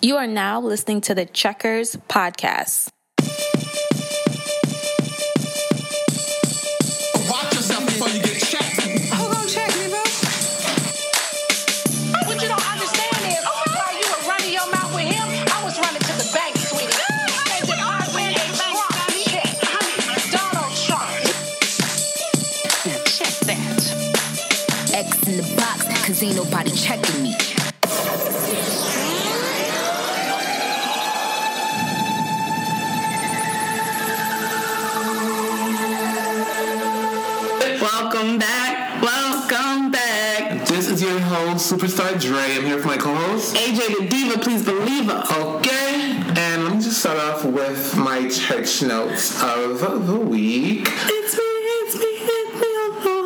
You are now listening to the Checkers podcast. Watch yourself before you get checked. Who gonna check me, bro? What you don't understand is, while oh you were running your mouth with him, I was running to the bank, sweetie. And then I ran a Trump check. Donald Trump. Now check that. X in the box, cause ain't nobody checking Superstar Dre. I'm here with my co-host. AJ the Diva, please believe her. Okay, and let me just start off with my church notes of the week. It's me, it's me, it's me,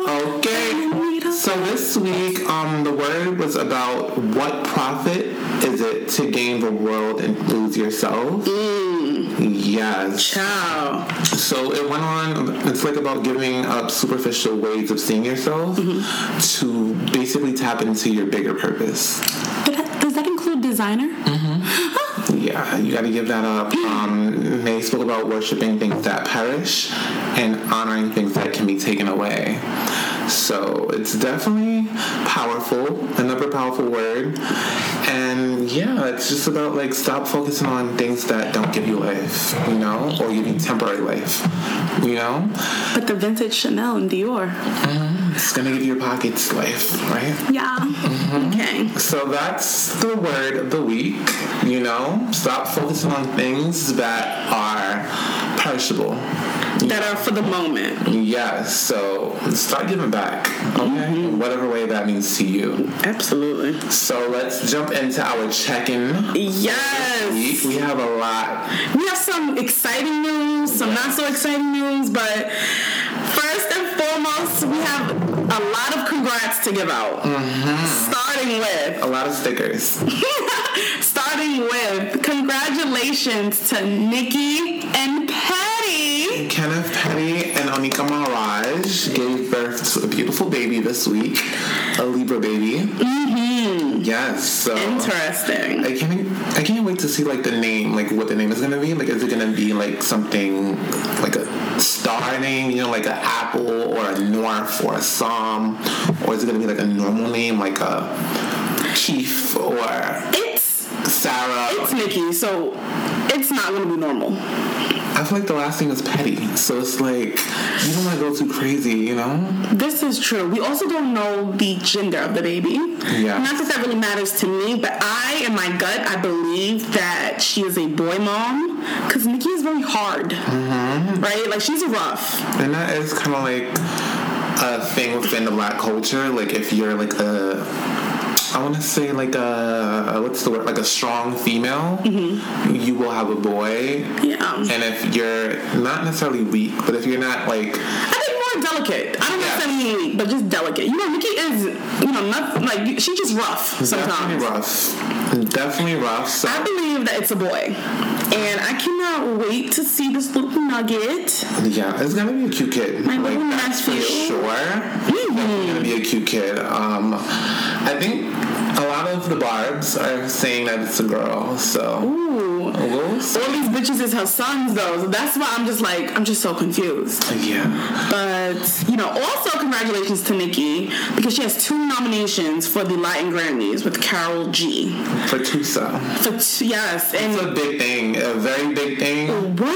oh. Okay, so this week, um, the word was about what profit is it to gain the world and lose yourself? Yes. Ciao. So it went on. It's like about giving up superficial ways of seeing yourself to basically tap into your bigger purpose. That- does that include designer? Mhm. Yeah, you got to give that up. Um, they spoke about worshiping things that perish and honoring things that can be taken away. So it's definitely powerful, another powerful word. And yeah, it's just about like stop focusing on things that don't give you life, you know, or give you temporary life, you know. But the vintage Chanel and Dior. Mm-hmm. It's gonna give your pockets life, right? Yeah. Mm-hmm. Okay. So that's the word of the week. You know, stop focusing on things that are perishable. That are for the moment. Yes, so start giving back, okay? Mm-hmm. In Whatever way that means to you. Absolutely. So let's jump into our check-in Yes. week. We have a lot. We have some exciting news, some not so exciting news, but first and foremost, we have a lot of congrats to give out. Starting with A lot of stickers. Starting with congratulations to Nicki and Patty. Kenneth Petty and Onika Maraj gave birth to a beautiful baby this week, a Libra baby. Mm-hmm. Hmm. Yes. So Interesting. I can't. I can't wait to see like the name, like what the name is gonna be. Like, is it gonna be like something like a star name, you know, like an apple or a north or a psalm, or is it gonna be like a normal name, like a Keith or It's Sarah? it's Nicki, so it's not gonna be normal. I feel like the last name is Petty, so it's like you don't want to go too crazy, you know? This is true. We also don't know the gender of the baby. Yeah. Not that that really matters to me, but I, in my gut, I believe that she is a boy mom because Nicki is very hard, Mm-hmm. right? Like she's rough. And that is kind of like a thing within the black culture. Like if you're like a, I want to say like a what's the word? Like a strong female, mm-hmm. you will have a boy. Yeah. And if you're not necessarily weak, but if you're not like Delicate. I don't Yeah. necessarily mean but just delicate. You know, Nicki is, you know, not like she's just rough definitely sometimes. rough, definitely rough. So I believe that it's a boy, and I cannot wait to see this little nugget. yeah, it's gonna be a cute kid. My like that's for sure. Definitely gonna be a cute kid. Um, I think a lot of the barbs are saying that it's a girl. So. Ooh. All these bitches is her sons though, so that's why I'm just like I'm just so confused. Yeah. But you know, also congratulations to Nicki because she has two nominations for the Latin Grammys with Karol G. For Tusa. For t- yes, It's a big thing. A very big thing. what?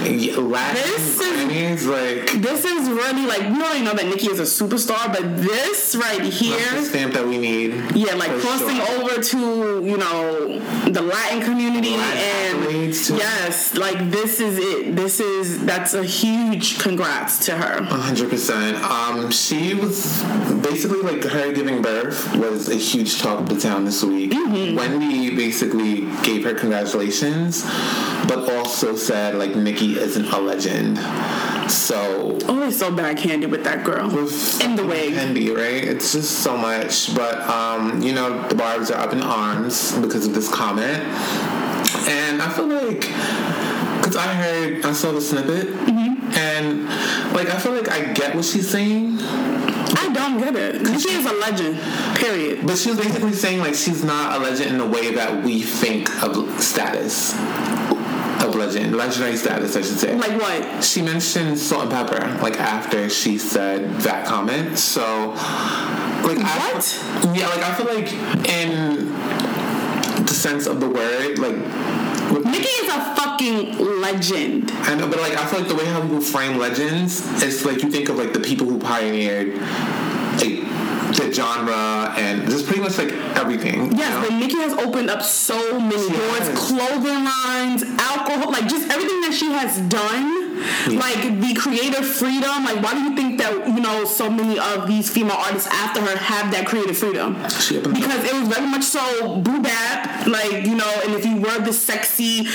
Latin This is- like, This is really like we already know that Nicki is a superstar, but this right that's the here, stamp that we need. yeah, like crossing sure. over to you know the Latin community Latin and yes, like this is it. This is that's a huge congrats to her. 100%. Um, she was basically like her giving birth was a huge talk of the town this week. Mm-hmm. Wendy basically gave her congratulations, but also said like Isn't a legend. So Always so backhanded with that girl with in the wig. Wendy, right? It's just so much. But um, you know, the barbs are up in arms because of this comment. And I feel like because I heard I saw the snippet Mm-hmm. and like I feel like I get what she's saying. I don't get it. Nicki is a legend. Period. But she was basically saying like she's not a legend in the way that we think of status. Of legend. Legendary status, I should say. Like what? she mentioned Salt-N-Pepa, like after she said that comment. So like I, What? yeah, like I feel like in the sense of the word, like Nicki is a fucking legend. I know, but like I feel like the way how people frame legends, it's like you think of like the people who pioneered the genre and just pretty much like everything. Yes, you but know? Nicki has opened up so many doors, clothing lines, alcohol, like just everything that she has done. Like the creative freedom. Like, why do you think that you know so many of these female artists after her have that creative freedom? She opened up- Because it was very much so boom bap, like you know. And if you were the sexy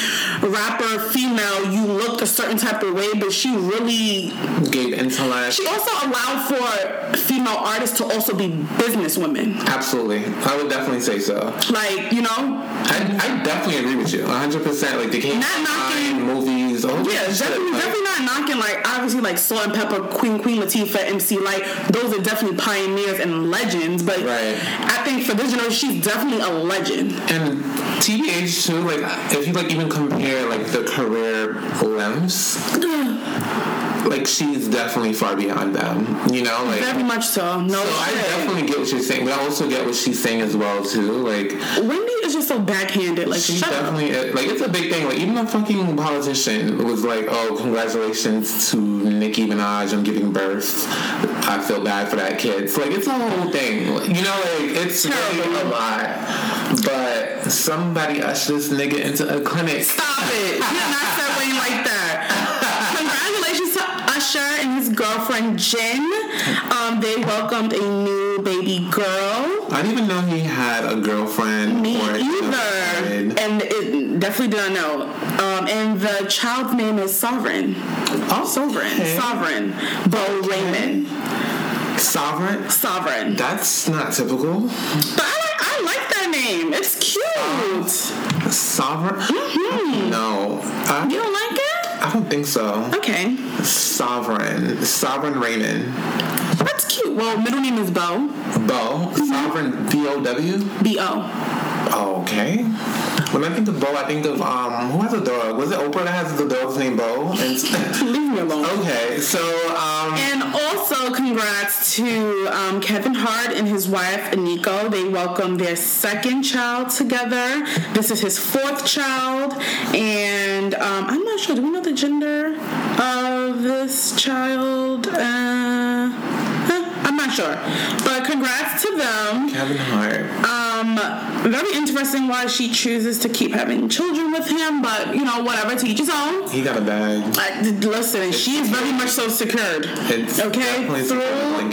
rapper female, you looked a certain type of way. But she really gave intellect. she also allowed for female artists to also be business women. Absolutely, I would definitely say so. Like, you know, I, I definitely agree with you, 100. percent Like they came Not knocking- movies, a yeah, definitely, definitely not knocking like obviously like Salt-N-Pepa, Queen Queen Latifah, MC Lyte. Those are definitely pioneers and legends. But Right. I think for this generation, she's definitely a legend. And TBH too, like if you like even compare like the career lengths, like she's definitely far beyond them. You know, like Very much so. No so I definitely get what you're saying, but I also get what she's saying as well too. Like Wendy is just so backhanded. Like, she definitely uh, like it's a big thing. Like even a fucking politician was like, "Oh, congratulations to Nicki Minaj on giving birth. I feel bad for that kid." So like it's a whole thing. You know, like it's really a lot. But somebody ushered this nigga into a clinic. Stop it. You're not segueing like that. And his girlfriend Jen. Um, they welcomed a new baby girl. I didn't even know he had a girlfriend. Me or either. And it definitely did not know. Um, and the child's name is Sovereign. Oh, Sovereign. okay. Sovereign. Bo Raymond. Sovereign. Sovereign. That's not typical. But I like, I like that name. It's cute. Sovereign. Mm-hmm. No, I, You don't like it? I don't think so. Okay. Sovereign. Sovereign Raymond. That's cute. Well, middle name is Bo. Bo. Mm-hmm. Sovereign. B O W. B O. Okay. When I think of Bo, I think of um, who has a dog? Was it Oprah that has the dog's name Bo? And, Leave me alone. okay, so um, And also, congrats to um, Kevin Hart and his wife Eniko. They welcomed their second child together. This is his fourth child, and um, I'm not sure. Do we know the gender of this child? Uh, huh, I'm not sure, but congrats to them. Kevin Hart. Um, very interesting why she chooses to keep having children with him, but you know, whatever. To each his own. He got a bag. I, listen, she's very much so secured. It's Okay, through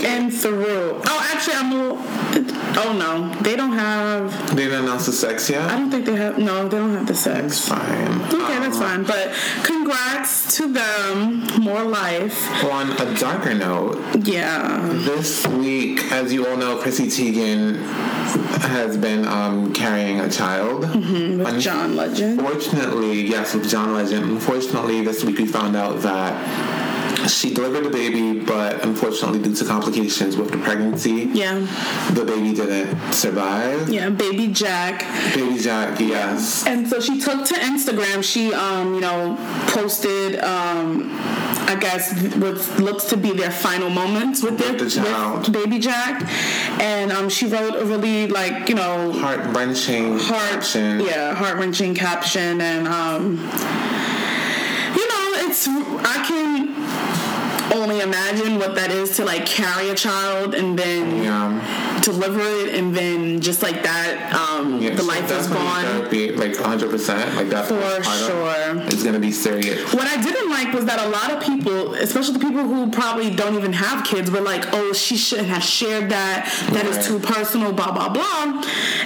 and through. Oh, actually, I'm. a little- Oh no, they don't have. They didn't announce the sex yet. I don't think they have. No, they don't have the sex. Fine. Okay, that's Um, fine. But congrats to them. More life. On a darker note, Yeah. this week, as you all know, Chrissy Teigen has been um, carrying a child. With John Legend. Fortunately, yes, with John Legend. Unfortunately, this week we found out that she delivered a baby, but unfortunately, due to complications with the pregnancy, Yeah. the baby didn't survive. Yeah. Baby Jack. Baby Jack, yes. And so she took to Instagram. She, um, you know, posted, um, I guess, what looks to be their final moments with their With the child. with baby Jack, and um, she wrote a really like, you know, Heart wrenching heart, caption. yeah, heart wrenching caption, and um, you know, it's I can only imagine what that is to like carry a child and then Yeah. Deliver it and then just like that, um, Yeah, the life is gone. Therapy, like 100%. Like that For sure. It's gonna be serious. What I didn't like was that a lot of people, especially the people who probably don't even have kids, were like, "Oh, she shouldn't have shared that. That is Right. too personal." Blah blah blah.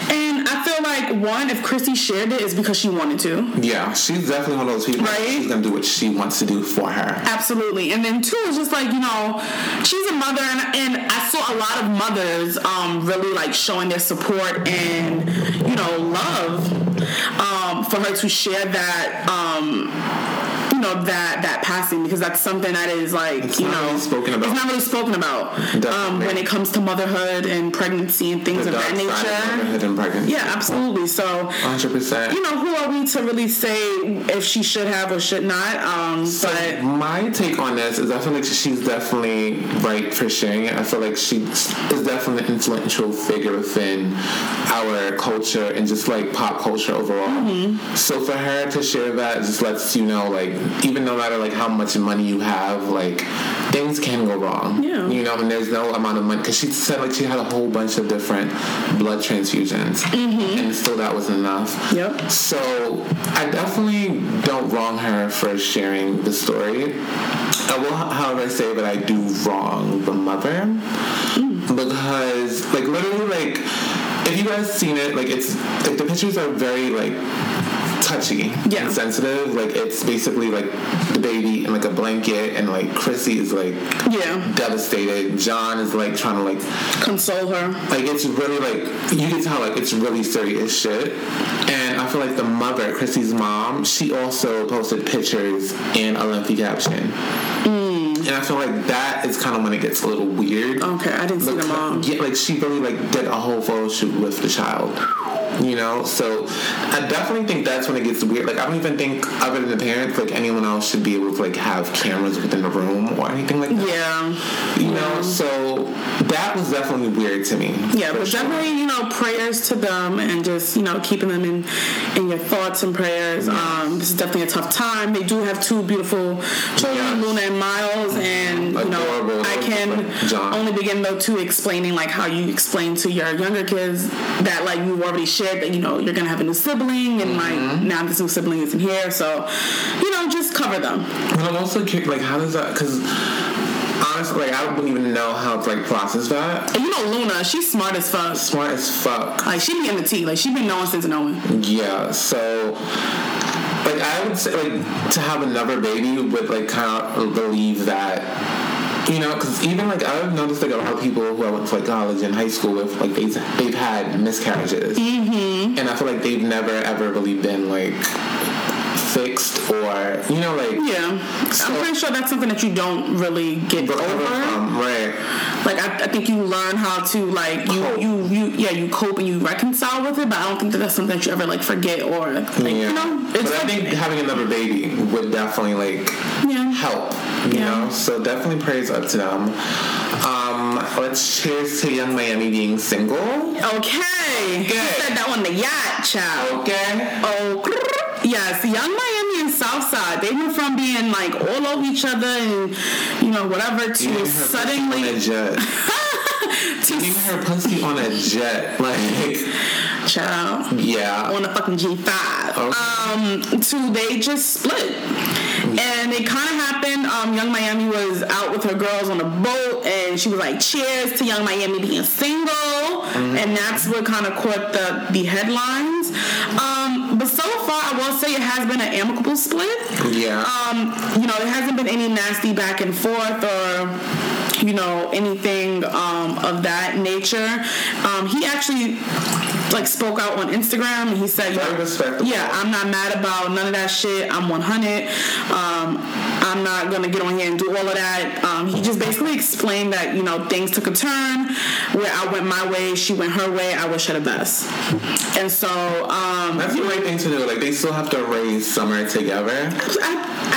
And I feel like one, if Chrissy shared it, is because she wanted to. Yeah, she's definitely one of those people. Right? She's gonna do what she wants to do for her. Absolutely. And then two is just like, you know, she's a mother and, and I saw a lot of mothers um, really like showing their support and, you know, love um, for her to share that, um, you know that that passing because that's something that is like It's you know really spoken about. It's not really spoken about um, when it comes to motherhood and pregnancy and things The of that of nature. motherhood and pregnancy. Yeah, absolutely. So. 100%. You know, who are we to really say if she should have or should not? Um, So but my take on this is I feel like she's definitely right for sharing it. I feel like she is definitely an influential figure within our culture and just like pop culture overall. Mm-hmm. So for her to share that just lets you know like even no matter like how much money you have, like things can go wrong. Yeah. You know, and there's no amount of money because she said like she had a whole bunch of different blood transfusions, and still that wasn't enough. Mm-hmm. Yep. So I definitely don't wrong her for sharing the story. I will, however, say that I do wrong the mother because, like, literally, like, if you guys seen it, like, it's like the pictures are very like touchy Yeah. and sensitive. Like, it's basically like the baby in like a blanket, and like Chrissy is like yeah, devastated. John is like trying to like console her. like it's really like you can tell like it's really serious shit and i feel like the mother chrissy's mom she also posted pictures and a lengthy caption mm. And i feel like that is kind of when it gets a little weird Okay, I didn't see the mom. yeah, like she really like did a whole photo shoot with the child you know so i definitely think that's when it gets weird like i don't even think other than the parents like anyone else should be able to like have cameras within the room or anything like that Yeah, you know so that was definitely weird to me yeah, but sure. definitely you know prayers to them and just you know keeping them in in your thoughts and prayers. Um, this is definitely a tough time. They do have two beautiful children, Yes. Luna and Miles, and you know I can John. only begin though to explaining like how you explain to your younger kids that like you already shared that you know you're gonna have a new sibling and Mm-hmm. like now this new sibling isn't here, so you know just cover them. But I'm also curious, like, how does that? Because honestly, like, I don't even know how to like process that. And you know Luna, she's smart as fuck. Smart as fuck. Like she be in the tea. Like she been knowing since knowing. Yeah. So, like, I would say, like, to have another baby would like kind of believe that. You know, because even like I've noticed like a lot of people who I went to like college and high school with, like they've they've had miscarriages, mm-hmm. and I feel like they've never ever really been like fixed or you know like Yeah, So- I'm pretty sure that's something that you don't really get over. from right. Like I, I think you learn how to like you, Cope. you you yeah you cope and you reconcile with it, but I don't think that that's something that you ever like forget or like, Yeah. you know. but It's I like, think having another baby would definitely like yeah. help. You Yeah. know, so definitely praise up to them. Um, let's cheers to Young Miami being single. Okay. You said that on the yacht, child. Okay. Oh, yes, Young Miami and Southside. They went from being like all over each other and you know whatever to Eating her suddenly pussy on a jet. Eating to her pussy on a jet. Like, child. yeah. on a fucking G5. Okay. Um, to they just split. And it kind of happened. Um, Young Miami was out with her girls on a boat, and she was like, "Cheers to Young Miami being single," Mm-hmm. and that's what kind of caught the the headlines. Um, but so far, I will say it has been an amicable split. Yeah. Um, you know, there hasn't been any nasty back and forth or you know anything um, of that nature. Um, he actually like spoke out on Instagram and he said, respectable. "Yeah, I'm not mad about none of that shit. I'm 100. Um, I'm not gonna get on here and do all of that." Um, he just basically explained that you know things took a turn where I went my way, she went her way. I wish her the best. And so um, That's the right thing to do. Like, they still have to raise summer together.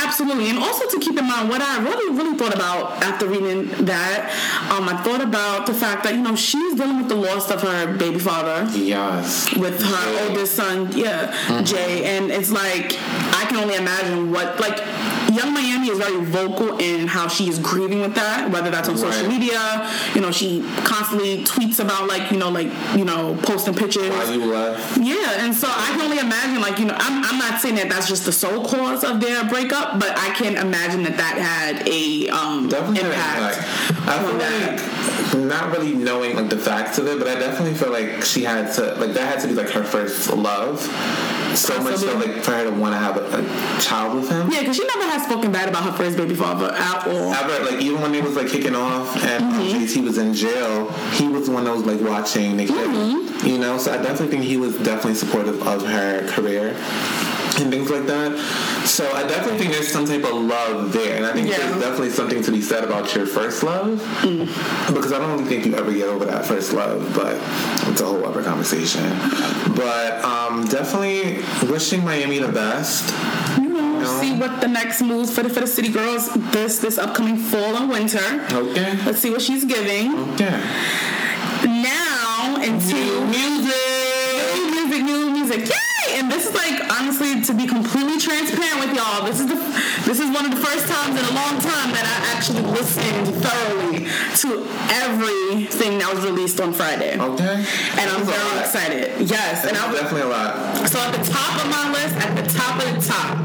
Absolutely, and also to keep in mind what I really, really thought about after reading that. Um, I thought about the fact that you know she's dealing with the loss of her baby father Yes. with her Jay. oldest son, yeah, Jay, and it's like I can only imagine what like. Young Miami is very vocal in how she is grieving with that, whether that's on social media. You know, she constantly tweets about like you know like you know posting pictures. Why you left? Yeah, and so I can only imagine, like, you know, I'm, I'm not saying that that's just the sole cause of their breakup, but I can imagine that that had a um, Definitely impact. I feel like not really knowing like the facts of it, but I definitely feel like she had to like that had to be like her first love. So much so like for her to want to have a, a child with him. Yeah, because she never has spoken bad about her first baby father at all. Ever like even when they was like kicking off and um, Mm-hmm. JT was in jail, he was the one that was like watching the kid. Mm-hmm. You know, so I definitely think he was definitely supportive of her career. And things like that. So I definitely think there's some type of love there, and I think Yeah. there's definitely something to be said about your first love, because I don't really think you ever get over that first love, but it's a whole other conversation. But um, definitely wishing Miami the best. You know, see what the next moves for the for the city girls this this upcoming fall and winter. Okay. Let's see what she's giving. Yeah. Now into music. new music, new music. Yay! And this is like honestly to be completely transparent with y'all. This is the this is one of the first times in a long time that I actually listened thoroughly to everything that was released on Friday. Okay. And I'm very excited. Yes, and I definitely a lot. so at the top of my list, at the top of the top,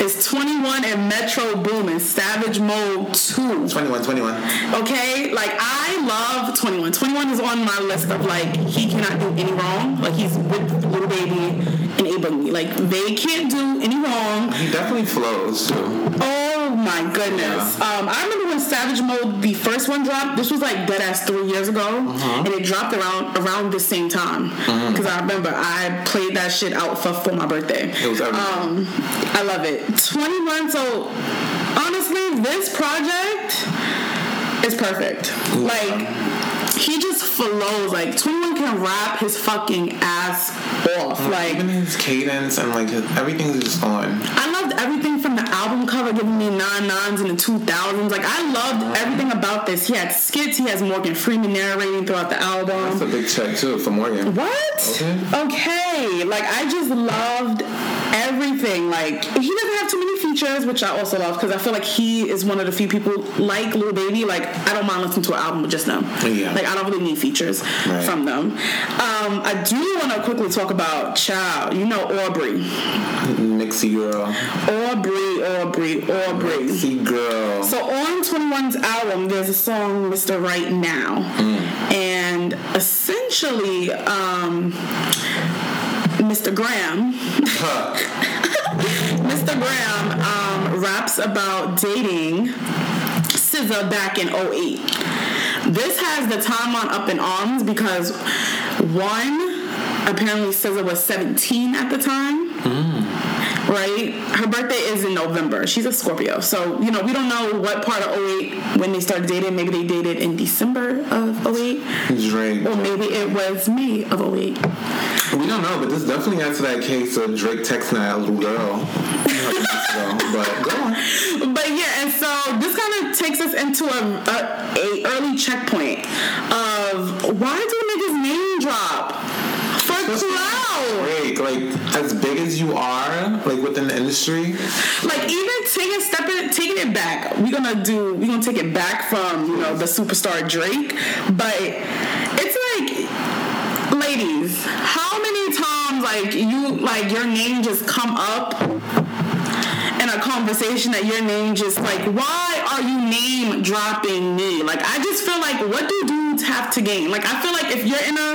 is 21 and Metro Boomin, Savage Mode 2. 21, 21. Okay, like I love 21. 21 is on my list of like he cannot do any wrong. Like he's with Lil Baby and A Boogie. Like they can't do any wrong. He definitely flows too. Oh my goodness. Um, I remember when Savage Mode, the first one dropped. This was like dead ass three years ago, Uh-huh. and it dropped around around the same time. Because I remember I played that shit out for for my birthday. It was everything. Um, I love it. 21. So honestly, this project is perfect. Like he just flows. Like 21 can rap his fucking ass off. Like Even his cadence and like his, everything's just on. I loved everything from the album cover giving me nine nines in the 2000s. Like, I loved everything about this. He had skits, he has Morgan Freeman narrating throughout the album. That's a big check too for Morgan. What? Okay. Okay. Like, I just loved everything. Like, he doesn't have too many features, which I also love because I feel like he is one of the few people like Lil Baby. Like, I don't mind listening to an album with just them. Yeah. Like, I don't really need features Right. from them. Um, I do want to quickly talk about Child. You know, Aubrey. Mixy girl. Aubrey, Aubrey, Aubrey. Mixy girl. So on 21's album, there's a song, Mr. Right Now. And essentially, um, Mr. Graham. Mr. Graham um, raps about dating SZA back in 08. This has the timeline up in arms because one, apparently SZA was 17 at the time. Right? Her birthday is in November. She's a Scorpio. So, you know, we don't know what part of 08 when they started dating. Maybe they dated in December of 08. Drake. Or maybe it was May of 08. We don't know, but this definitely adds to that case of Drake texting that little girl. but go on. But yeah, and so this kind of takes us into a, a, a early checkpoint of why do niggas name drop for clout? Drake, like as big as you are, like within the industry, Like even taking stepping taking it back, we're gonna do we're gonna take it back from you know the superstar Drake, but it's like ladies, how many times like you like your name just come up in a conversation that your name just like why are you name dropping me? Like i just feel like what do dudes have to gain? Like i feel like if you're in a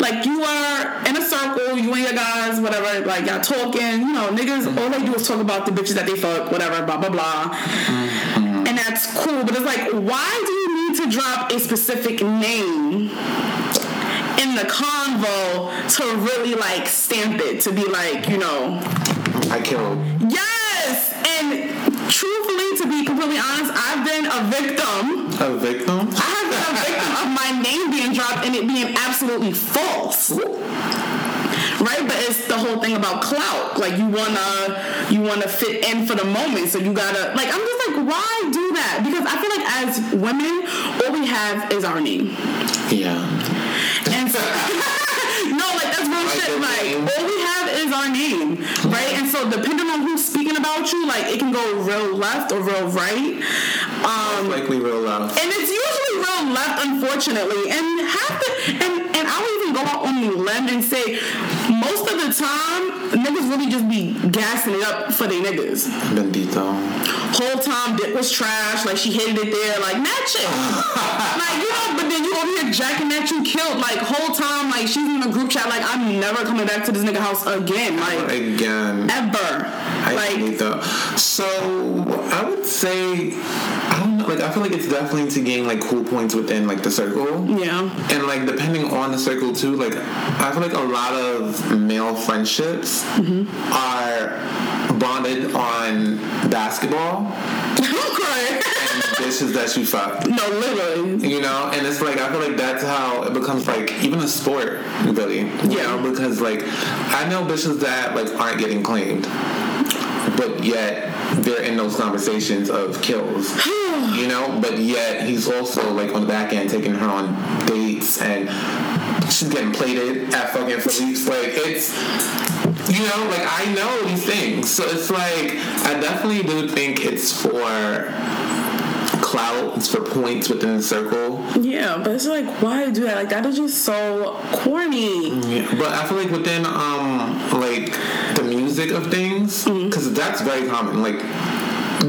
like you are in a circle you and your guys whatever like y'all talking you know niggas all they do is talk about the bitches that they fuck whatever blah blah blah. Mm-hmm. And that's cool but it's like why do you need to drop a specific name in the convo to really like stamp it to be like you know? I killed. Yes, and truthfully, to be completely honest, I've been a victim. A victim? I have been a victim of my name being dropped and it being absolutely false. Right, but it's the whole thing about clout. Like you wanna, you wanna fit in for the moment, so you gotta. Like I'm just like, why do that? Because I feel like as women, all we have is our name. Yeah. And so, no, like that's real shit. Like all we have is our name, right? And so depending on who's speaking about you, like it can go real left or real right. Um, Likely real left. and it's usually real left, unfortunately. And half the and and I would even go out on the limb and say most of the time niggas really just be gassing it up for their niggas. Bendito. Whole time Dick was trash, like she hated it there, like that shit. like you know, but then you over here jacking that you killed, like whole time, like she's in a group chat, like I'm never coming back to this nigga house again, like Again. ever. I like hate that. So I would say I don't know. Like I feel like it's definitely to gain like cool points within like the circle. yeah. And like depending on the circle too, like I feel like a lot of male friendships are bonded on basketball I'm bitches that you fuck. no, literally. You know, and it's like I feel like that's how it becomes like even a sport, really. You Yeah. know, because like I know bitches that like aren't getting claimed, but yet they're in those conversations of kills. you know, but yet he's also like on the back end taking her on dates and she's getting plated at fucking Philippe's. Like it's you know, like I know these things. So it's like I definitely do think it's for clout, it's for points within the circle. Yeah, but it's like, why do that? Like, that is just so corny. Yeah, but I feel like within um like the music of things, because that's very common. Like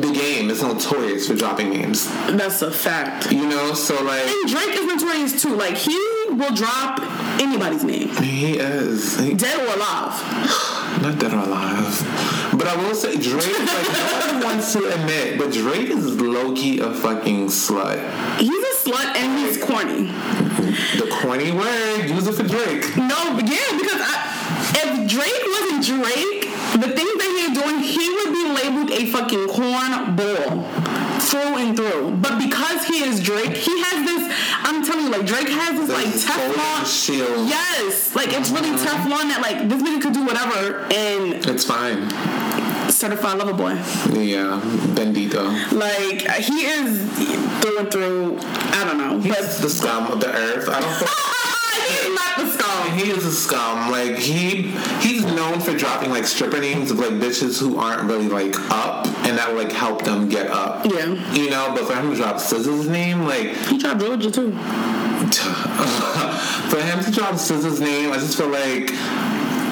the game is notorious for dropping names. That's a fact. You know, so like And Drake is notorious too. Like, he will drop anybody's name, he is he, dead or alive. not dead or alive. But I will say Drake, like no one wants to admit, but Drake is low key a fucking slut. He's a slut and he's corny. The corny word, use it for Drake. No, yeah, because I, if Drake wasn't Drake, the things that he's doing, he would be labeled a fucking corn ball through and through. But because he is Drake, he has this. I'm telling you, like Drake has this like This Teflon. shield. Yes, like it's really mm-hmm. Teflon that like this nigga could do whatever and It's fine. Certified lover boy. Yeah, Bendito. Like he is through and through. I don't know, but He's the scum of the earth. I don't. he is not the scum. He is a scum. Like he he's known for dropping like stripper names of like bitches who aren't really like up, and that would like help them get up. Yeah. You know, but for him to drop SZA's name, like He dropped Georgia too. for him to drop SZA's name, I just feel like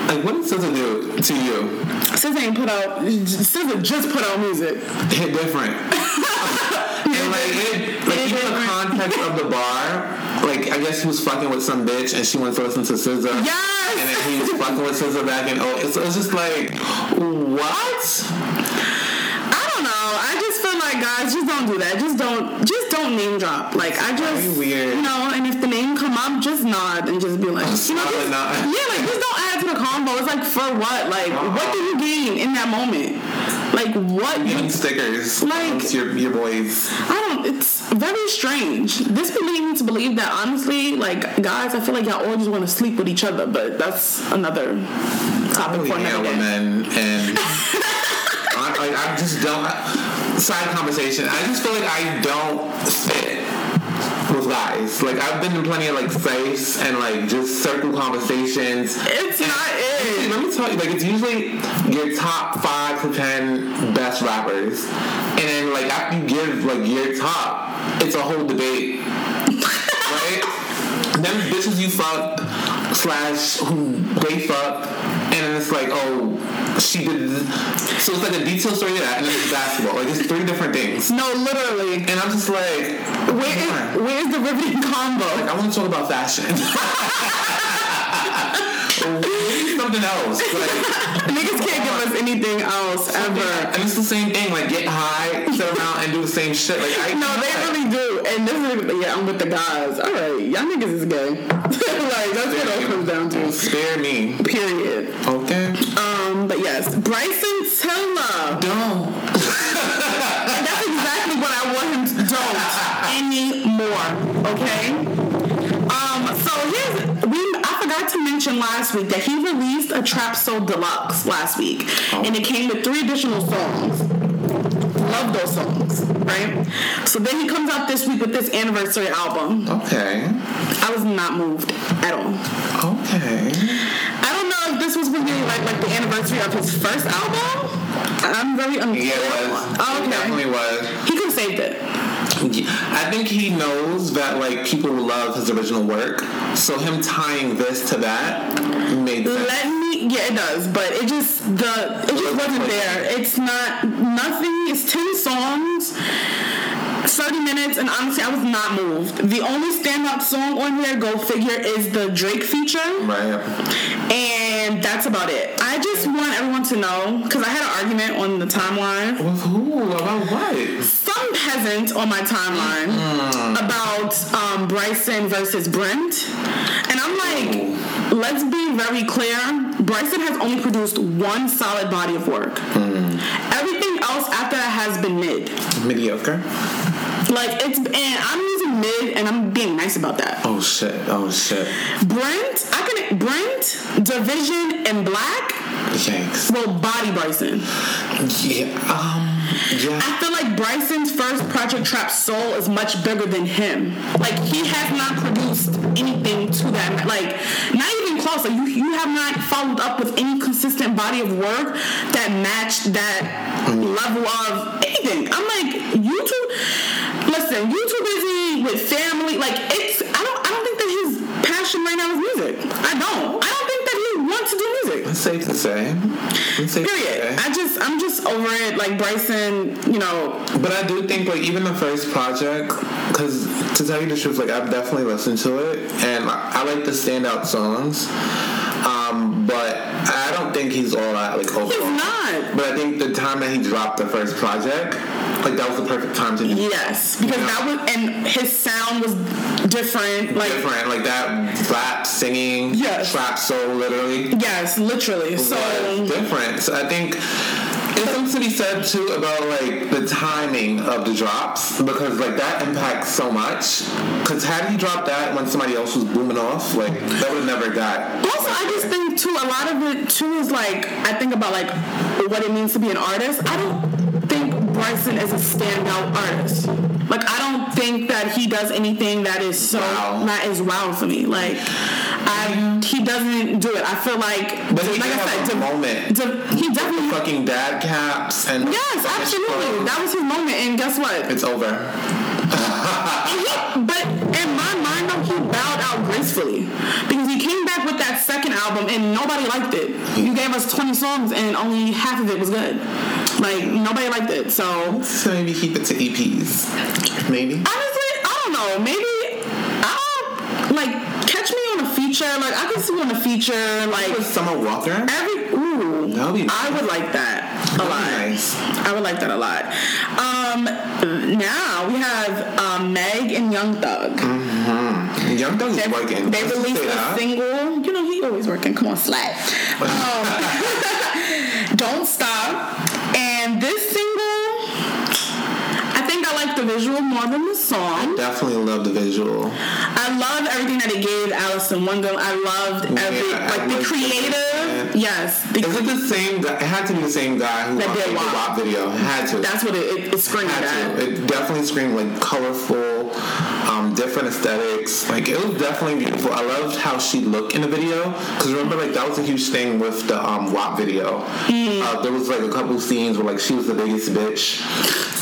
like what did SZA do to you? SZA ain't put out. SZA just put out music. Hit different. and like it, like even the context of the bar, like I guess he was fucking with some bitch and she went to listen to SZA. Yes! And then he was fucking with SZA back in oh, it's, it's just like what? Like guys, just don't do that. Just don't, just don't name drop. Like I just, very weird. you know. And if the name come up, just nod and just be like, you know, just, yeah, like just don't add to the combo. It's like for what? Like what do you gain in that moment? Like what? Getting stickers. Like- your your boys. I don't. It's very strange. This would lead me to believe that honestly, like guys, I feel like y'all all just want to sleep with each other, but that's another I topic for another day. men and I, like I just don't. Side conversation. I just feel like I don't fit with guys. Like I've been in plenty of like sites and like just circle conversations. It's not it. Let me tell you, like it's usually your top five to ten best rappers, and then like after you give like your top, it's a whole debate? Them bitches you fucked slash who they fucked, and then it's like oh she did. This. So it's like a detailed story of that, and then it's basketball. Like it's three different things, No, literally. and I'm just like, Where is, where's the riveting combo? Like I want to talk about fashion. Something else. Like, Niggas can't give us anything else ever. And it's the same thing, like get high, sit around and do the same shit. Like I No, they really do. And this is yeah, I'm with the guys. All right, y'all niggas is gay. like that's what it all comes down to. spare me. Period. Okay. Um, but yes, Bryson Tiller. Don't. That's exactly what I want him to don't anymore. Okay. Forgot to mention last week that he released a Trap Soul Deluxe last week, oh. and it came with three additional songs. Love those songs, right? So then he comes out this week with this anniversary album. Okay. I was not moved at all. Okay. I don't know if this was really like like the anniversary of his first album. I'm very unclear. Yeah, it was. Oh, It definitely was. He could have saved it. I think he knows that like people love his original work, so him tying this to that made sense. Let me, yeah, it does, but it just the it just wasn't there. It's not nothing. It's ten songs, thirty minutes, and honestly, I was not moved. The only standout song on here, go figure, is the Drake feature, Right. and that's about it. I just want everyone to know because I had an argument on the timeline. With who? About what? Peasant on my timeline about um, Bryson versus Brent, and I'm like, let's be very clear. Bryson has only produced one solid body of work. Hmm. Everything else after that has been mid. Mediocre. Like it's, and I'm using mid, and I'm being nice about that. Oh shit. Oh shit. Brent, I can Brent, Division, and Black Yikes. Well, body Bryson. Yeah. Um. Yeah. I feel like Bryson's first project, Trap Soul, is much bigger than him. Like he has not produced anything to that. Like not even close. Like you, you have not followed up with any consistent body of work that matched that level of anything. I'm like you too. Listen, you too busy with family. Like it's. I don't. I don't think that his passion right now is music. I don't. I don't think wants to do music. It's safe to say. It's safe Period. to say. I just. I'm just over it. Like Bryson. You know. But I do think like even the first project, because to tell you the truth, like I've definitely listened to it, and I, I like the standout songs. Um, but I don't think he's all that like overall. He's not. But I think the time that he dropped the first project, like that was the perfect time to do Yes, because Yeah. that was and his sound was different. Like different, like that rap singing, Yes. trap soul, literally. yes, literally. So different. So I think it's something to be said too about like the timing of the drops because like that impacts so much. Because had he dropped that when somebody else was booming off, like that would have never got. also, I just think too a lot of it too is like I think about like what it means to be an artist. I don't Bryson is a standout artist. Like I don't think that he does anything that is so Wow. that is wow for me. Like I he doesn't do it. I feel like But he like I said, a to- moment. to- he definitely Fucking dad caps and Yes, absolutely. That was his moment, and guess what? it's over. He- but in my mind, though, he bowed out gracefully because he came album and nobody liked it. You gave us 20 songs and only half of it was good. Like nobody liked it. So So maybe keep it to EPs. Maybe. honestly, I don't know. Maybe I'll like catch me on a feature. Like I can see on a feature. Like With Summer Walker. every ooh, That would I would like that a lot. nice. I would like that a lot. Um, now we have um, Meg and Young Thug. Young Thug is working. they released a single. You know, he always working. Come on, slap. Um, Don't stop. And this single, I think I like the visual more than the song. Definitely love the visual. I love everything that it gave Alice in Wonder. I loved every Yeah, like I the creative. Yes, the, Is it the same guy? It had to be the same guy who That did the WAP. WAP video. It had to. that's what it, it, it screamed at. to. It definitely screamed like colorful, um, different aesthetics. Like it was definitely beautiful. I loved how she looked in the video because remember like that was a huge thing with the um, WAP video. Mm. Uh, there was like a couple scenes where like she was the biggest bitch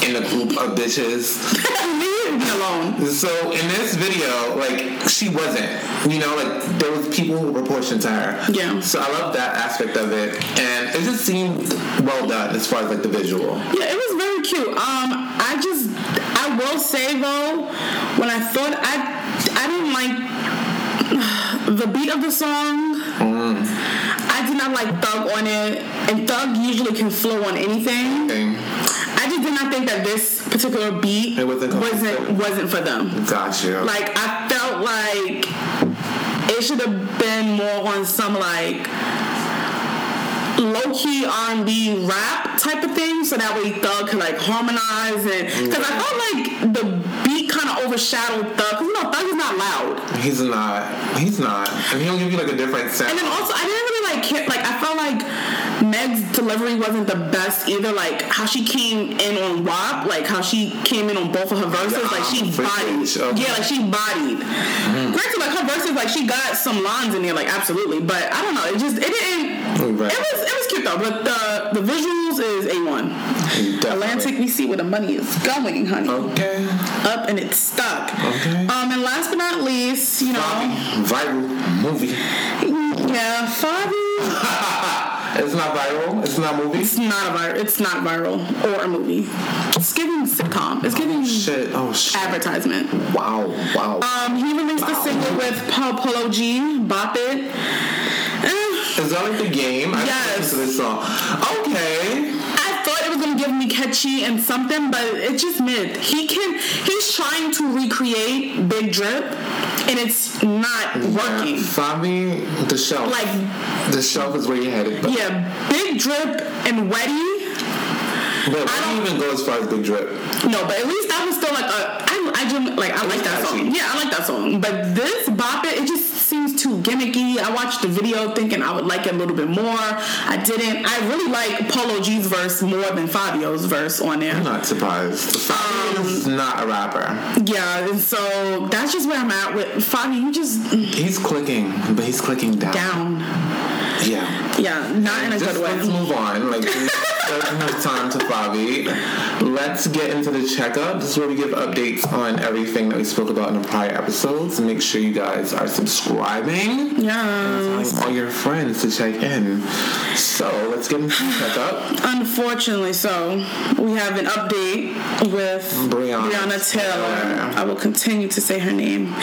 in a group of bitches. Leave me alone. So in this video, like she wasn't, you know, like there was people who were proportioned to her. Yeah. So I love that aspect of it, and it just seemed well done as far as like the visual. Yeah, it was very cute. Um, I just, I will say though, when I thought I, I didn't like the beat of the song. I did not like Thug on it, and Thug usually can flow on anything. And I just did not think that this particular beat wasn't wasn't wasn't for them. gotcha. Like I felt like it should have been more on some like low key R and B rap type of thing, so that way Thug could like harmonize and because I felt like the beat kind of overshadowed Thug. 'cause, you know, Thug is not loud, he's not. He's not, and he'll give you like a different sound. and then also I didn't really like care, like I felt like Meg's delivery wasn't the best either. Like how she came in on WAP, like how she came in on both of her verses, Yeah, like she bodied. okay. Yeah, like she bodied. Granted, like her verses, like she got some lines in there, like absolutely. But I don't know, it just it didn't. Right. It was it was cute though, but the the visuals is a one. Atlantic, we see where the money is going, honey. Okay. Up and it's stuck. Okay. Um, and last but not least, you know, Viral movie. yeah, Fabi. It's not viral. It's not a movie. It's not a viral. It's not viral or a movie. It's giving sitcom. It's giving Shit. Oh shit. advertisement. Wow. Wow. Um, he released a single with Paul Polo G, Bop It. Is that like the game? I Yes. this song. Okay. I thought it was gonna give me catch sketchy and something, but it's just mid. He can. He's trying to recreate Big Drip, and it's not working. Fabi, the shelf. Like- the shelf is where you're headed. But, Yeah, Big Drip and Wetty. but I don't even go as far as Big Drip. No, but at least that was still like a. I, just like I like that song. Yeah, I like that song. But this Bop It, it just seems too gimmicky. I watched the video thinking I would like it a little bit more. I didn't. I really like Polo G's verse more than Fivio's verse on there. I'm not surprised. Fabi is um, not a rapper. Yeah, and so that's just where I'm at with Fivio. You just He's clicking, but he's clicking down. down. Yeah. Yeah, not in a Just good way. let's move on. Like, there's no time to Fabi. Let's get into the checkup. This is where we give updates on everything that we spoke about in the prior episodes. Make sure you guys are subscribing. Yeah. All your friends to check in. So let's get into the checkup. Unfortunately, so we have an update with Breonna Taylor. Taylor. I will continue to say her name.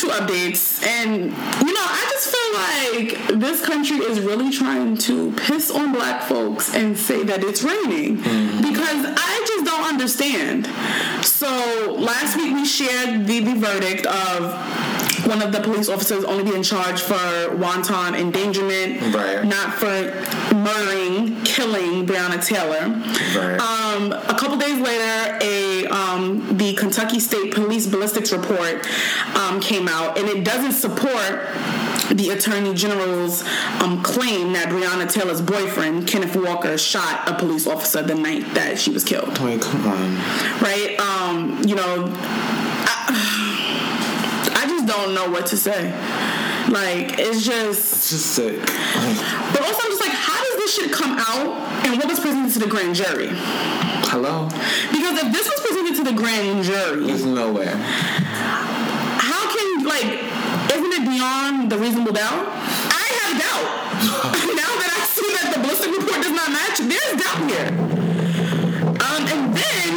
Two updates, and you know, I just feel like this country is really trying to piss on black folks and say that it's raining. Mm-hmm. Because I just don't understand. So last week we shared the, the verdict of one of the police officers only being charged for wanton endangerment, Right. not for murdering, killing Breonna Taylor. Right. Um, a couple days later, a um, the Kentucky State Police ballistics report um, came out, and it doesn't support the Attorney General's um, claim that Breonna Taylor's boyfriend, Kenneth Walker, shot a police officer the night that she was killed. Wait, come on. Right? Um, you know, I, I just don't know what to say. Like, it's just. It's just sick. But also, I'm just like, how does this shit come out and what was presented to the grand jury? hello? Because if this was presented to the grand jury, There's nowhere. how can, like, isn't it beyond the reasonable doubt? I have doubt. now that I see that the ballistic report does not match, there's doubt here. Um, and then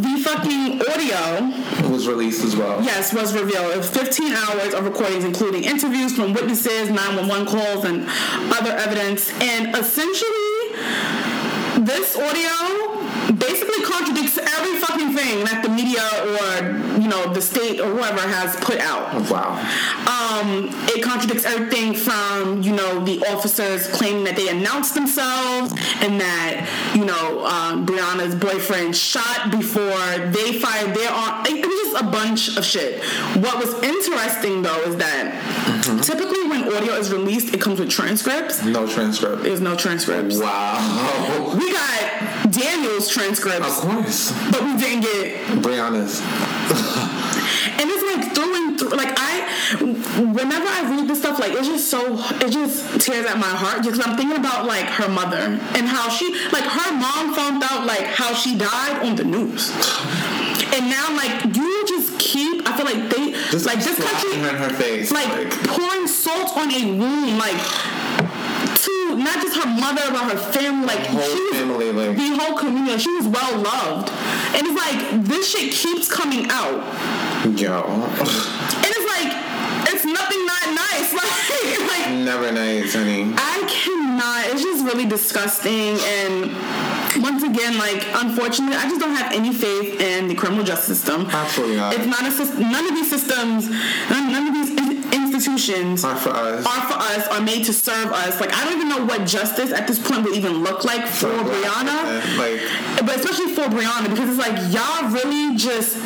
the fucking audio was released as well. Yes, was revealed. It was 15 hours of recordings, including interviews from witnesses, 911 calls, and other evidence. And essentially, this audio basically contradicts every fucking thing that the media or, you know, the state or whoever has put out. Wow. Um, it contradicts everything from you know the officers claiming that they announced themselves and that you know um, Breonna's boyfriend shot before they fired their arm. It, it was just a bunch of shit. What was interesting though is that typically when audio is released, it comes with transcripts. No transcript. There's no transcripts. Wow. We got Daniel's transcripts. Of course. but we didn't get Breonna's. and it's like through and through. Like I, whenever I read this stuff, like it's just so it just tears at my heart because I'm thinking about like her mother and how she, like her mom found out like how she died on the news, and now like you just keep. I feel like they Just like this country her in her face. like, Like, pouring salt on a wound, like not just her mother but her family, like whole she was, family, like- the whole community. She was well loved, and it's like this shit keeps coming out, yo. and it's like it's nothing not nice, like like. Never nice, honey. I cannot. It's just really disgusting. And once again, like, unfortunately, I just don't have any faith in the criminal justice system. Absolutely not. It's not a system. None of these systems, none, none of these institutions Not for us. are for us, are made to serve us. Like, I don't even know what justice at this point would even look like for For Breonna. Like, But especially for Breonna, because it's like y'all really just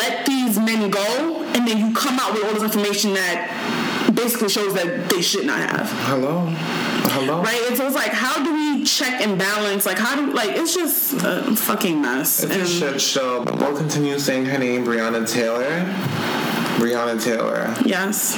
let these men go, and then you come out with all this information that basically shows that they should not have hello? Hello? right? And so it's like, how do we check and balance? Like, how do like it's just a fucking mess. It's a And shit show, but we'll continue saying her name, Breonna Taylor. Breonna Taylor. yes,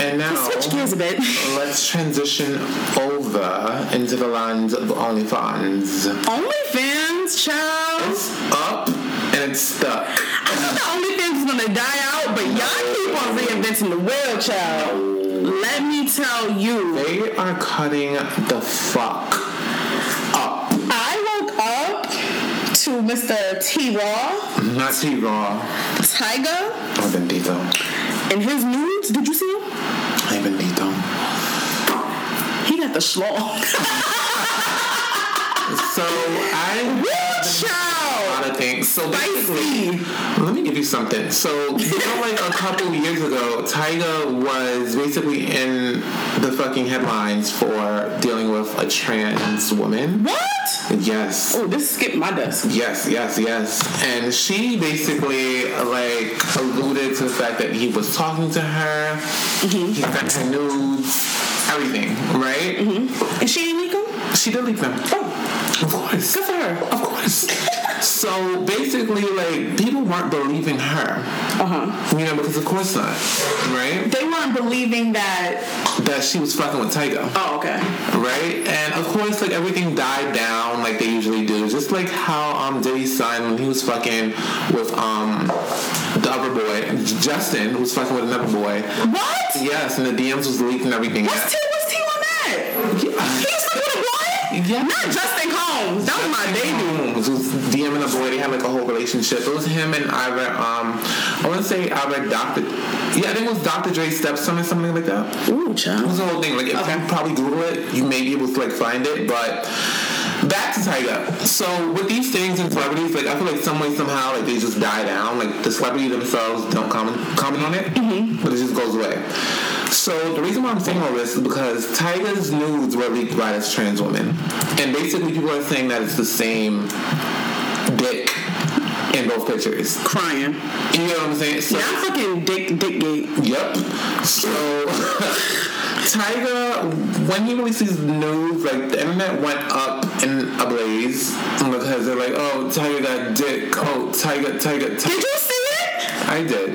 And now, switch gears a bit. let's transition over into the land of OnlyFans. OnlyFans, child. It's up and it's stuck. I thought the OnlyFans was gonna die out, but y'all keep on reinventing the wheel, child. Let me tell you, They are cutting the fuck to Mr. T Raw Not T Raw. Tyga Oh, bendito. in his nudes. Did you see him? Ay, bendito. He got the schlong. So I a Child. Lot of things. So basically, let me give you something. So you know, like a couple years ago, Tyga was basically in the fucking headlines for dealing with a trans woman. What? Yes. Oh, this skipped my desk. Yes, yes, yes. And she basically like alluded to the fact that he was talking to her. Mm-hmm. He sent her nudes, everything, right? Mm-hmm. And she ain't leak 'em? She did leak them. Of course. Good for her. Of course. so basically, like people weren't believing her. Uh huh. You know, because of course not, right? They weren't believing that. That she was fucking with Tyga. Oh, okay. right? And of course, like everything died down like they usually do. Just like how um Diddy's son when he was fucking with um the other boy, Justin, was fucking with another boy. What? Yes, and the DMs was leaked and everything. What's T? What's T on that? Yeah. Yeah. Not Justin Combs. That was my baby. Holmes was DMing a boy. They had like a whole relationship. It was him and either um I want to say either Dr. Yeah, I think it was Dr. Dre's stepson or something like that. Ooh, child. It was the whole thing. Like, if Okay. you probably Google it, you may be able to like find it. But back to Tyga. So with these things and celebrities, like I feel like some way somehow like they just die down. Like the celebrity themselves don't comment comment on it, mm-hmm. but it just goes away. So the reason why I'm saying all this is because Tyga's nudes were leaked by this trans woman, and basically people are saying that it's the same dick in both pictures. Crying. You know what I'm saying? So, Yeah, I'm fucking Dick Dick Gate. Yep. So Tyga, when he released these news, like the internet went up in a blaze because they're like, "Oh, Tyga got dick. Oh, Tyga, Tyga, Tyga. Did you see it? I did.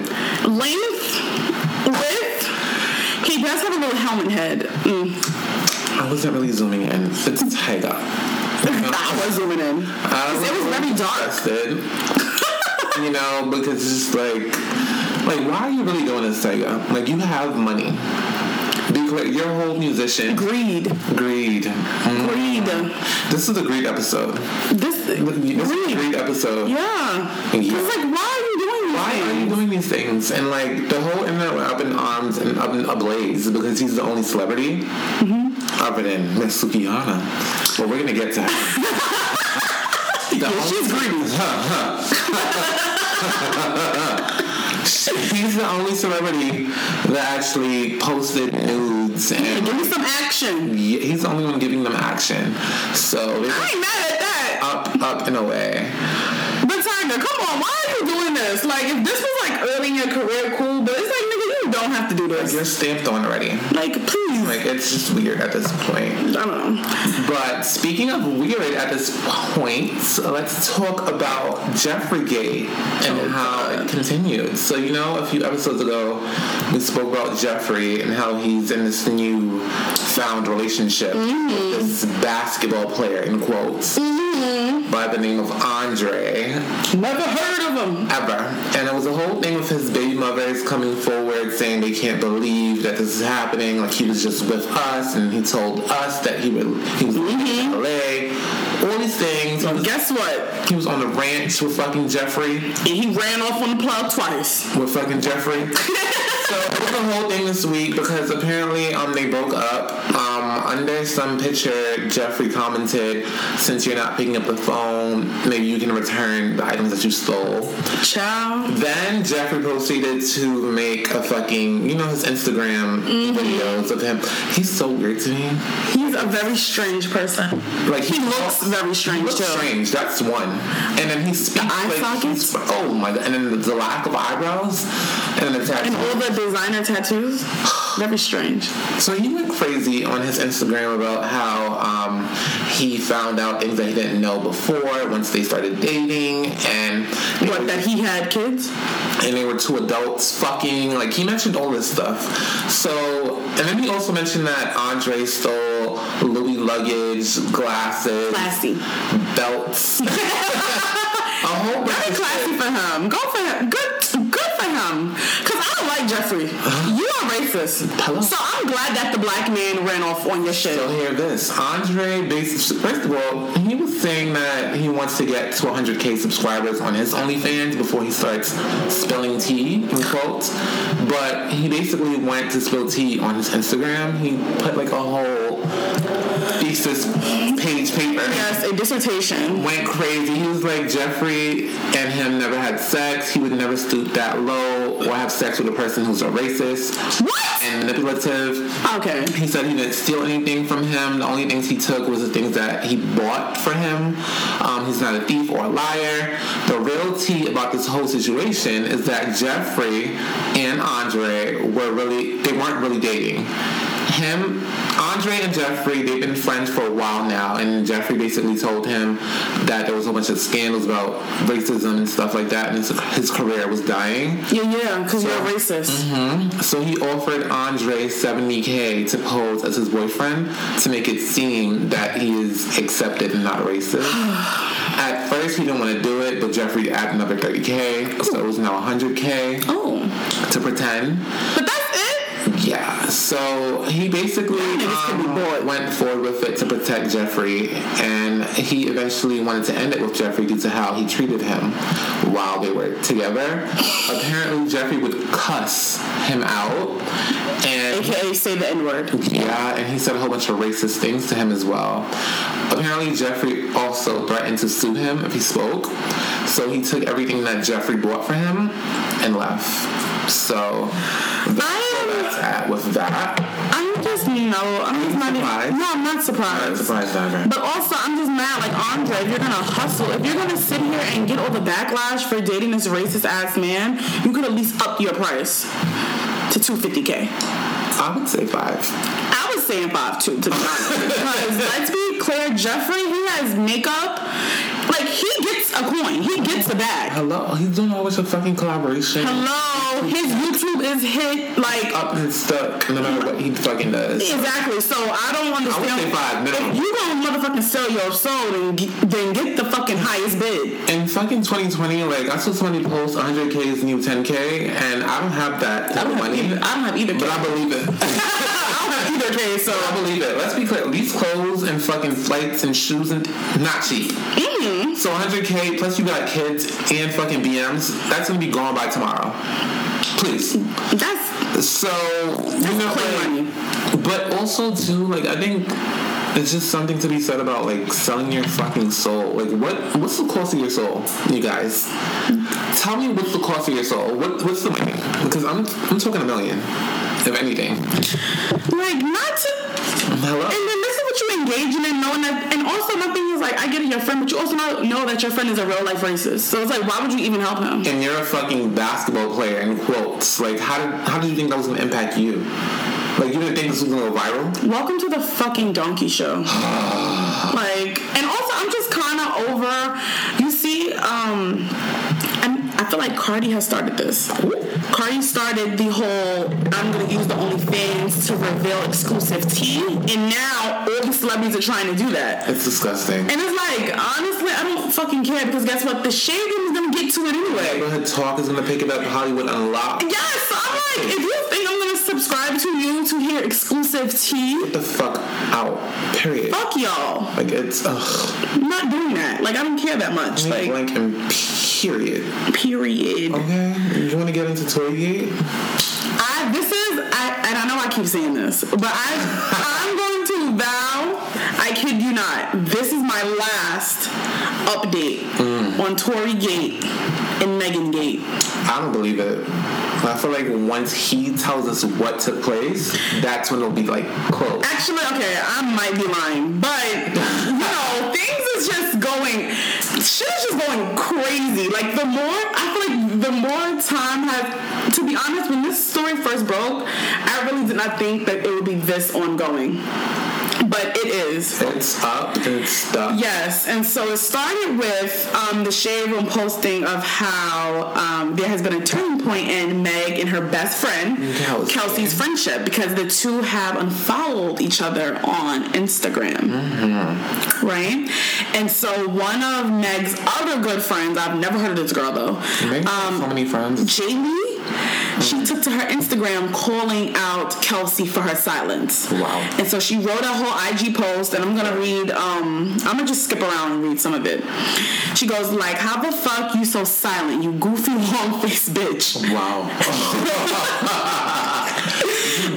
Length, width. He does have a little helmet head. Mm. I wasn't really zooming in. It's Tyga. I was zooming in. I it was very dark. disgusted. You know, because it's just like, like, why are you really doing this, Tyga? Like, you have money. You're a whole musician. Greed. Greed. Mm. Greed. This is a greed episode. This. This is a Greed. greed episode. Yeah. Yeah. It's like, why are you doing these Why are you doing these things? And like the whole internet went up in arms and up in ablaze because he's the only celebrity mm-hmm. other than Miss Sukihana. Well, we're gonna get to. Yeah, she's greedy. He's the only celebrity that actually posted nudes, and Give me some action. yeah, he's the only one giving them action. So I ain't mad at that. up, up in a way. But Tyga, come on, why are you doing this? Like, if this was like early in your career, cool. But it's like, nigga, you don't have to do this. You're stamped on already. Like, please. Like it's just weird at this point. I don't know. But speaking of weird at this point, let's talk about Jeffree Gate and Oh, how God. it continued. So you know, a few episodes ago, we spoke about Jeffree and how he's in this new found relationship Mm-hmm. with this basketball player in quotes by the name of Andre Never heard of him. ever. And it was a whole thing with his baby mothers coming forward saying they can't believe that this is happening. Like he was just with us and he told us that he, would, he was in mm-hmm. LA. All these things. He Guess what? he was on the ranch with fucking Jeffree. And he ran off on the plow twice. With fucking Jeffree. so it was a whole thing this week because apparently um they broke up. Um under some picture Jeffree commented, since you're not picking up the phone, maybe you can return the items that you stole. Child. Then Jeffree proceeded to make a fucking, you know, his Instagram videos of him. He's so weird to me. He's a very strange person. Like He looks very strange, He too. strange. That's one. And then he speaks eye like sockets? he's- oh my god! And then the, the lack of eyebrows and then the tattoo. And all the designer tattoos. Very strange. So he went crazy on his Instagram about how um, he found out things that he didn't know before once they started dating, and What, that he had kids? and they were two adults fucking. Like he mentioned all this stuff. So and then he also mentioned that Andre stole Louis luggage, glasses, Classy. belts, a whole bunch of classy shit. for him. Go for him. Good, him. Cause I don't like Jeffree. You are racist. Hello? So I'm glad that the black man ran off on your shit. So hear this. Andre, basically, first of all, he was saying that he wants to get to 100k subscribers on his OnlyFans before he starts spilling tea, in quotes. But he basically went to spill tea on his Instagram. He put like a whole thesis page paper. Yes, Yes, a dissertation. went crazy. He was like Jeffree and him never had sex. He would never stoop that low or have sex with a person who's a racist What? and manipulative. Okay. He said he didn't steal anything from him. The only things he took was the things that he bought for him. Um, he's not a thief or a liar. The reality about this whole situation is that Jeffree and Andre were really, they weren't really dating. Him, Andre and Jeffree, they've been friends for a while now, and Jeffree basically told him that there was a bunch of scandals about racism and stuff like that, and his, his career was dying. Yeah, yeah, because you're a racist. Mm-hmm. So he offered Andre 70k to pose as his boyfriend to make it seem that he is accepted and not racist. At first, he didn't want to do it, but Jeffree added another 30k, so it was now 100k Oh. to pretend. But that's it? Yeah, so he basically Niggas can be um, went forward with it to protect Jeffree, and he eventually wanted to end it with Jeffree due to how he treated him while they were together. Apparently, Jeffree would cuss him out, and AKA say the N word. yeah, and he said a whole bunch of racist things to him as well. Apparently, Jeffree also threatened to sue him if he spoke, so he took everything that Jeffree bought for him and left. So that's where Uh, that's at with that. I'm just no. I'm just not. surprised? Even, no, I'm not surprised. Surprise diver. But also, I'm just mad. Like Andre, if you're gonna hustle, if you're gonna sit here and get all the backlash for dating this racist ass man, you could at least up your price to 250k. I would say five. I was saying five too, to be honest. because let's be clear, Jeffree, he has makeup. Like he gets a coin. He gets a bag. Hello, he's doing all this fucking collaboration. Hello, his YouTube is hit like Up and stuck, no matter what he fucking does. Exactly. So I don't understand. say five minimum. If you gonna motherfucking sell your soul, then get, then get the fucking highest bid. In fucking 2020, like I saw somebody post 100k is new 10k, and I don't have that I type don't of have money, either. I don't have either. but I believe it. I don't have either case. So I believe it. Let's be clear. These clothes and fucking flights and shoes and not cheap. mm-hmm. So 100k plus you got kids and fucking BMs. That's gonna be gone by tomorrow. Please. that's So you know, like, money. but also too, like I think it's just something to be said about like selling your fucking soul. Like what? What's the cost of your soul, you guys? Tell me what's the cost of your soul. What, what's the money? Because I'm I'm talking a million, if anything. like not to. Hello. And then this is what you engaging in, knowing that. And also, my thing is like, I get it, your friend, but you also know, know that your friend is a real life racist. So it's like, why would you even help him? and you're a fucking basketball player in quotes. Like, how did how did you think that was gonna impact you? Like, you didn't think this was gonna go viral? Welcome to the fucking donkey show. like, and also, I'm just kind of over. You see, um, I feel like Cardi has started this. Cardi started the whole I'm gonna use the OnlyFans to reveal exclusive tea, and now all the celebrities are trying to do that. It's disgusting. And it's like, honestly, I don't fucking care because guess what? The shade is gonna get to it anyway. Neighborhood Talk is gonna pick it up. Hollywood Unlocked. Yes, so I'm like, if you think I'm gonna subscribe to you to hear exclusive tea, Get the fuck out. Period. fuck y'all. Like it's ugh. I'm not doing that. Like I don't care that much. Like, Like blank and period. period. Okay. You want to get into Toygate? I this is I and I know I keep saying this, but I I'm going to vow, I kid you not, this is my last update mm. on Tory Gate and Megan Gate. I don't believe it. I feel like once he tells us what took place, that's when it'll be like close. Actually, okay, I might be lying, but you know, things is just going shit is just going crazy. Like the more I feel like the more time has to be honest, when this story first broke, I really did not think that it would be this ongoing. But it is. It's up it's stuck. Yes, and so it started with um, the Shade Room posting of how um, there has been a turning point in Meg and her best friend Kelsey. Kelsey's friendship because the two have unfollowed each other on Instagram, right? And so one of Meg's other good friends, I've never heard of this girl though, Maybe so many friends. Jaylee. She took to her Instagram calling out Kelsey for her silence. Wow. And so she wrote a whole IG post, and I'm gonna read. Um, I'm gonna just skip around and read some of it. She goes like, "How the fuck you so silent, you goofy long face bitch." Wow.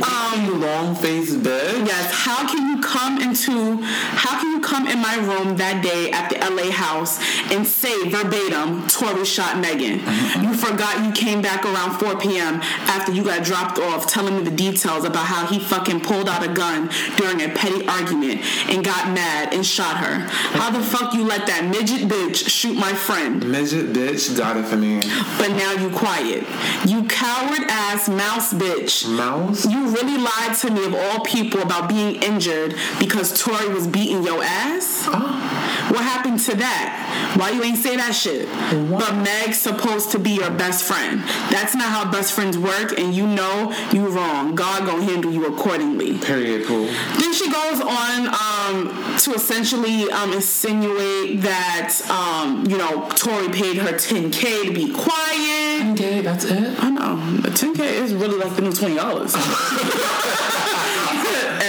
Um, long faced bitch. Yes, how can you come into how can you come in my room that day at the LA house and say verbatim Tory shot Megan? You forgot you came back around 4 p.m. after you got dropped off telling me the details about how he fucking pulled out a gun during a petty argument and got mad and shot her. How the fuck you let that midget bitch shoot my friend? Midget bitch got it for me. But now you quiet. You coward ass mouse bitch. Mouse? You really lied to me of all people about being injured because Tory was beating your ass? Oh. What happened to that? Why you ain't say that shit? But Meg's supposed to be your best friend. That's not how best friends work, and you know you wrong. God gonna handle you accordingly. Period, poo. Then she goes on um, to essentially um, insinuate that um, you know Tory paid her 10k to be quiet. Okay, that's it. I know the 10k is really like the new twenty dollars, and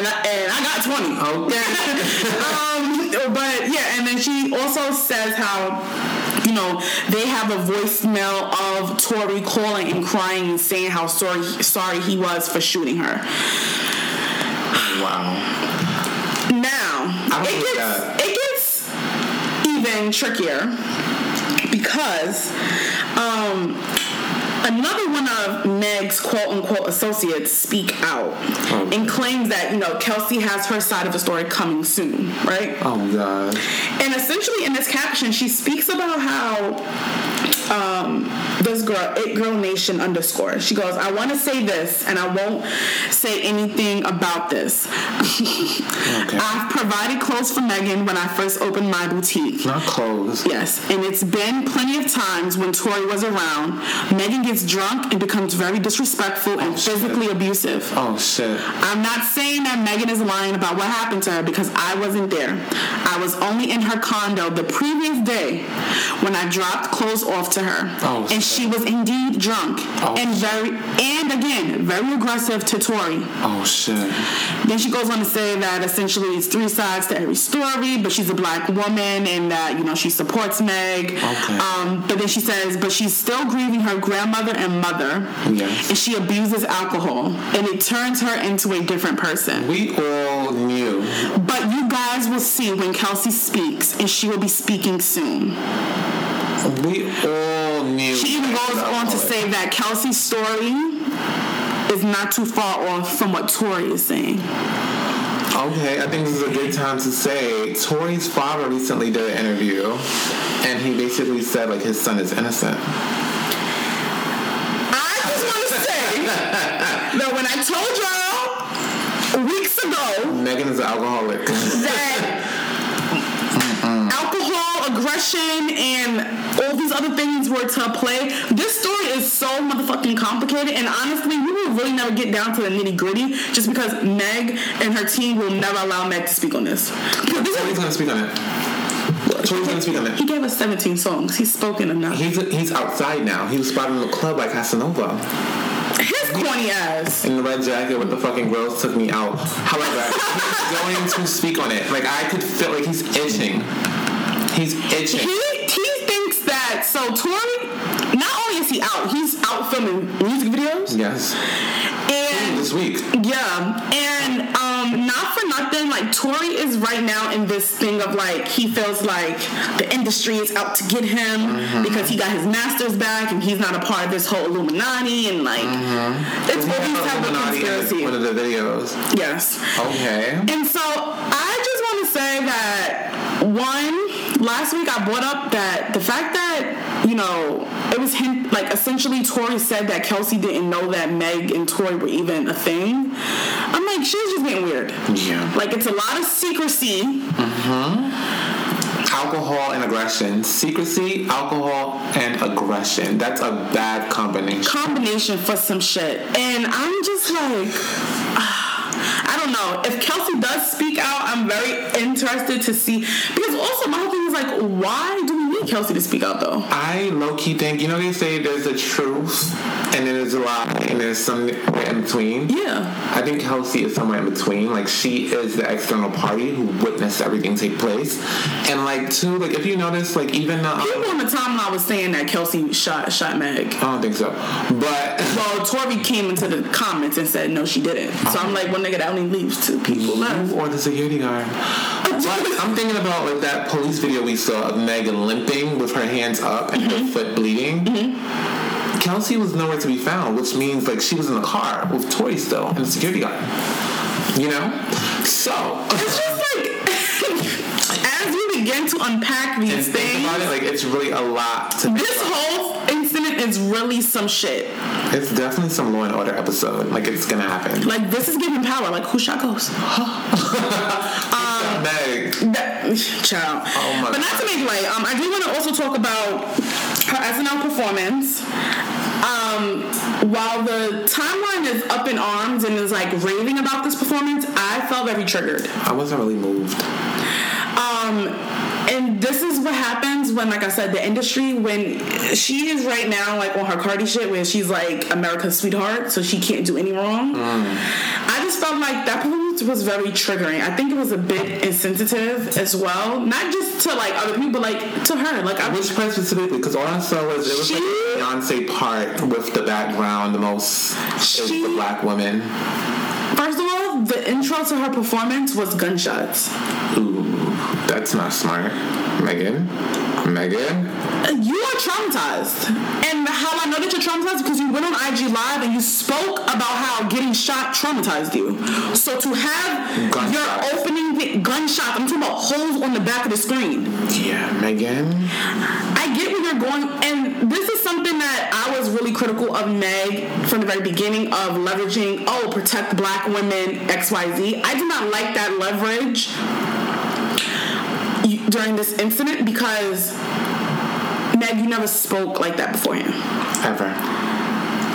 I, and I got twenty. um, but yeah, and then she also says how you know they have a voicemail of Tory calling and crying and saying how sorry sorry he was for shooting her. Wow. Now it gets that. it gets even trickier because um, another one of Meg's quote unquote associates speak out Okay. and claims that you know Kelsey has her side of the story coming soon, right? Oh god. And essentially, in this caption, she speaks about how um, this girl, it girl nation underscore. She goes, I want to say this, and I won't say anything about this. okay. I've provided clothes for Megan when I first opened my boutique. Not clothes. Yes, and it's been plenty of times when Tory was around. Megan gets drunk and becomes very disrespectful and Oh, shit. physically abusive. Oh shit. I'm not saying that Megan is lying about what happened to her because I wasn't there. I was only in her condo the previous day when I dropped clothes off to her. Oh, and she was indeed drunk Oh, and very and again very aggressive to Tory. Oh shit. Then she goes on to say that essentially it's three sides to every story, but she's a black woman and that, you know, she supports Meg. Okay. Um, but then she says, but she's still grieving her grandmother and mother. Yes. And she abuses alcohol. And it turns her into a different person. We all knew. But you guys will see when Kelsey speaks, and she will be speaking soon. We all knew. She even goes on to say that Kelsey's story is not too far off from what Tory is saying. Okay, I think this is a good time to say Tory's father recently did an interview, and he basically said like his son is innocent. I just want to say that when I told y'all weeks ago Megan is an alcoholic. that alcohol, aggression, and all these other things were to play, this story is so motherfucking complicated. And honestly, we will really never get down to the nitty gritty just because Meg and her team will never allow Meg to speak on this. Because this Tory's gonna speak on it. Tory's gonna speak on he gave us 17 songs. He's spoken enough. He's he's outside now. He was spotted in the club like Casanova His corny ass. in the red jacket with the fucking girls took me out. However, he's going to speak on it. Like I could feel like he's itching. He's itching. He he thinks that so Tory. Not only is he out, he's out filming music videos, Yes. and This week. yeah, and um, not for nothing. Like Tory is right now in this thing of like he feels like the industry is out to get him Mm-hmm. because he got his masters back and he's not a part of this whole Illuminati and like it's all these type of conspiracy. One of the videos. Yes. Okay. And so I just want to say that one, last week I brought up that the fact that, you know, it was him, like essentially Tory said that Kelsey didn't know that Meg and Tory were even a thing. I'm like, she's just being weird. Yeah. Like it's a lot of secrecy. Mhm. Alcohol and aggression. Secrecy, alcohol, and aggression. That's a bad combination. combination for some shit. And I'm just like, don't know. If Kelsey does speak out, I'm very interested to see. Because also, my whole thing is like, why do we need Kelsey to speak out though? I low key think you know they say there's a truth and then there's a lie and there's somewhere in between. Yeah. I think Kelsey is somewhere in between. Like she is the external party who witnessed everything take place, and like too, like if you notice, like even the, um, People on the timeline was saying that Kelsey shot shot Meg. I don't think so, but Well, Tory came into the comments and said no, she didn't. So I'm like, well, nigga, that only leaves two people left. or the security guard. But I'm thinking about like that police video we saw of Megan limping with her hands up and her foot bleeding. Kelsey was nowhere to be found, which means like she was in the car with Tory still and the security guard. You know, so It's just like as you begin to unpack these think things, about it, like it's really a lot to. this whole incident is really some shit. It's definitely some Law and Order episode. Like it's gonna happen. Like this is giving power. Like who shot Ghost? Meg. That, child. Oh my but not to make light, um, I do want to also talk about her SNL performance. Um, while the timeline is up in arms and is like raving about this performance, I felt very triggered. I wasn't really moved. Um, and this is what happens when, like I said, the industry when she is right now like on her Cardi shit, where she's like America's sweetheart, so she can't do any wrong. Mm. I just felt like that performance was very triggering. I think it was a bit insensitive as well, not just to like other people, but like to her. Like I was. Which part specifically? Because all I saw was it was She- like the Beyonce part with the background, the most She- the black woman. First of all, the intro to her performance was gunshots. Ooh, that's not smart. Megan? Megan? You are traumatized. And how I know that you're traumatized because you went on IG Live and you spoke about how getting shot traumatized you. So to have Gunshots. your opening thi- gunshots, I'm talking about holes on the back of the screen. Yeah, Megan. I get where you're going, and this is something that I was really critical of Meg from the very beginning of leveraging, oh, protect black women, XYZ. I do not like that leverage you- during this incident because Meg, you never spoke like that beforehand. Ever.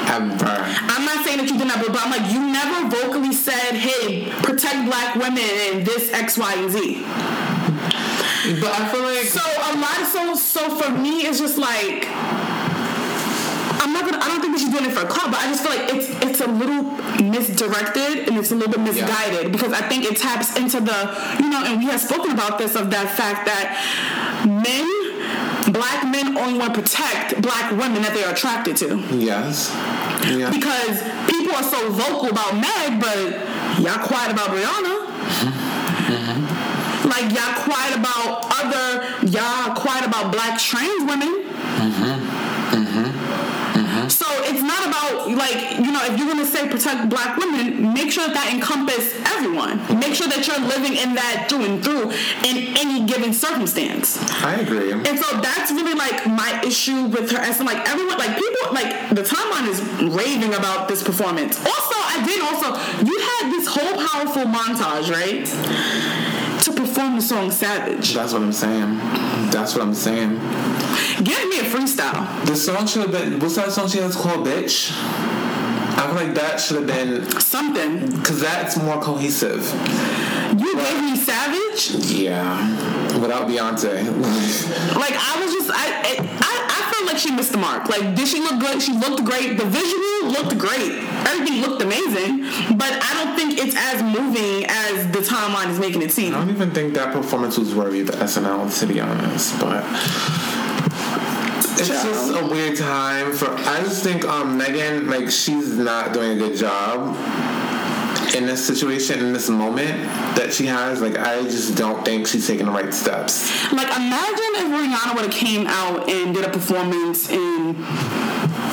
Ever. I'm not saying that you did not, but I'm like, you never vocally said, hey, protect black women and this X, Y, and Z. But I feel like So a lot. of. So so for me, it's just like I'm not gonna. I don't think that she's doing it for a clout, but I just feel like it's it's a little misdirected and it's a little bit misguided because I think it taps into the you know, and we have spoken about this of that fact that men. Black men only want to protect black women that they are attracted to yes. Yeah. because people are so vocal about Meg, but y'all quiet about Breonna. Mhm. Like y'all quiet about other, y'all quiet about black trans women. Not about like you know if you're gonna say protect black women, make sure that that encompass everyone. Make sure that you're living in that through and through in any given circumstance. I agree. And so that's really like my issue with her. And so like everyone, like people, like the timeline is raving about this performance. Also, I did also, you had this whole powerful montage, right? To perform the song Savage. That's what I'm saying. That's what I'm saying. Give me a freestyle. The song should have been. What's that song she has called, "Bitch"? I feel like that should have been Something. because that's more cohesive. You gave me Savage? Yeah, without Beyonce. Like I was just, I, I, I felt like she missed the mark. Like, did she look good? She looked great. The visual looked great. Everything looked amazing. But I don't think it's as moving as the timeline is making it seem. I don't even think that performance was worthy of the SNL, to be honest. But it's just a weird time for. I just think um, Megan, like, she's not doing a good job in this situation, in this moment that she has. Like, I just don't think she's taking the right steps. Like, imagine if Rihanna would have came out and did a performance and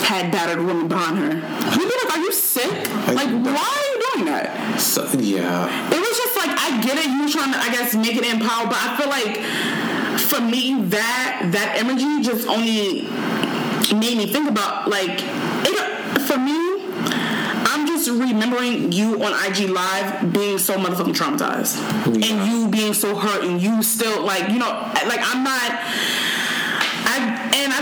had battered women behind her. You'd be like, are you sick? Like, why are you doing that? So yeah, It was just like, I get it. You were trying to, I guess, make it empower, but I feel like for me, that that imagery just only made me think about like it. For me, I'm just remembering you on IG Live being so motherfucking traumatized, Yeah. and you being so hurt, and you still like you know like I'm not. I and I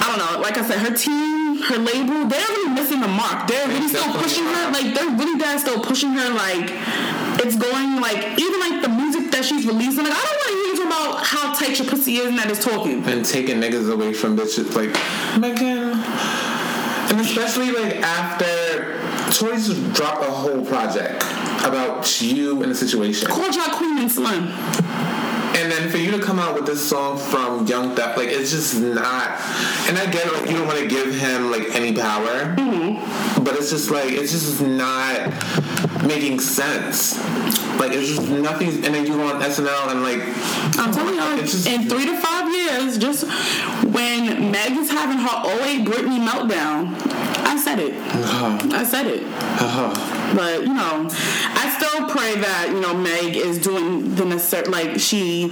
I don't know. Like I said, her team, her label, they're really missing the mark. They're really still pushing her. Like they're really bad still pushing her. Like it's going like even like the music that she's releasing. Like I don't want to hear about how tight your pussy is and that it's talking. and taking niggas away from bitches like Megan. And especially like after Tory's dropped a whole project about you and the situation. Call y'all Queen and Slim. And then for you to come out with this song from Young Thug, like it's just not. And I get it, like you don't want to give him like any power, mm-hmm. but it's just like it's just not making sense. Like it's just nothing. And then you go on SNL and like I'm telling you, It's just- in three to five years, just when Meg is having her 08 Britney meltdown, I said it. I said it. But you know, I still pray that you know Meg is doing the necessary, like she,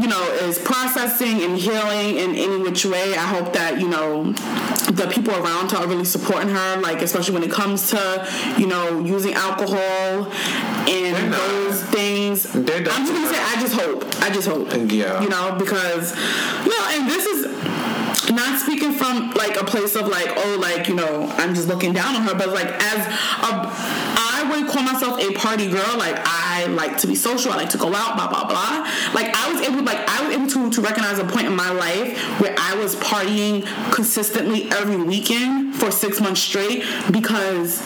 you know, is processing and healing in any which way. I hope that you know the people around her are really supporting her, like especially when it comes to you know using alcohol and those things. I'm just gonna say, I just hope. I just hope. Yeah. You know, because you know, and this is not speaking from like a place of like oh like you know i'm just looking down on her but like as a i would call myself a party girl. Like i like to be social. I like to go out blah blah blah. Like i was able like i was able to to recognize a point in my life where i was partying consistently every weekend for six months straight because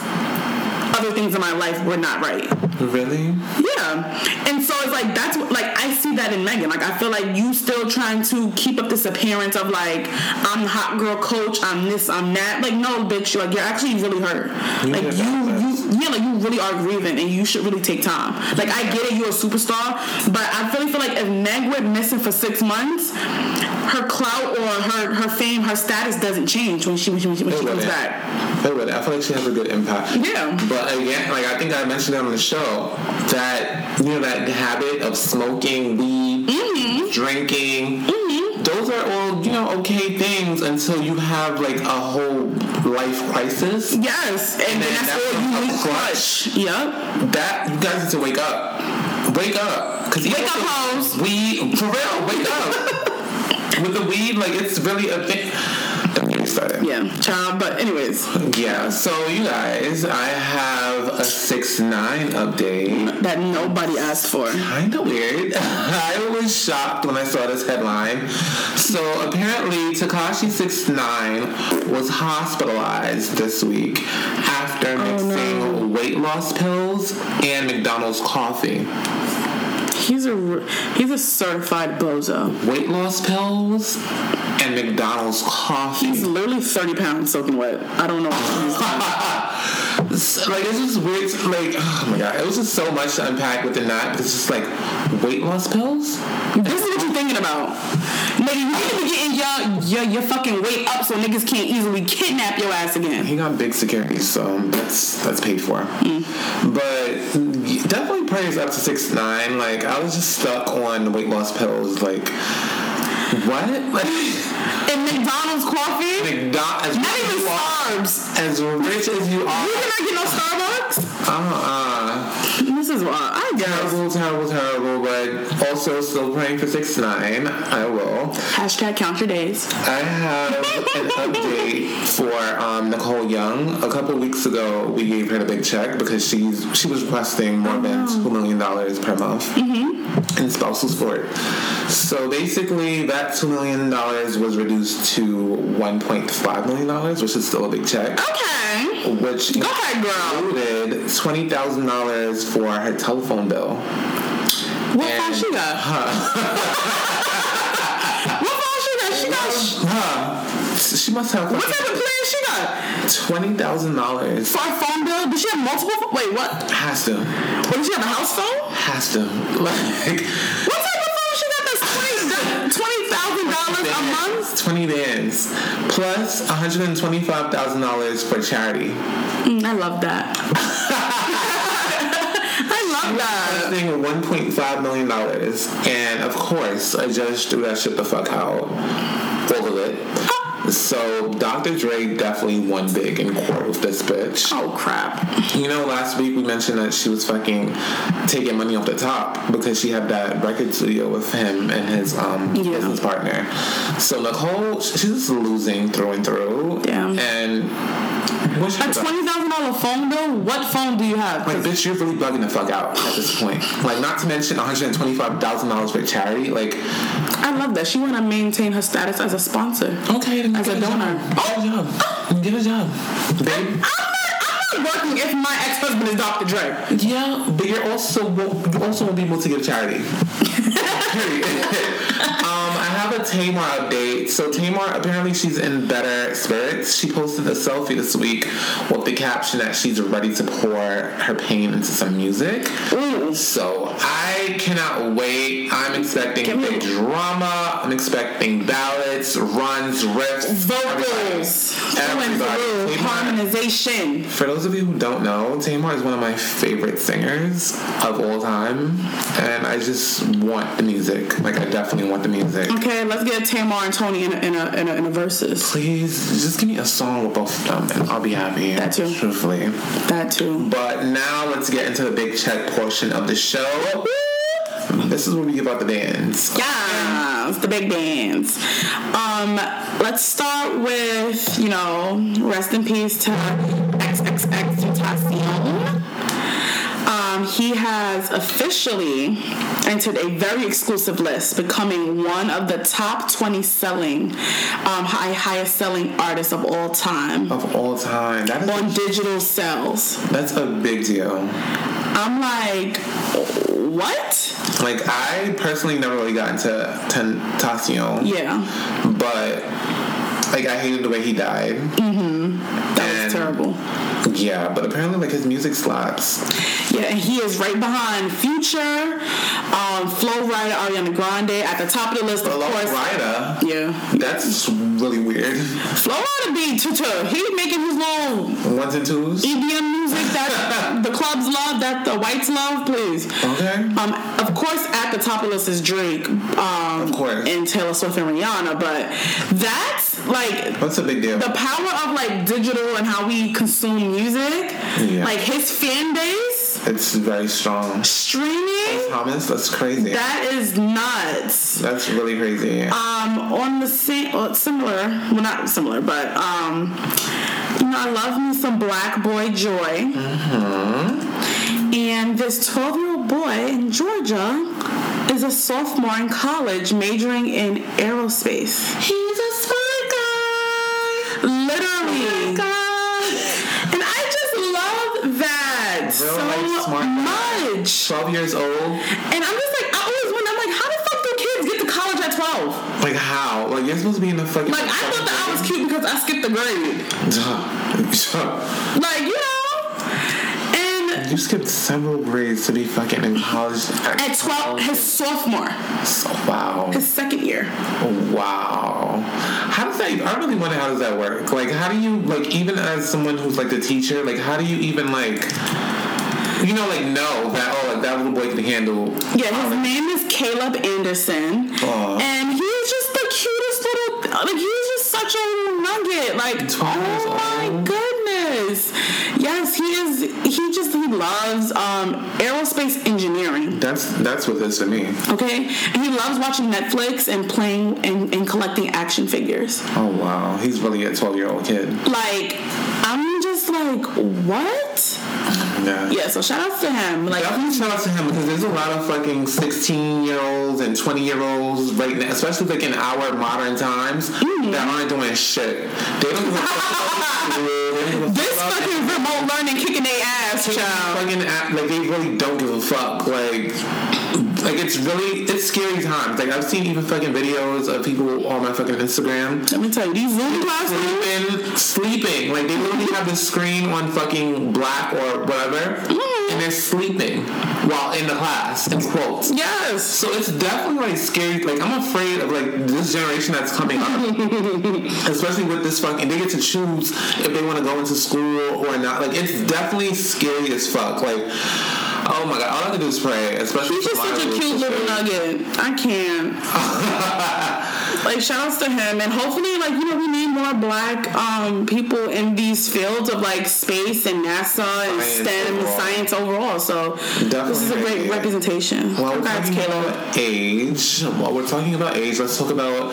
other things in my life were not right really. yeah. And so it's like that's what like I see that in Megan. Like I feel like you still trying to keep up this appearance of like I'm the hot girl coach, I'm this, I'm that. Like no bitch, like you're actually really hurt. Like you you yeah, like you really are grieving and you should really take time. Like I get it, you're a superstar, but I really feel like if Meg went missing for six months, her clout or her her fame, her status doesn't change when she when she, when she comes back. It would. I feel like she has a good impact. Yeah. But again, like I think I mentioned it on the show, that you know that habit of smoking weed, Mm-hmm. drinking, those are all you know okay things until you have like a whole life crisis. Yes, and, And then then that's that's all you need clutch. Yep. That you guys need to wake up. Wake up. Cause Wake up, hoes. We for real. Wake up. With the weed, like it's really a thing. Yeah, child. But anyways, Yeah, so you guys, I have a six nine update. that nobody asked for. Kind of weird. I was shocked when I saw this headline. So apparently, Tekashi six nine was hospitalized this week after oh, mixing weight loss pills and McDonald's coffee. He's a he's a certified bozo. Weight loss pills and McDonald's coffee. He's literally thirty pounds soaking wet. I don't know. Like it's just weird. Like oh my god, it was just so much to unpack within that. It's just like weight loss pills. this is what you're thinking about. Nigga, you need to be getting your, your your fucking weight up so niggas can't easily kidnap your ass again. He got big security, so that's that's paid for. Mm. But prayers up to six nine. Like I was just stuck on the weight loss pills. Like what? Like And McDonald's coffee, McDonald's. As not even Starbucks. as rich as you are, You cannot get no Starbucks. Uh uh This is why I guess. Terrible, terrible, terrible. But also still praying for six nine. I will. Hashtag count your days. I have an update for um, Nicole Young. A couple weeks ago, we gave her the big check because she's she was requesting more than two million dollars per month in spousal support. So basically, that two million dollars was reduced to one point five million dollars, which is still a big check. Okay. Which Go ahead, girl. included twenty thousand her telephone bill. What phone And- she got? what phone she got? She got. Huh. She must have What type of plan she got? twenty thousand dollars. For a phone bill? Does she have multiple? Wait, what? Has to. What does she have a house phone? Has to. Like What type of phone she got? That's twenty thousand dollars a month. Twenty bands plus one hundred and twenty-five thousand dollars for charity. Mm, I love that. I love that. One point five million dollars, and of course, a judge threw that shit the fuck out, all of it. So Dr. Dre definitely won big in court with this bitch. Oh crap! You know, last week we mentioned that she was fucking taking money off the top because she had that record studio with him and his um, Yeah. business partner. So Nicole, she's losing through and through. Yeah. And What's A twenty thousand dollar phone bill? What phone do you have? Like, bitch, you're really bugging the fuck out at this point. Like, not to mention $125,000 for charity. Like, I love that. She want to maintain her status as a sponsor. okay, then As a donor. Job. Get a job. Get a job. Babe. I'm not, working if my ex husband is Dr. Dre. Yeah, but you're also you also won't be able to give charity. Period. Tamar update. So Tamar, apparently she's in better spirits. She posted a selfie this week with the caption that she's ready to pour her pain into some music. So I cannot wait. I'm expecting me- big drama. I'm expecting ballads, runs, riffs, Vocals. Everybody. Harmonization. for those of you who don't know, Tamar is one of my favorite singers of all time, and I just want the music. Like I definitely want the music. Okay, let's get Tamar and Toni in a, in a, in a, in a versus. Please, just give me a song with both of them, and I'll be happy. That too. Truthfully. That too. But now let's get into the big check portion of the show. This is where we give out the bands. Yeah, it's the big bands. Um, let's start with, you know, rest in peace to XXX Tentacion. Um, he has officially entered a very exclusive list, becoming one of the top 20 selling, um, high, highest selling artists of all time Of all time, that on is digital sales. that's a big deal. I'm like, what? Like I personally never really got into Tentacion. Yeah, but like I hated the way he died. Mm-hmm. that was terrible. Yeah, but apparently like his music slaps. Yeah, and he is right behind Future, um, Flo Rida, Ariana Grande at the top of the list, of Flo course. Rida, Yeah, that's really weird. Flo Rida be tutu. He making his little Ones and twos. EDM music that the clubs love, that the whites love. Please. Okay. Um, of course, at the top of the list is Drake, um, Of course. and Taylor Swift and Rihanna. But that's like What's a big deal. the power of like digital and how we consume music. Yeah. Like his fan base It's very strong. streaming. Thomas, that's crazy. That is nuts. That's really crazy. Um, on the same, well, similar, well, not similar, but um, you know, I love me some Black Boy Joy. Mhm. And this 12 year old boy in Georgia is a sophomore in college majoring in aerospace. He's a smart guy. Literally. And I just love that Real so life smart much. Twelve years old. And I'm just like, I always wonder, I'm like, how the fuck do kids get to college at 12? Like how? Like you're supposed to be in the fucking. Like, I thought that I was cute because I skipped the grade. Like, you know? And You skipped several grades to be fucking in college. at 12, his sophomore, So, wow. his second year. Wow. How does that? I really wonder how does that work. Like, how do you like even as someone who's like the teacher? Like, how do you even like, you know, like know that oh, like that little boy can handle? Yeah, his name is Caleb Anderson. Aw. And he's just the cutest little, like, he's just such a nugget. Like, oh my old. goodness. Yes, he is, he just, he loves um, aerospace engineering. That's that's what this to me. Okay, and he loves watching Netflix and playing and, and collecting action figures. Oh wow, he's really a twelve year old kid. Like, I'm just like, what? Yeah. Yeah, so shout out to him. Like, Definitely shout out to him because there's a lot of fucking 16 year olds and 20 year olds right now, especially like in our modern times, Mm-hmm. that aren't doing shit. They don't give a fuck about school. They don't give a this fuck fucking remote learning kicking their ass, child. fucking like they really don't give a fuck. Like, like it's really it's scary times. Like I've seen even fucking videos of people on my fucking Instagram Let me tell you, these Zoom classes. sleeping, sleeping. Like they literally have the screen on fucking black or whatever, mm-hmm. and they're sleeping while in the class in quotes. Yes. So it's definitely like scary. Like I'm afraid of like this generation that's coming up, especially with this fucking. They get to choose if they want to go into school or not. Like it's definitely scary as fuck. Like oh my god, all I can do is pray. Especially He's just such a cute little nugget. I can't. like shout outs to him and hopefully like you know we need more black um people in these fields of like space and NASA and Science STEM and science overall. So this is a great Definitely. representation. Well, we're Congrats, talking Caleb. about age. While we're talking about age, let's talk about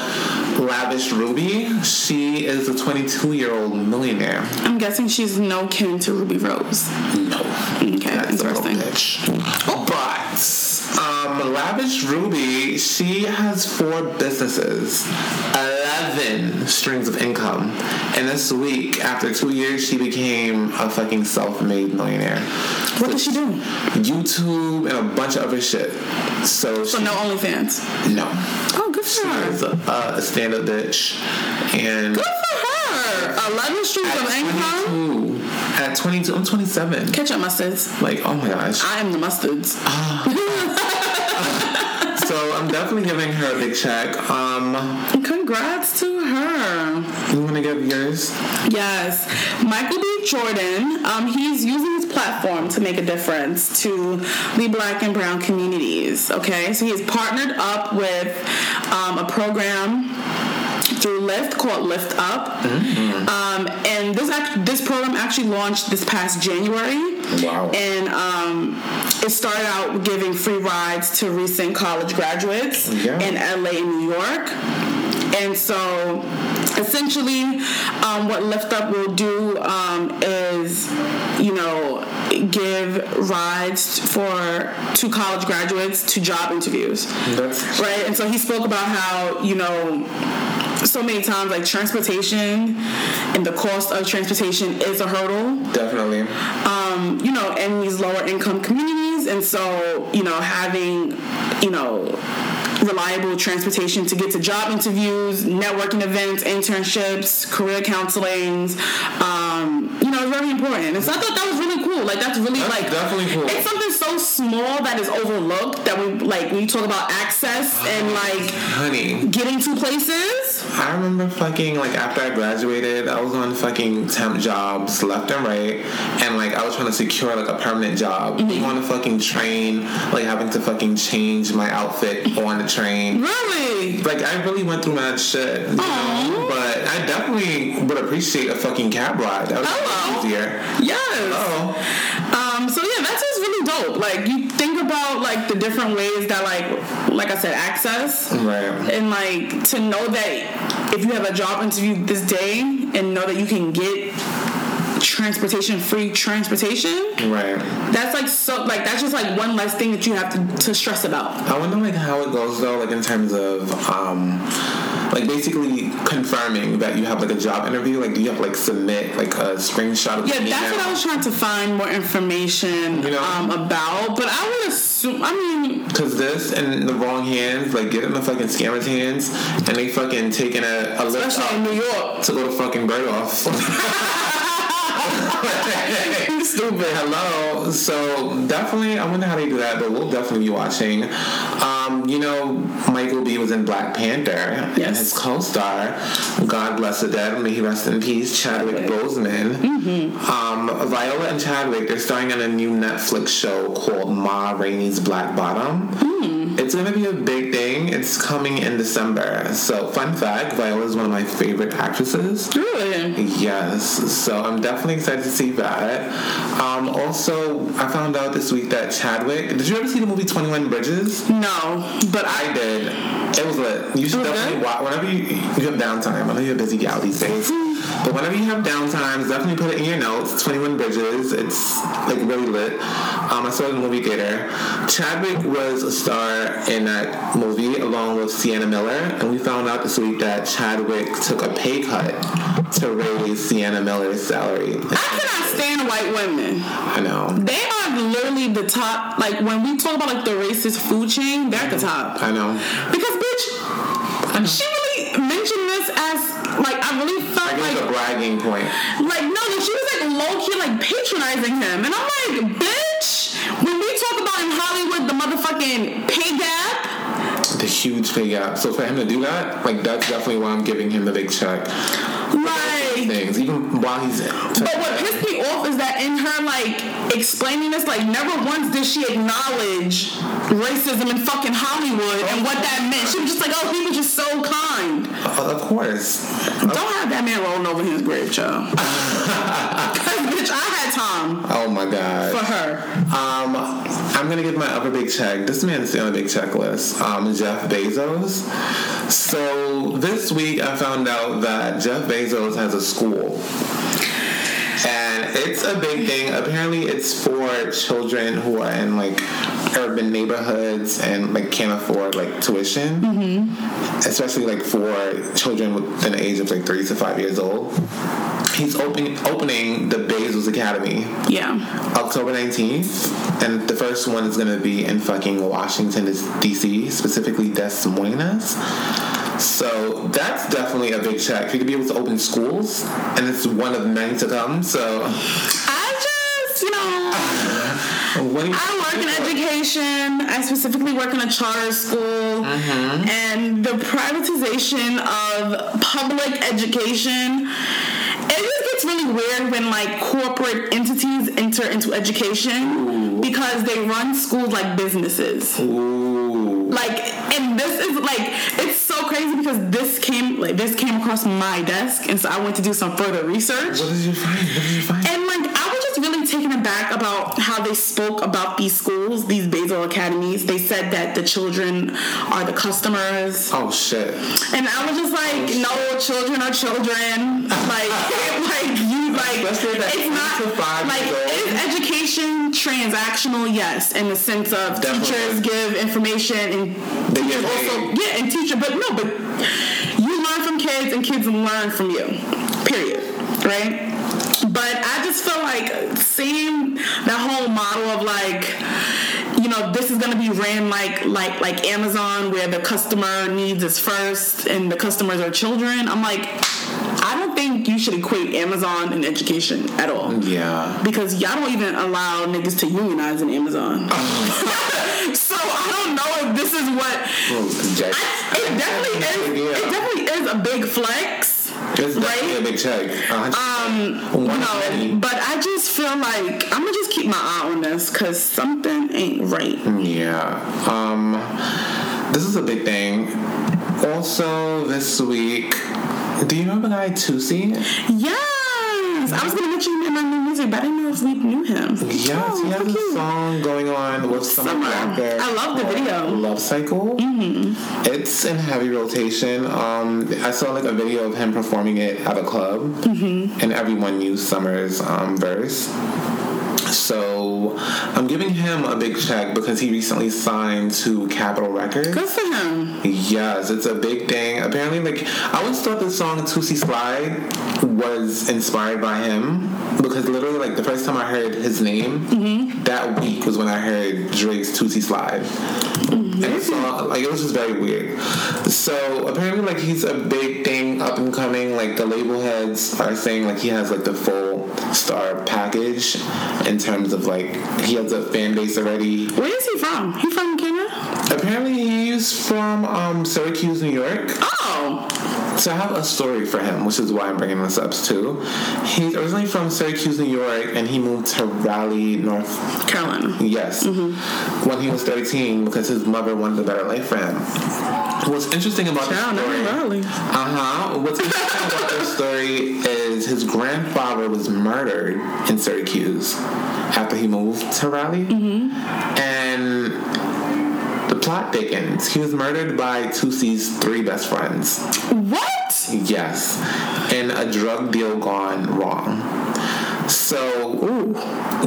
Lavish Ruby. She is a 22 year old millionaire. I'm guessing she's no kin to Ruby Rose. No. Okay, That's interesting. bitch. But um, Lavish Ruby, she has four businesses, eleven streams of income, and this week, after two years, she became a fucking self-made millionaire. What does she do? YouTube and a bunch of other shit. So, So she, no OnlyFans. no, Oh, good for she her. is a, a stand-up bitch, and Good for her. 11 streams of income. 22, at 22, I'm 27. Catch up, mustards. Like, oh my gosh. I am the mustards. So I'm definitely giving her a big check. Um, Congrats to her. you want to give yours? Yes, Michael B. Jordan. Um, he's using his platform to make a difference to the Black and Brown communities. Okay, so he has partnered up with um, a program through Lyft called Lyft Up, um, and this act- this program actually launched this past January. Wow. And um, it started out giving free rides to recent college graduates Yeah. in LA and New York. And so, essentially, um, what Lyft Up will do um, is, you know, give rides for to college graduates to job interviews, That's right? And so he spoke about how, you know, so many times like transportation and the cost of transportation is a hurdle definitely. um, you know, in these lower income communities. And so, you know, having, you know, reliable transportation to get to job interviews, networking events, internships, career counselings, um, you know, it's very important. And so I thought that was really cool. Like that's really That's like definitely cool. It's something so small that is overlooked that we like when you talk about access and like Honey, getting to places. I remember fucking like after I graduated, I was on fucking temp jobs left and right, and like I was trying to secure like a permanent job. Mm-hmm. You on a fucking train, like having to fucking change my outfit on the train. Really? Like I really went through that shit, you know? But I definitely would appreciate a fucking cab ride. That would Hello. be easier. Yes. Oh, Um, so yeah, that's just really dope. Like you think about like the different ways that like like I said, access right. and like to know that if you have a job interview this day and know that you can get transportation free transportation Right. that's like so like that's just like one less thing that you have to, to stress about I wonder like how it goes though, like in terms of um like basically confirming that you have like a job interview. Like do you have like submit like a screenshot of the yeah that's what i was trying to find more information You know? um, about but i would assume i mean Cause this in the wrong hands, like get it in the fucking scammers' hands, and they fucking taking a, a lift especially in new york to go to fucking Bergdorf. Stupid. Hello. So definitely, I wonder how they do that, but we'll definitely be watching. Um, you know, Michael B was in Black Panther, and his co-star, God bless the dead, may he rest in peace, Chadwick Chadwick. Boseman. Mm-hmm. Um, Viola and Chadwick, they're starring in a new Netflix show called Ma Rainey's Black Bottom. Hmm. It's gonna be a big thing. It's coming in December. So, fun fact: Viola is one of my favorite actresses. really Yes, so I'm definitely excited to see that. Um, also, I found out this week that Chadwick. Did you ever see the movie Twenty One Bridges? no but i I did. It was lit. You should definitely good? watch whenever you, you have downtime. I know you're a busy gal these days, but whenever you have downtime, definitely put it in your notes. Twenty One Bridges. It's like really lit. Um, I saw it in the movie theater. Chadwick was a star in that movie along with Sienna Miller, and we found out this week that Chadwick took a pay cut to raise Sienna Miller's salary. I cannot stand white women. I know. They are literally the top. Like when we talk about like the racist food chain, they're at the top. I know. Because bitch, she really mentioned this as like I really felt I guess like a bragging point. like no, no, she was like low key like patronizing him, and I'm like, bitch. When we talk about in Hollywood the motherfucking pay gap, The huge pay gap. So for him to do that, like that's definitely why I'm giving him the big check. like. Things even while he's. in. But what pissed me off is that in her like explaining this, like never once did she acknowledge racism in fucking Hollywood and what that meant. She was just like, oh, he was just so kind. Uh, of course. Don't have that man rolling over his grave, child. Cause bitch, I had time Oh my god. for her. Um, I'm gonna give my other big check. This man's the only big checklist. Um, Jeff Bezos. So this week I found out that Jeff Bezos has a school. And it's a big thing. Apparently, it's for children who are in like urban neighborhoods and like can't afford like tuition, mm-hmm. especially like for children within the age of like three to five years old. He's opening opening the Bezos Academy Yeah. October 19th, and the first one is going to be in fucking Washington, D.C., specifically Des Moines. So that's definitely a big check. He could be able to open schools, and it's one of many to come. So I just, you know, you, I work in education. I specifically work in a charter school, Mm-hmm. and the privatization of public education. It just gets really weird when like corporate entities enter into education because they run schools like businesses. Ooh. Like, so crazy because this came like this came across my desk, and so I went to do some further research. What did you find? What did you find? And like taken aback about how they spoke about these schools, these Bezos academies. They said that the children are the customers. oh shit. And I was just like, no, children are children. Like, like you, like it's not like is education transactional? Yes, in the sense of Definitely. teachers give information and They teachers also yeah, and teacher, but no, but you learn from kids and kids learn from you. Period. Right. But I just feel like seeing that whole model of like, you know, this is gonna be ran like like like Amazon where the customer needs is first and the customers are children. I'm like, I don't think you should equate Amazon and education at all. Yeah. Because y'all don't even allow niggas to unionize in Amazon. so I don't know if this is what Well, I, it definitely is. Yeah. It definitely is a big flex. It's right? a big check. Um, One you of know, many. but I just feel like I'm gonna just keep my eye on this because something ain't right. Yeah. Um, this is a big thing. Also, this week, do you remember the guy Toosii? I was gonna mention him in my new music, but I didn't know if we knew him. Yes, oh, he has a cute. song going on with some Summer. rapper. I love the video. Love Cycle. Mm-hmm. It's in heavy rotation. Um, I saw like a video of him performing it at a club, Mm-hmm. and everyone knew Summer's um, verse. So I'm giving him a big check because he recently signed to Capitol Records. Good for him. Yes, it's a big thing. Apparently, like I always thought the song "Toosie Slide" was inspired by him because literally, like the first time I heard his name, mm-hmm. that week was when I heard Drake's "Toosie Slide." And so, like, it was just very weird. So apparently, like, he's a big thing, up and coming. Like, the label heads are saying, like, he has like the full star package in terms of like he has a fan base already. Where is he from? He from Canada? Apparently, he's from um, Syracuse, New York. Oh, So I have a story for him, which is why I'm bringing this up too. He's originally from Syracuse, New York, and he moved to Raleigh, North. Carolina. Yes, when he was 13, because his mother wanted a better life for him. What's interesting about Child, not story? Raleigh. Uh huh. What's interesting about this story is his grandfather was murdered in Syracuse after he moved to Raleigh, and the plot thickens. He was murdered by Toosii's three best friends. What? Yes, and a drug deal gone wrong. So,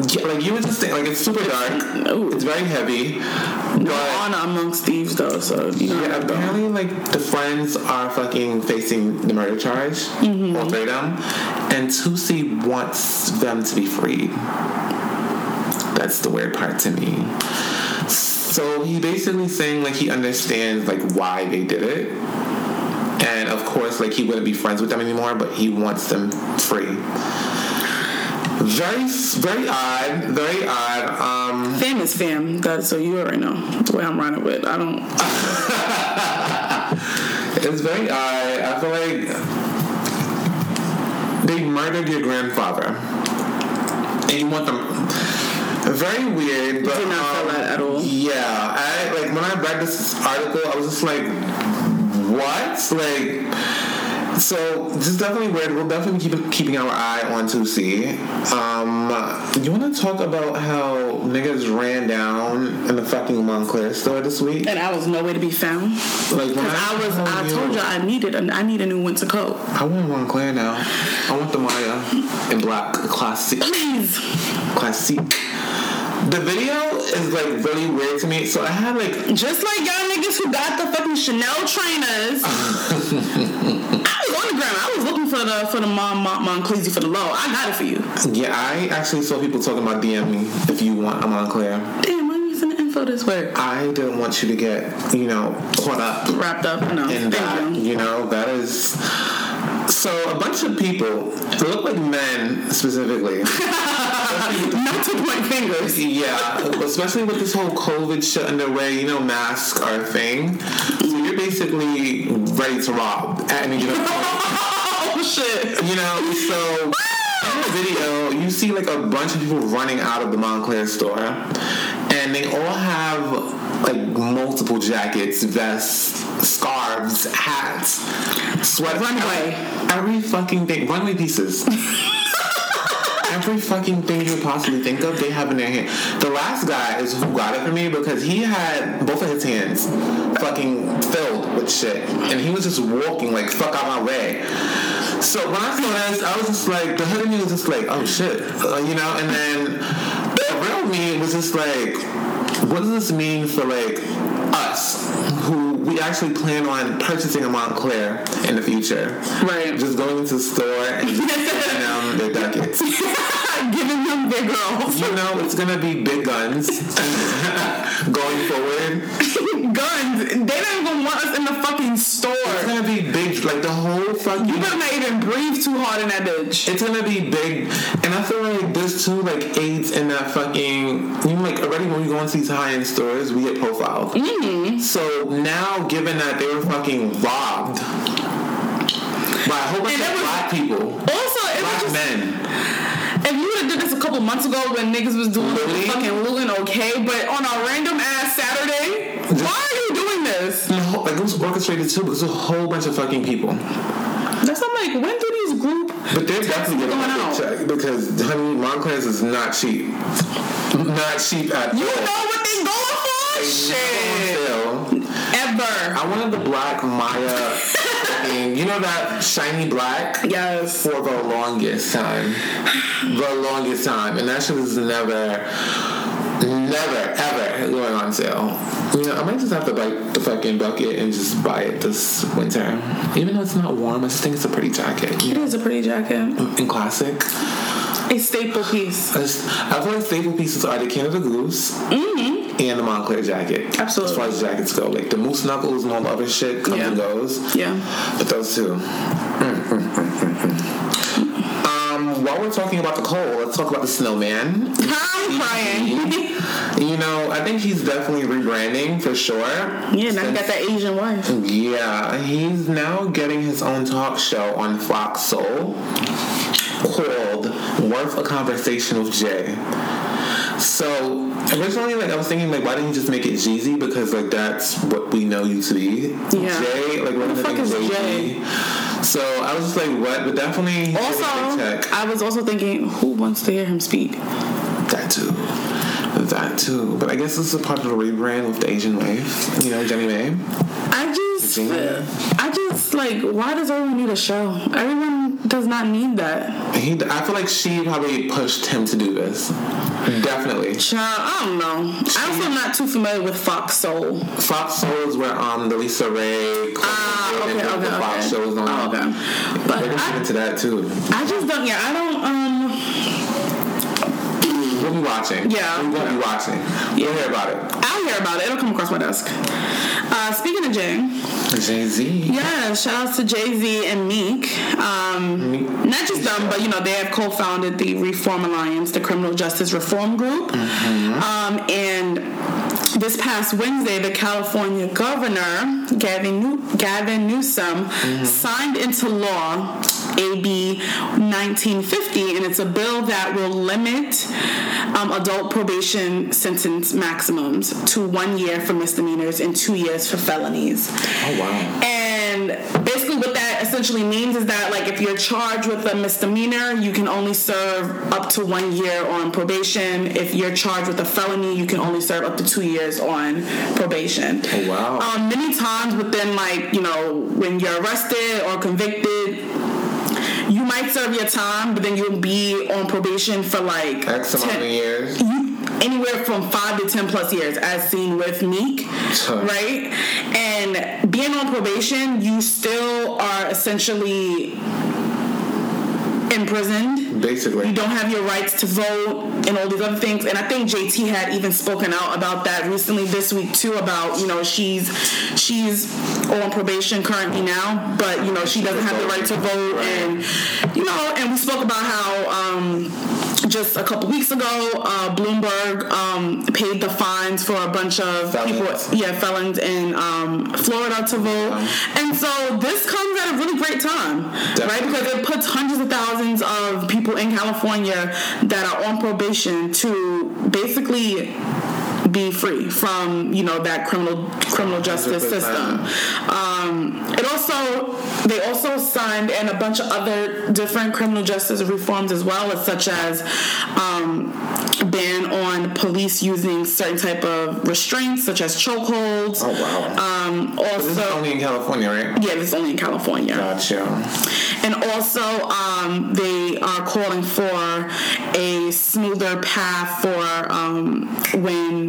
yeah, like you would just think, like it's super dark. Ooh. It's very heavy. But Honor amongst thieves, though. So you know. yeah, apparently, like the friends are fucking facing the murder charge, Mm-hmm. all three of them, and Toosii wants them to be freed. That's the weird part to me. So he basically saying like he understands like why they did it, and of course like he wouldn't be friends with them anymore, but he wants them free. Very, very odd. Very odd. Um, Fam is fam. God, so you already know the way I'm running with. I don't. It's very odd. I feel like they murdered your grandfather, and you want them. Very weird, but Did not feel um, that at all. Yeah, I like when I read this article, I was just like, "What?" Like, So this is definitely weird. We'll definitely be keeping keeping our eye on Toosii. Um, you want to talk about how niggas ran down in the fucking Moncler store this week? And I was nowhere to be found. Like when Cause I was, I told you I needed, a, I need a new winter coat. I want Moncler now. I want the Maya in black, classic, Please. classic. The video is like really weird to me. So I had like Just like y'all niggas who got the fucking Chanel trainers. I was on the ground. I was looking for the for the mom Mon Monclesi for the low. I got it for you. yeah, I actually saw people talking about DM me if you want a Moncler. Damn, why are you sending info this way? I didn't want you to get you know caught up Wrapped up. No, in that. you. You know, that is. So a bunch of people, look like men specifically. Not to point fingers. yeah, especially with this whole COVID shit underway. You know, masks are a thing. So you're basically ready to rob at any given point. Oh shit. You know, so the video, you see like a bunch of people running out of the Moncler store, and they all have like multiple jackets, vests, scarves, hats, sweat Runway. every, every fucking thing, runway pieces. Every fucking thing you could possibly think of, they have in their hand. The last guy is who got it for me because he had both of his hands fucking filled with shit, and he was just walking like fuck out my way. So when I saw this, I was just like, the hood of me was just like, oh shit, uh, you know. And then the real me was just like, what does this mean for like us who we actually plan on purchasing a Moncler in the future? Right. Just going into the store and just giving them their ducats. Giving them big girls. You know, it's gonna be big guns going forward. Guns. They don't even want us in the fucking store. It's gonna be big, like the whole fucking. You better not even breathe too hard in that bitch. It's gonna be big, and I feel like there's two like aids in that fucking. You know, like already when we go into these high end stores, we get profiled. Mm-hmm. So now, given that they were fucking robbed by a whole bunch And of black people, Also, it was black just, men. If you would have did this a couple months ago when niggas was doing Looting? fucking looting, okay, but on a random ass Saturday, why are you doing this? Whole- Like it was orchestrated too, because a whole bunch of fucking people. That's I'm like, when do these group But they're definitely going big check because honey, Moncler's is not cheap. Not cheap at You all. know what they going for? Oh, shit. Ever. I wanted the black Maya. you know that shiny black Yes. for the longest time, the longest time, and that shit is never, never, ever going on sale. You know, I might just have to bite the fucking bucket and just buy it this winter, even though it's not warm. I just think it's a pretty jacket. It is a pretty jacket. And classic. A staple piece. I feel like staple pieces are the Canada Goose mm-hmm. And the Moncler jacket. Absolutely. As far as jackets go, like the Moose Knuckles and all the other shit comes Yeah. and goes. Yeah. But those two. Mm, mm, mm, mm, mm. Um, while we're talking about the cold, let's talk about the snowman. I'm crying. You know, I think he's definitely rebranding for sure. yeah, now he got that Asian wife. Yeah, he's now getting his own talk show on Fox Soul called Worth a Conversation with Jay. So originally, like I was thinking, like why didn't you just make it Jeezy? Because like that's what we know you to be. Yeah. Jay, like what the fuck is Jay? So I was just like, what? But definitely Also, getting a big check. I was also thinking, who wants to hear him speak? That too. That too. But I guess this is a part of the rebrand with the Asian wave. You know, Jeannie Mai. I just. I just like, why does everyone need a show? Everyone does not need that. He, I feel like she probably pushed him to do this. Definitely. Child, I don't know. I also am not too familiar with Fox Soul. Fox Soul is where um the Lisa Ray Ah, okay, and okay, the okay. Fox shows on. Oh, okay. But They're gonna I- get into that too. I just don't. Yeah, I don't. Um, We'll be watching. Yeah. we won't be watching. You'll hear about it. I'll hear about it. It'll come across my desk. Uh, speaking of Jay, Jay Z. yeah, shout out to Jay Z and Meek. Um, not just them, but you know they have co-founded the Reform Alliance, the criminal justice reform group. Um, and this past Wednesday, the California governor Gavin New- Gavin Newsom signed into law AB 1950, and it's a bill that will limit um, adult probation sentence maximums to one year for misdemeanors and two years for felonies. Oh wow. And basically, what that essentially means is that like if you're charged with a misdemeanor, you can only serve up to one year on probation. If you're charged with a felony, you can only serve up to two years on probation. Oh, wow. Um, many times within like you know when you're arrested or convicted. You might serve your time, but then you'll be on probation for like X amount 10 of years. you anywhere from five to ten plus years, as seen with Meek, Huh. right? And being on probation, you still are essentially imprisoned. Basically. You don't have your rights to vote and all these other things. And I think JT had even spoken out about that recently this week too. About you know she's she's on probation currently now, but you know she doesn't have the right to vote, and you know, and we spoke about how. Um, just a couple weeks ago, uh, Bloomberg um, paid the fines for a bunch of Felons. people, yeah, felons in um, Florida to vote, and so this comes at a really great time, right? Because it puts hundreds of thousands of people in California that are on probation to basically be free from you know that criminal criminal justice system. Um, it also they also signed and a bunch of other different criminal justice reforms as well, as such as um, ban on police using certain type of restraints, such as chokeholds. Oh, wow. Um, This is also, only in California, right? yeah, this is only in California. Gotcha. And also, um, they are calling for a smoother path for um,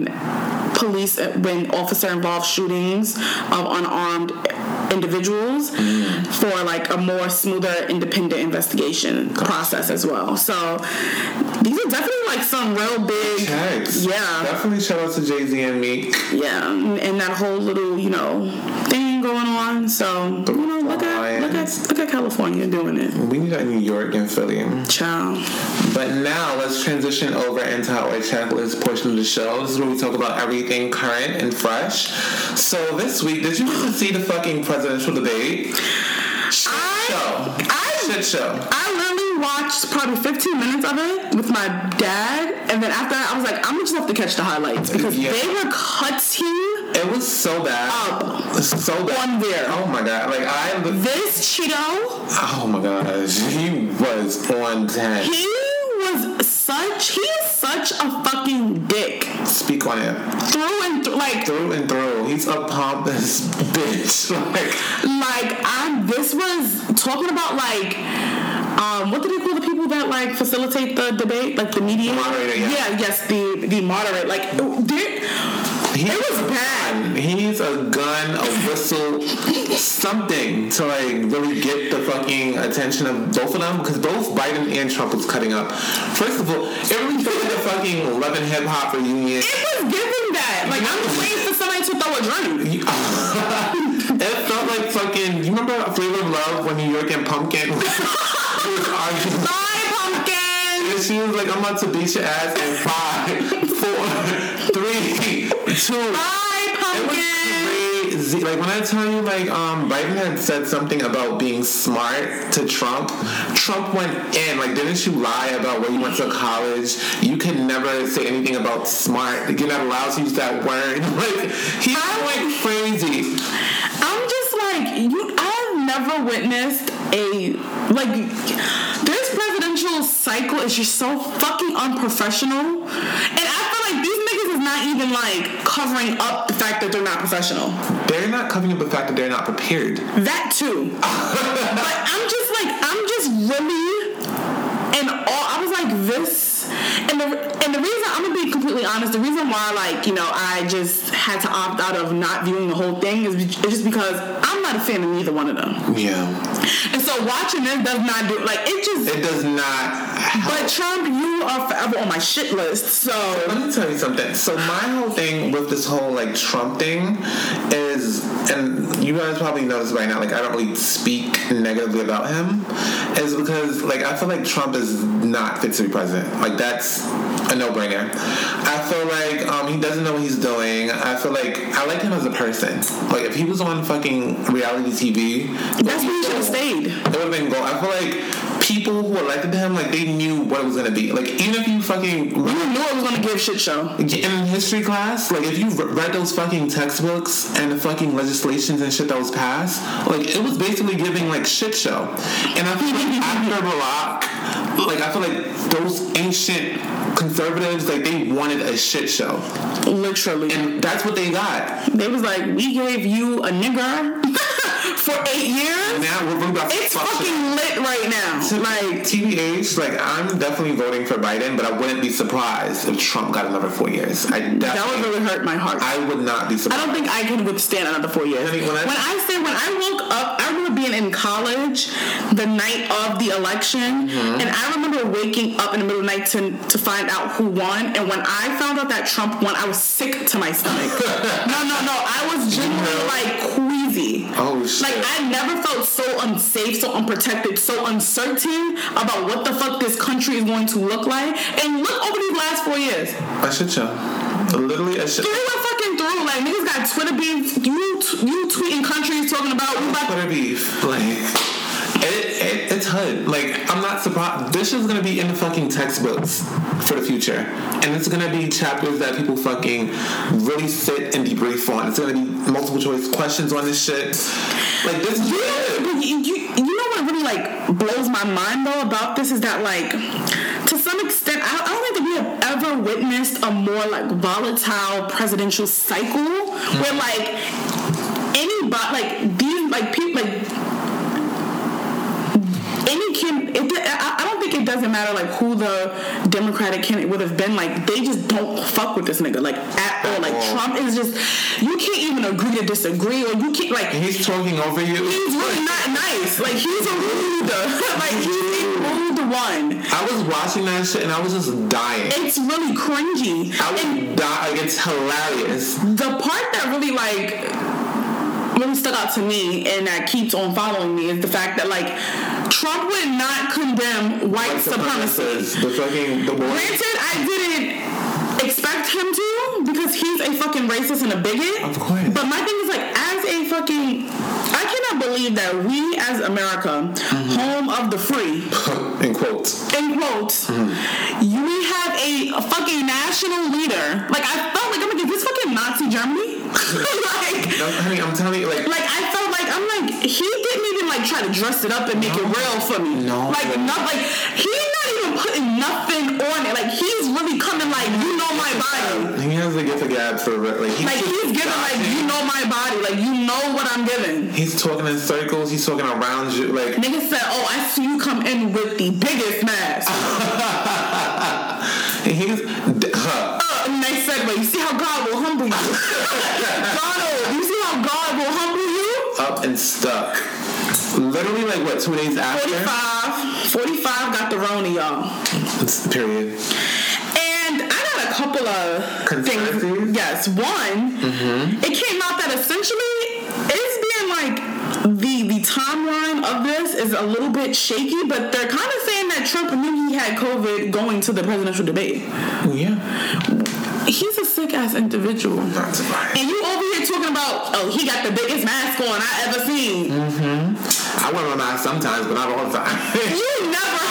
when police, uh, when officer involved shootings of unarmed individuals for like a more smoother independent investigation process as well. So these are definitely like some real big, Checks. yeah, Definitely shout out to Jay Z and Meek. yeah, and and that whole little you know thing going on. So you know, look at look at look at California doing it. We need that New York and Philly. Ciao. But now let's transition over into our checklist portion of the show. This is where we talk about everything current and fresh. So this week, did you see the fucking presidential debate? Shit show. I- Shit show. I literally watched probably 15 minutes of it with my dad, and then after that, I was like, I'm gonna just have to catch the highlights because Yeah. they were cutting It was so bad. Up. So bad. on there. Oh my god. Like I This Cheeto, Oh my gosh. He was on 10. he was such, he is such a fucking dick Speak on it. through and through. Like, Through and through. He's a pompous bitch. Like like I this was talking about like um what do they call the people that like facilitate the debate like the media Moderator, yeah. yes the the moderator like He it was bad He's a gun, a whistle, something to like really get the fucking attention of both of them because both Biden and Trump was cutting up. First of all, it really felt like a fucking Love and Hip Hop reunion. it was giving that like I'm just waiting for somebody to throw a drink it felt like fucking. You remember Flavor of Love when New York and Pumpkin was arguing? bye pumpkin And she was like, I'm about to beat your ass in five, four, three, two. bye It was crazy. Like when I tell you, like um, Biden had said something about being smart to Trump. Trump went in. Like, didn't you lie about where you went to college? You can never say anything about smart. You're not allowed to use that word. Like he went crazy. I'm just like you. I've never witnessed a like this presidential cycle is just so fucking unprofessional, and I is not even like covering up the fact that they're not professional. They're not covering up the fact that they're not prepared. That too, but I'm just like I'm just really and all I was like this. And the, and the reason I'm gonna be completely honest, the reason why like you know I just had to opt out of not viewing the whole thing is, just because I'm not a fan of neither one of them. Yeah, And so watching this does not do like it just. it does not. Help. But Trump, you are forever on my shit list. So Let me tell you something. So my whole thing with this whole like Trump thing is, and you guys probably know this by now. Like I don't really speak negatively about him, is because like I feel like Trump is not fit to be president. Like that's a no-brainer. I feel like um, he doesn't know what he's doing. I feel like I like him as a person. Like if he was on fucking reality TV, that's where he should have stayed. it would have been gold. I feel like people who elected him, like they knew what it was gonna be. Like even if you fucking You knew it was gonna give shit show. in history class, like if you read those fucking textbooks and the fucking legislations and shit that was passed, like it was basically giving like shit show. And I feel like after Barack, like I feel like those ancient conservatives, like they wanted a shit show, Literally. and that's what they got. They was like, we gave you a nigger for eight years. Now we're really about to It's fuck shit fucking lit right now. Like Like, TBH, like I'm definitely voting for Biden, but I wouldn't be surprised if Trump got another four years. I that would really hurt my heart. I would not be surprised. I don't think I can withstand another four years. When I- when I say when I woke up, I remember being in college the night of the election, Mm-hmm. and I remember waking up in the middle of the night to to find out who won. And when I found out that Trump won, I was sick to my stomach. no, no, no. I was genuinely like queasy. Oh, shit. Like I never felt so unsafe, so unprotected, so uncertain about what the fuck this country is going to look like. And look over these last four years. I should show. Literally a shit. Through and fucking through, like niggas got Twitter beef. You you tweeting countries talking about we about Twitter beef. Like it, it, it's hood. Like I'm not surprised. This is gonna be in the fucking textbooks for the future, and it's gonna be chapters that people fucking really sit and debrief on. It's gonna be multiple choice questions on this shit. Like this is You you, you, you know what really like blows my mind though about this is that like to some extent I, I don't think that we have ever witnessed a more like volatile presidential cycle where mm-hmm. like anybody like these like people like any can it, I don't think it doesn't matter like who the Democratic candidate would have been like they just don't fuck with this nigga like at all like. Trump is just you can't even agree to disagree or you can't like he's talking over you. he's really not nice. Like he's a rude. like he's a rude one. I was watching that shit and I was just dying. It's really cringy. I And was dying. Like it's hilarious. the part that really like really stuck out to me and that keeps on following me is the fact that like Trump would not condemn white supremacists. The fucking the war. Granted, I didn't expect him to because he's a fucking racist and a bigot. Of course. But my thing is like, as a fucking, believe that we as America, Mm-hmm. home of the free, In quotes. in quotes, you we have a, fucking national leader. Like I felt like I'm like, is this fucking Nazi Germany? like, No, honey, I'm telling you, like, like I felt like I'm like he didn't even like try to dress it up and make it real for me. No. like not like he's not even putting nothing on it. Like he's really coming like you know my body. he has a gift of gab for like he's, Like he's giving like you know my body. Like you know what I'm giving. He's talking in circles. He's talking around you. Like Nigga said, "Oh, I see you come in with the biggest mask." and he's huh. Uh, nice segue. You see how God will humble you. Donald, you see how God will humble you? up and stuck. Literally, like what? Two days after. 45. 45 got the Rona, y'all. It's period. And I got a couple of Conspiracies? things. Yes, one. Mm-hmm. It came out that essentially it's being like the the timeline of this is a little bit shaky, but they're kind of saying that Trump knew he had COVID going to the presidential debate. Oh, yeah. He's a sick ass individual. Not surprised. And you over here talking about, oh, he got the biggest mask on I ever seen. I wear my mask sometimes, but not all the time. You never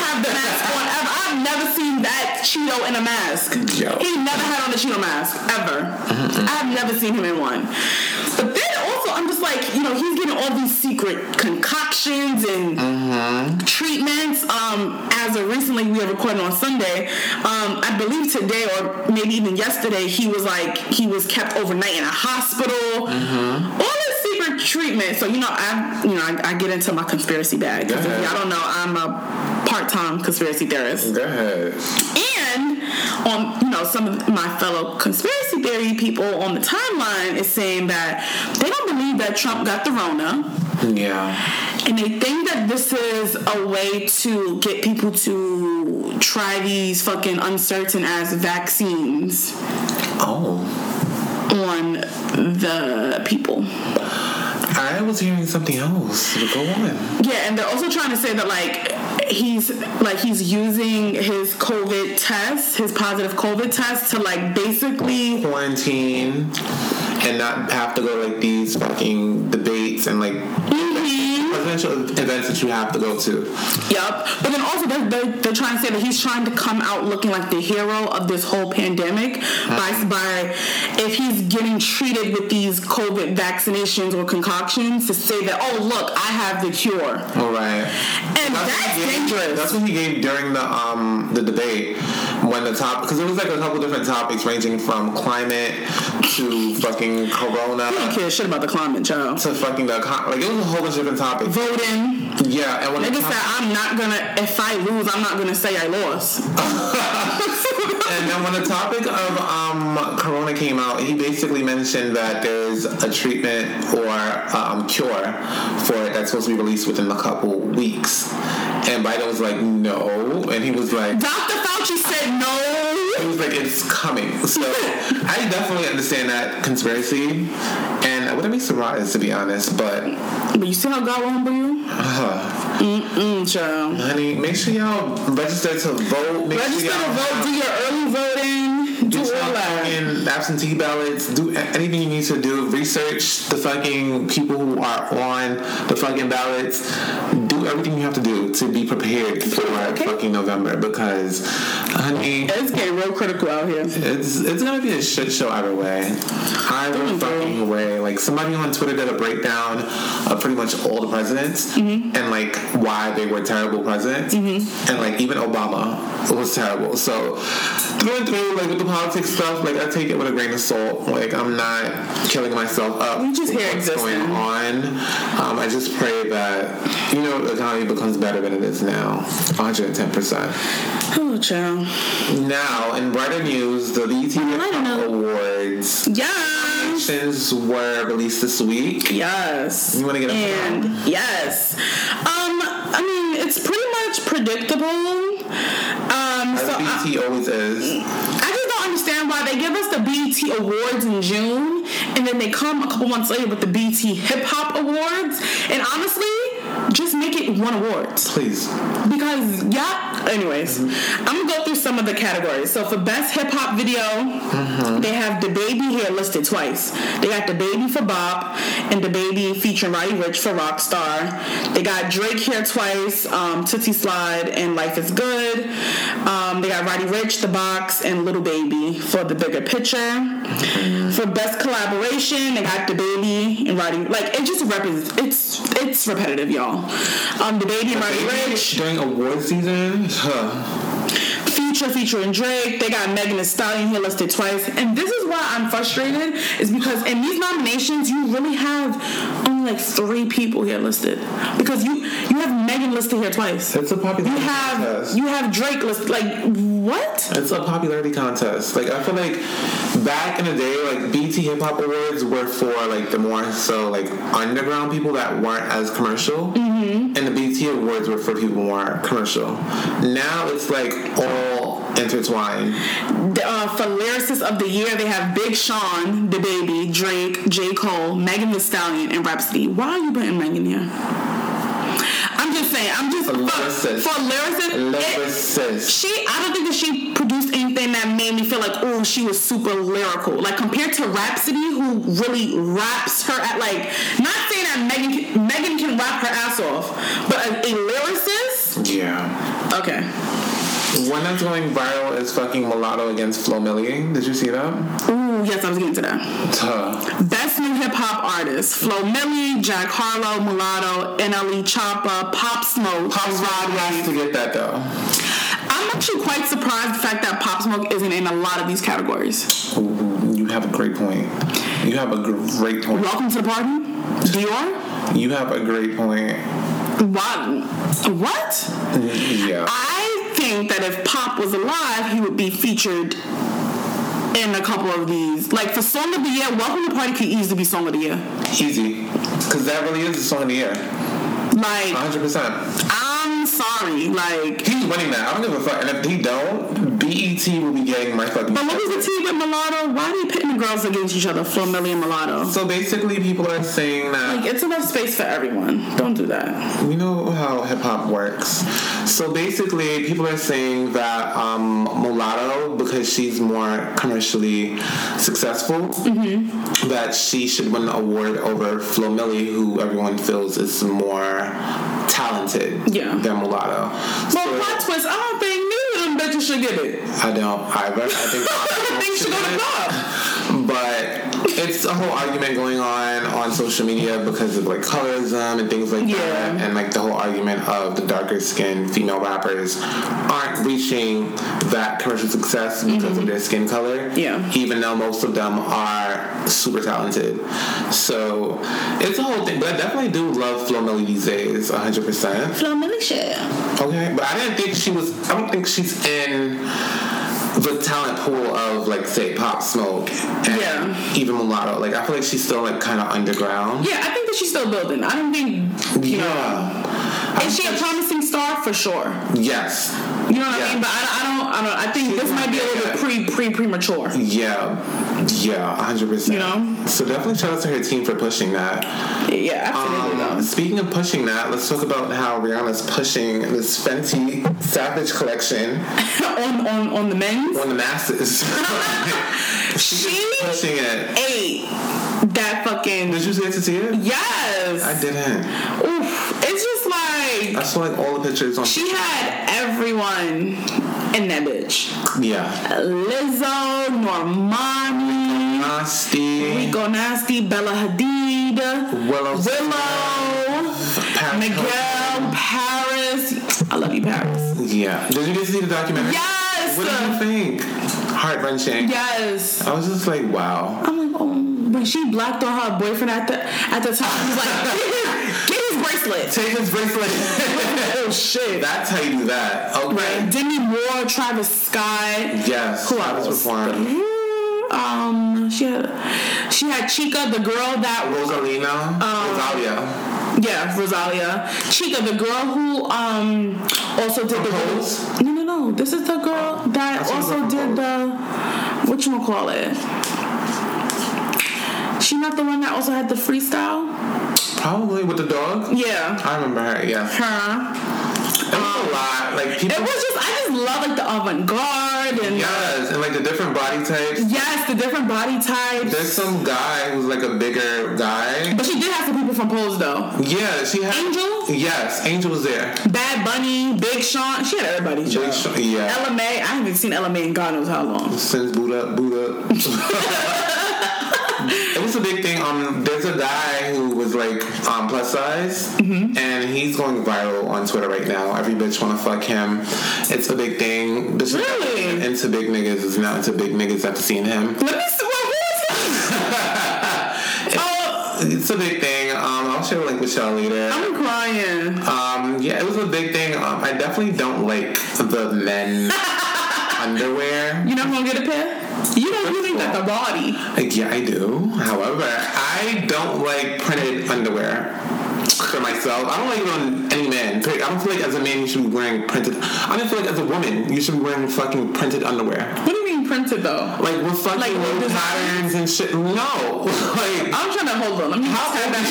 never seen that Cheeto in a mask. Yo. He never had on a Cheeto mask ever. I've never seen him in one. But then also, I'm just like, you know, he's getting all these secret concoctions and treatments. Um, as of recently, we are recording on Sunday. Um, I believe today or maybe even yesterday, he was like he was kept overnight in a hospital. All this secret treatment. So you know, I you know I, I get into my conspiracy bag. 'Cause if y'all don't know, I'm a part-time conspiracy theorist. Go ahead. And on you know some of my fellow conspiracy theory people on the timeline is saying that they don't believe that Trump got the Rona, Yeah. and they think that this is a way to get people to try these fucking uncertain ass vaccines Oh. on the people. I was hearing something else. But go on. Yeah, and they're also trying to say that like he's like he's using his COVID test, his positive COVID test to like basically Quarantine and not have to go to like these fucking debates and like Mhm. President essential events that you have to go to. Yep. But then also they're, they're, they're trying to say that he's trying to come out looking like the hero of this whole pandemic by by if he's getting treated with these COVID vaccinations or concoctions to say that oh look I have the cure All right. and that's, what he gave- dangerous. That's what he gave during the um the debate when the top because it was like a couple different topics ranging from climate to fucking corona I don't care shit about the climate, child. to fucking the like it was a whole bunch of different topics. Voting. Yeah, and when the Nigga top- said I'm not gonna if I lose I'm not gonna say I lost. And then when the topic of um, Corona came out, he basically mentioned that there's a treatment or um, cure for it that's supposed to be released within a couple weeks. And Biden was like, no. And he was like, Dr. Fauci said no. he was like, it's coming. So I definitely understand that conspiracy. And I wouldn't be surprised, to be honest. But, But you see how God will humble you? uh, Mm-mm, child. honey, make sure y'all register to vote. Make Register sure to vote, do your early voting, do all that. absentee ballots. Do anything you need to do. Research the fucking people who are on the fucking ballots. Do everything you have to do to be prepared for fucking November because, honey, It's getting real critical out here. it's it's gonna be a shit show either way. Either girl. fucking way. Like somebody on Twitter did a breakdown of pretty much all the presidents Mm-hmm. and like why they were terrible presidents, and like even Obama was terrible. So through and through, like with the politics stuff, like I take it with a grain of salt. Like I'm not killing myself up. You just here what's existing. going on. Um, I just pray that you know the economy becomes better than it is now. 110 percent. Oh, child. Now, in brighter news, the BET Hip lighter Hop note. Awards nominations were released this week. Yes. You wanna get into And yes. Um, I mean, it's pretty much predictable. Um, As so I, always is. I just don't understand why they give us the BET Awards in June and then they come a couple months later with the BET Hip Hop Awards. And honestly, just make it one award. Please. Because yeah, anyways, I'm gonna go through some of the categories. So for best hip hop video, they have DaBaby here listed twice. They got DaBaby for Bop and DaBaby featuring Roddy Ricch for Rockstar. They got Drake here twice, um, Toosie Slide and Life is Good. Um, they got Roddy Ricch, The Box, and Lil Baby for the bigger picture. For best collaboration, they got DaBaby and Roddy. Like it just represents. It's it's repetitive, y'all. Um, DaBaby and Roddy Ricch. During award season, huh. Future featuring Drake. They got Megan Thee Stallion here listed twice. And this is why I'm frustrated, is because in these nominations, you really have only like three people here listed. Because you you have Megan listed here twice. it's a popularity You have contest. you have Drake listed. Like what? It's a popularity contest. Like I feel like back in the day, like BET Hip Hop Awards were for like the more so like underground people that weren't as commercial, Mm-hmm. and the BET Awards were for people more commercial. Now it's like all intertwined. Uh, for lyricist of the year, they have Big Sean, DaBaby, Drake, J Cole, Megan Thee Stallion, and Rapsody. Why are you putting Megan here? I'm just saying. I'm just For for, lyricist. lyricist. it- She, I don't think that she produced anything that made me feel like, oh, she was super lyrical. Like compared to Rapsody, who really raps her at like, not saying that Megan Megan can rap her ass off, but a, a lyricist, Yeah. okay. One that's going viral is fucking Mulatto against Flo Milli. Did you see that? Ooh, yes, I was getting to that. Tuh. Best new hip hop artist: Flo Milli, Jack Harlow, Mulatto, NLE Choppa, Pop Smoke, Pop Smoke has to get that though. I'm actually quite surprised the fact that Pop Smoke isn't in a lot of these categories. Ooh, You have a great point. You have a great point. Welcome to the party, Dior. You have a great point. What? What? Yeah. I think that if Pop was alive, he would be featured in a couple of these. Like for Song of the Year, Welcome to the Party could easily be Song of the Year. Easy. Because that really is the song of the year. Like 100%. I'm sorry, like He's winning that. I don't give a fuck. And if he don't, BET will be getting my fucking. But what was the tea with mulatto? Why are they pitting the girls against each other? Flo Milli and mulatto. So basically, people are saying that Like it's enough space for everyone. Don't do that. you know how hip hop works. So basically, people are saying that um, Mulatto, because she's more commercially successful, Mm-hmm. that she should win the award over Flo Milli, who everyone feels is more talented Yeah. than Mulatto. Well, So- plot twist. I don't think neither of them bitches should get it. I don't either. I think I think she should go to but it's a whole argument going on on social media because of like colorism and things like Yeah. that, and like the whole argument of the darker skinned female rappers aren't reaching that commercial success because of their skin color. Mm-hmm. Yeah. even though most of them are super talented. So it's a whole thing. But I definitely do love Flo Milli these days, hundred percent. Flo Milli shit. Okay, but I didn't think she was. I don't think she's in the talent pool of like say Pop Smoke and Yeah. even Mulatto. Like I feel like she's still like kind of underground. Yeah, I think that she's still building. I don't think. You know, Yeah. is she a promising star for sure? Yes. You know what Yeah. I mean? But I, I don't. I don't. I think She's this might be a little bit pre pre premature. Yeah. Yeah. hundred percent. You know? So definitely shout out to her team for pushing that. Yeah, absolutely. Um, speaking of pushing that, let's talk about how Rihanna's pushing this Fenty Savage collection on on on the men's. on the masses. She's She pushing it. ate that fucking. Did you get to see it? Yes. I didn't. Oof. I saw like all the pictures on. she had everyone in that bitch. yeah. Lizzo, Normani, Nasty. Rico Nasty, Bella Hadid, Willow. Willow, Paris Miguel, Paris. I love you, Paris. Yeah. Did you get to see the documentary? Yes. What did you think? Heart wrenching. Yes. I was just like, wow. I'm like, oh, when she blacked on her boyfriend at the at the time, he was like, get his bracelet. Take his bracelet. oh shit. That's how you do that. Okay. Right. Demi Moore, Travis Scott. Yes. Who else? performed. Um, she had she had Chika, the girl that Rosalina. Um, Rosalia. yeah, Rosalia. Chika, the girl who um also did the Compose? no no no. This is the girl that That's also did the what you call it. She not the one that also had the freestyle. Probably with the dog. Yeah, I remember her. Yeah. her. It was a lot. Like people. It was just I just love like the avant garde and Yes, and like the different body types. yes, the different body types. There's some guy who's like a bigger guy. But she did have some people from Pose though. Yeah, she had Angel? Yes, Angel was there. Bad Bunny, Big Sean. She had everybody. Big. Sean- yeah. May. I haven't seen May in God knows how long. Since boot up, boot it was a big thing. Um, there's a guy who was like um, plus size, Mm-hmm. and he's going viral on Twitter right now. Every bitch wanna fuck him. It's a big thing. Bitches Really? into big niggas is now into big niggas after seeing him. Let me see Oh, It's a big thing. Um, I'll share a link with y'all later. I'm crying. Um, yeah, it was a big thing. Um, I definitely don't like the men underwear. You're not gonna get a pair? You don't think that the body. Like, yeah, I do. However, I don't like printed underwear for myself. I don't like it on any man. I don't feel like as a man you should be wearing printed. I don't feel like as a woman you should be wearing fucking printed underwear. What do you mean printed though? Like with fucking Like, little patterns and shit. No, like I'm trying to hold on. Let me How- tap that.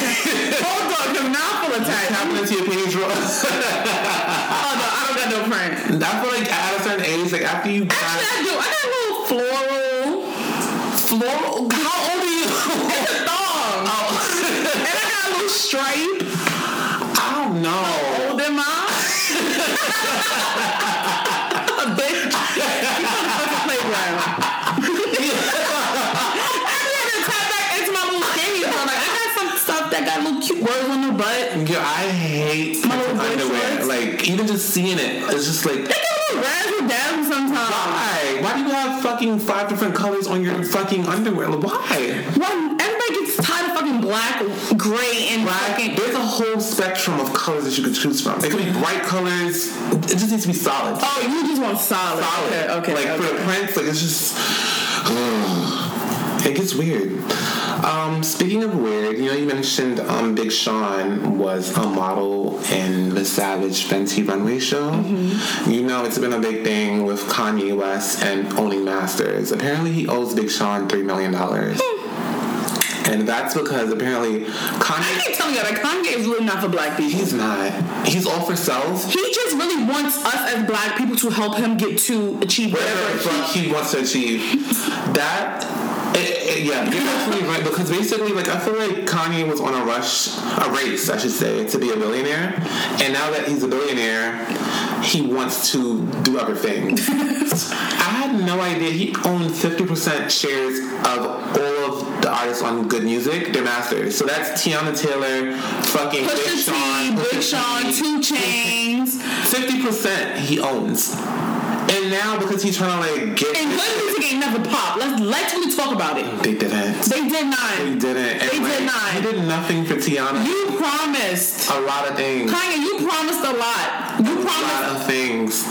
Hold on, now I feel attacked. happening to your panties roll. Oh no, I don't got no print. I feel like at a certain age, like after you Actually, I do. I got a little floral. Floral. How old are you? It's a thong. Oh. And I got a little stripe. I don't know. Old am I? a bitch. You on the fucking playground. I had to tap back into my little skinny. Like, I got some stuff that got little cute words on the butt. Yeah, I hate My underwear. shorts. Like even just seeing it, it's just like They get a little razzle dazzle sometimes. why? Why do you have fucking five different colors on your fucking underwear? Like, why? One, everybody gets tired of fucking black, gray, and fucking. There's a whole spectrum of colors that you could choose from. It could be bright colors. It just needs to be solid. Oh, you just want solid. solid. Okay, okay. Like okay. for the prints, like it's just. It gets weird. Um, speaking of weird, you know, you mentioned um, Big Sean was a model in the Savage Fenty Runway show. You know, it's been a big thing with Kanye West and owning Masters. Apparently, he owes Big Sean $3 million. And that's because apparently I Kanye, can't tell you that Kanye is really not for black people. he's not. He's all for self. He just really wants us as black people to help him get to achieve whatever whatever. fuck he wants to achieve. That, it, it- yeah, you're absolutely right. Because basically, like, I feel like Kanye was on a rush, a race, I should say, to be a billionaire. And now that he's a billionaire, he wants to do other things. I had no idea he owned 50% shares of all of the artists on Good Music, their masters. So that's Teyana Taylor, fucking Big Pusha Sean, T, Big Sean, 2 Chainz, Fifty percent he owns, and now because he's trying to like get, and good music ain't never pop. Let's let's really talk about it. they didn't. They did not. He not. didn't. And They like, did not. He did nothing for Teyana. You promised. a lot of things. Kanye, you promised a lot. You promised A lot of things.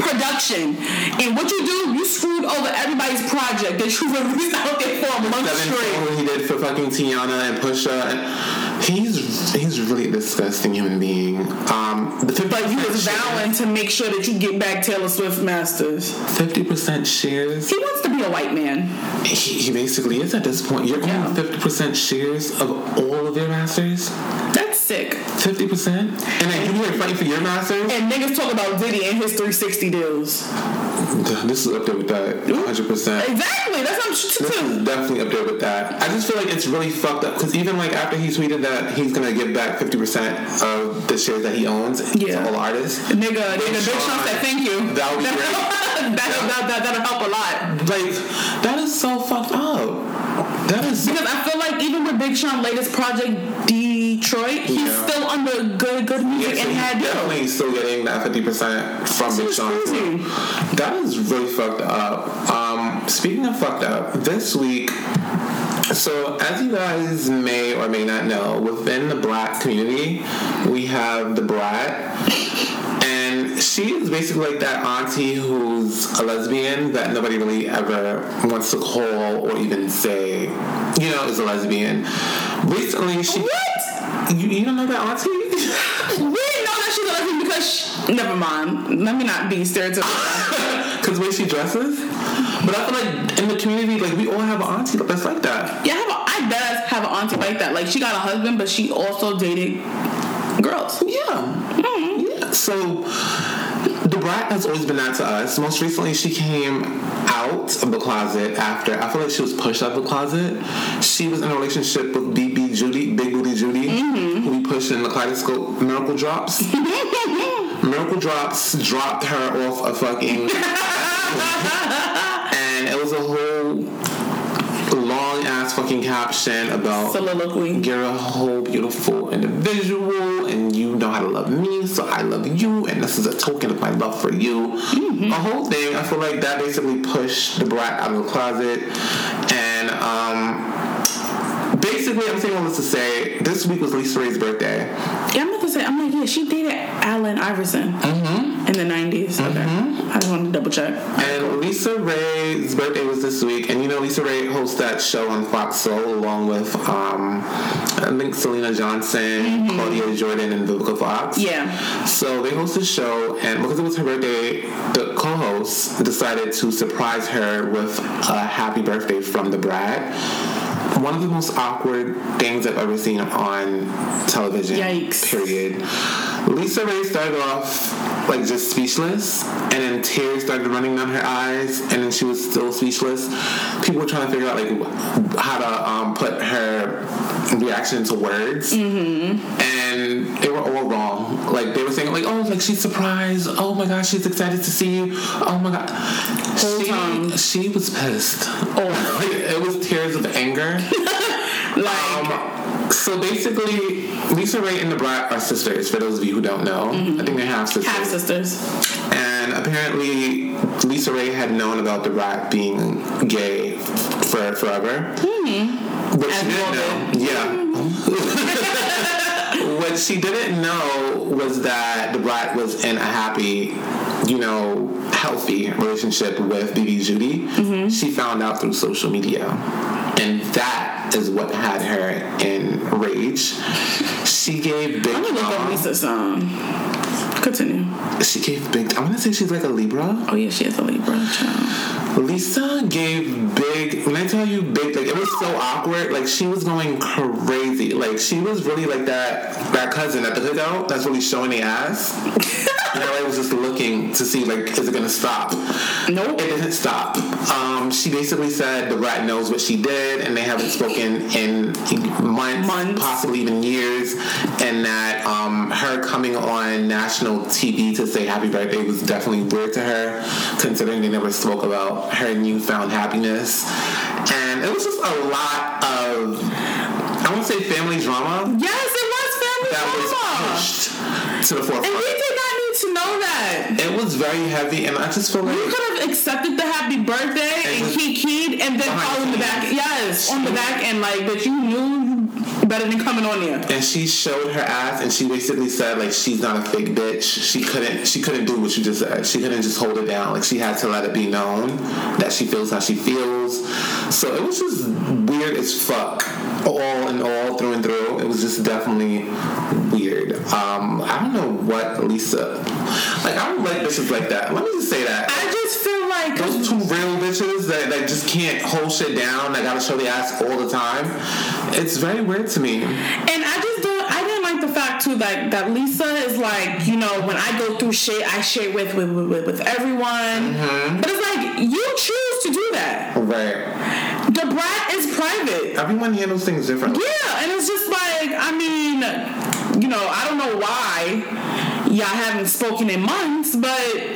production. And what you do, you screwed over everybody's project that you released out there for a month Seven straight. what he did for fucking Teyana and Pusha, and he's he's really a disgusting human being. Um, the fifty But you was vowing to make sure that you get back Taylor Swift masters. fifty percent shares. He wants to be a white man. He, he basically is at this point. You're Yeah. owning fifty percent shares of all of their masters. That's sick. Fifty percent, and then you here fighting for your masters. And niggas talk about Diddy and his 360 deals. This is up there with that, one hundred percent. Exactly. That's what I'm This is definitely up there with that. I just feel like it's really fucked up because even like after he tweeted that he's gonna give back fifty percent of the shares that he owns Yeah. to all artists, Nigga, nigga, Big Sean said thank you. That would be great. that, that, that, that'll help a lot. like that is so fucked up. That is Because I feel like even with Big Sean's latest project, Detroit, he's Yeah. still under good good music Yeah, so and had definitely still getting that fifty percent from Big Sean. crazy. That is really fucked up. Um, speaking of fucked up, this week. So, as you guys may or may not know, within the black community, we have Da Brat. And she is basically like that auntie who's a lesbian that nobody really ever wants to call or even say, you know, is a lesbian. Recently, she. What? You, you don't know that auntie? We didn't know that she's a lesbian because she, never mind. Let me not be stereotypical. Because the way she dresses. But I feel like in the community, like we all have an auntie that's like that. yeah, I, have a, I does have an auntie like that. Like she got a husband, but she also dated girls. Yeah. Mm-hmm. Yeah. So Da Brat has always been that to us. Most recently, she came out of the closet after I feel like she was pushed out of the closet. She was in a relationship with BB Judy, Big Booty Judy, who we pushed in the kaleidoscope Miracle Drops. Miracle Drops dropped her off a fucking. was a whole long ass fucking caption about Soliloquy. you're a whole beautiful individual and you know how to love me so i love you and this is a token of my love for you. Mm-hmm. a whole thing i feel like that basically pushed Da Brat out of the closet. And um basically i'm saying all this to say this week was LisaRaye's birthday. Yeah, I'm not gonna say, I'm like, yeah, she dated Allen Iverson. In the 90s. Okay. I just wanted to double check. and LisaRaye's birthday was this week, and you know LisaRaye hosts that show on Fox Soul along with um, I think Syleena Johnson, Claudia Jordan, and Vivica Fox. Yeah. So they host a show, and because it was her birthday, the co-host decided to surprise her with a happy birthday from Da Brat. One of the most awkward things I've ever seen on television. Yikes. Period. LisaRaye started off like just speechless, and then tears started running down her eyes, and then she was still speechless. People were trying to figure out like how to um, put her reaction into words, and they were all wrong. Like they were saying like, oh, like she's surprised. Oh my gosh, she's excited to see you. Oh my god. She, she was pissed. Oh, like, it was tears of anger. Like, Um, so basically, LisaRaye and Da Brat are sisters. For those of you who don't know, mm-hmm. I think they're half sisters. half sisters. And apparently, LisaRaye had known about Da Brat being gay for forever. Mm-hmm. But As she didn't know. Yeah. what mm-hmm. what she didn't know was that Da Brat was in a happy, you know, healthy relationship with BB Judy. Mm-hmm. She found out through social media. And that is what had her in rage. She gave big I'm gonna look up. Lisa's um. Continue. She gave big. I want to say she's like a Libra. Oh yeah, she is a Libra child. Lisa gave big. When I tell you big, like it was so awkward. Like she was going crazy. Like she was really like that that cousin at the cookout that's really showing the ass. and I was just looking to see like is it gonna stop? Nope. It didn't stop. Um, she basically said the rat knows what she did, and they haven't spoken in months, Months. possibly even years, and that um, her coming on national TV to say happy birthday was definitely weird to her, considering they never spoke about her newfound happiness, and it was just a lot of I won't say family drama Yes, it was family that was drama. pushed to the forefront. And we did not need to know that. It was very heavy, and I just feel like You could have accepted the happy birthday and, just- kikied and then call in the back. Yes, on the back and like, but you knew better than coming on there. and she showed her ass and she basically said like she's not a fake bitch. She couldn't she couldn't do what you just said. She couldn't just hold it down. Like she had to let it be known that she feels how she feels. So it was just weird as fuck. All in all through and through it was just definitely weird. Um i don't know what lisa like i don't like bitches like that let me just say that I just feel like those two real bitches that, that just can't hold shit down, that gotta show the ass all the time. It's very weird to me. And I just don't. I didn't like the fact too that that Lisa is like, you know, when I go through shit, I share with with with, with everyone. Mm-hmm. But it's like you choose to do that. Right. Da Brat is private. Everyone handles things differently. Yeah, and it's just like I mean, you know, I don't know why y'all haven't spoken in months, but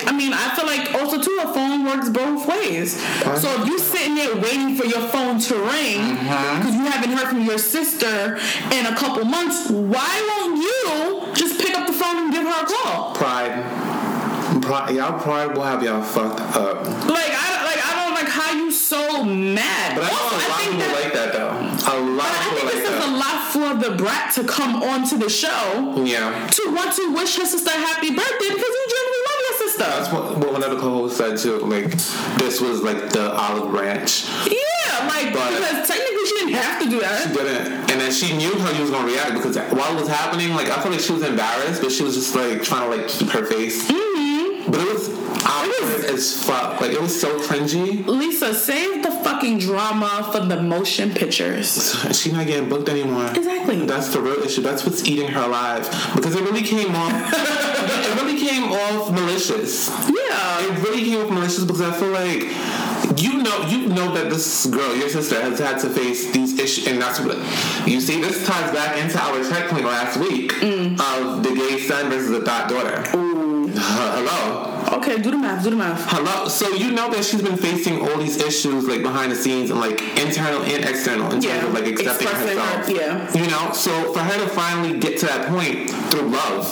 I mean, I feel like also too a phone works both ways. So if you're sitting there waiting for your phone to ring uh-huh. because you haven't heard from your sister in a couple months, why won't you just pick up the phone and give her a call? Pride. Pride. Y'all pride will have y'all fucked up. Like I don't- like I don't like how you so mad. But I know Also, a lot of people that- like that though. The brat to come onto the show Yeah. to want to wish her sister a happy birthday because you genuinely love your sister. That's what, what one of the co-hosts said too. Like, this was like the olive branch. yeah, like But- because technically she didn't have to do that. She didn't. And then she knew how he was gonna react because while it was happening, like I felt like she was embarrassed, but she was just like trying to like keep her face. Mm-hmm. But it was awkward as fuck. Like it was so cringy. Lisa, save the fucking drama for the motion pictures. She's not getting booked anymore. Exactly. That's the real issue. That's what's eating her alive. Because it really came off. it really came off malicious. Yeah. It really came off malicious because I feel like you know you know that this girl, your sister, has had to face these issues, and that's what you see. This ties back into our checkpoint last week mm. of the gay son versus the thought daughter. Hello. Okay, do the math, do the math. Hello. So you know that she's been facing all these issues like behind the scenes and like internal and external in terms Yeah. of like accepting Expressing her- herself. yeah. You know, so for her to finally get to that point through love.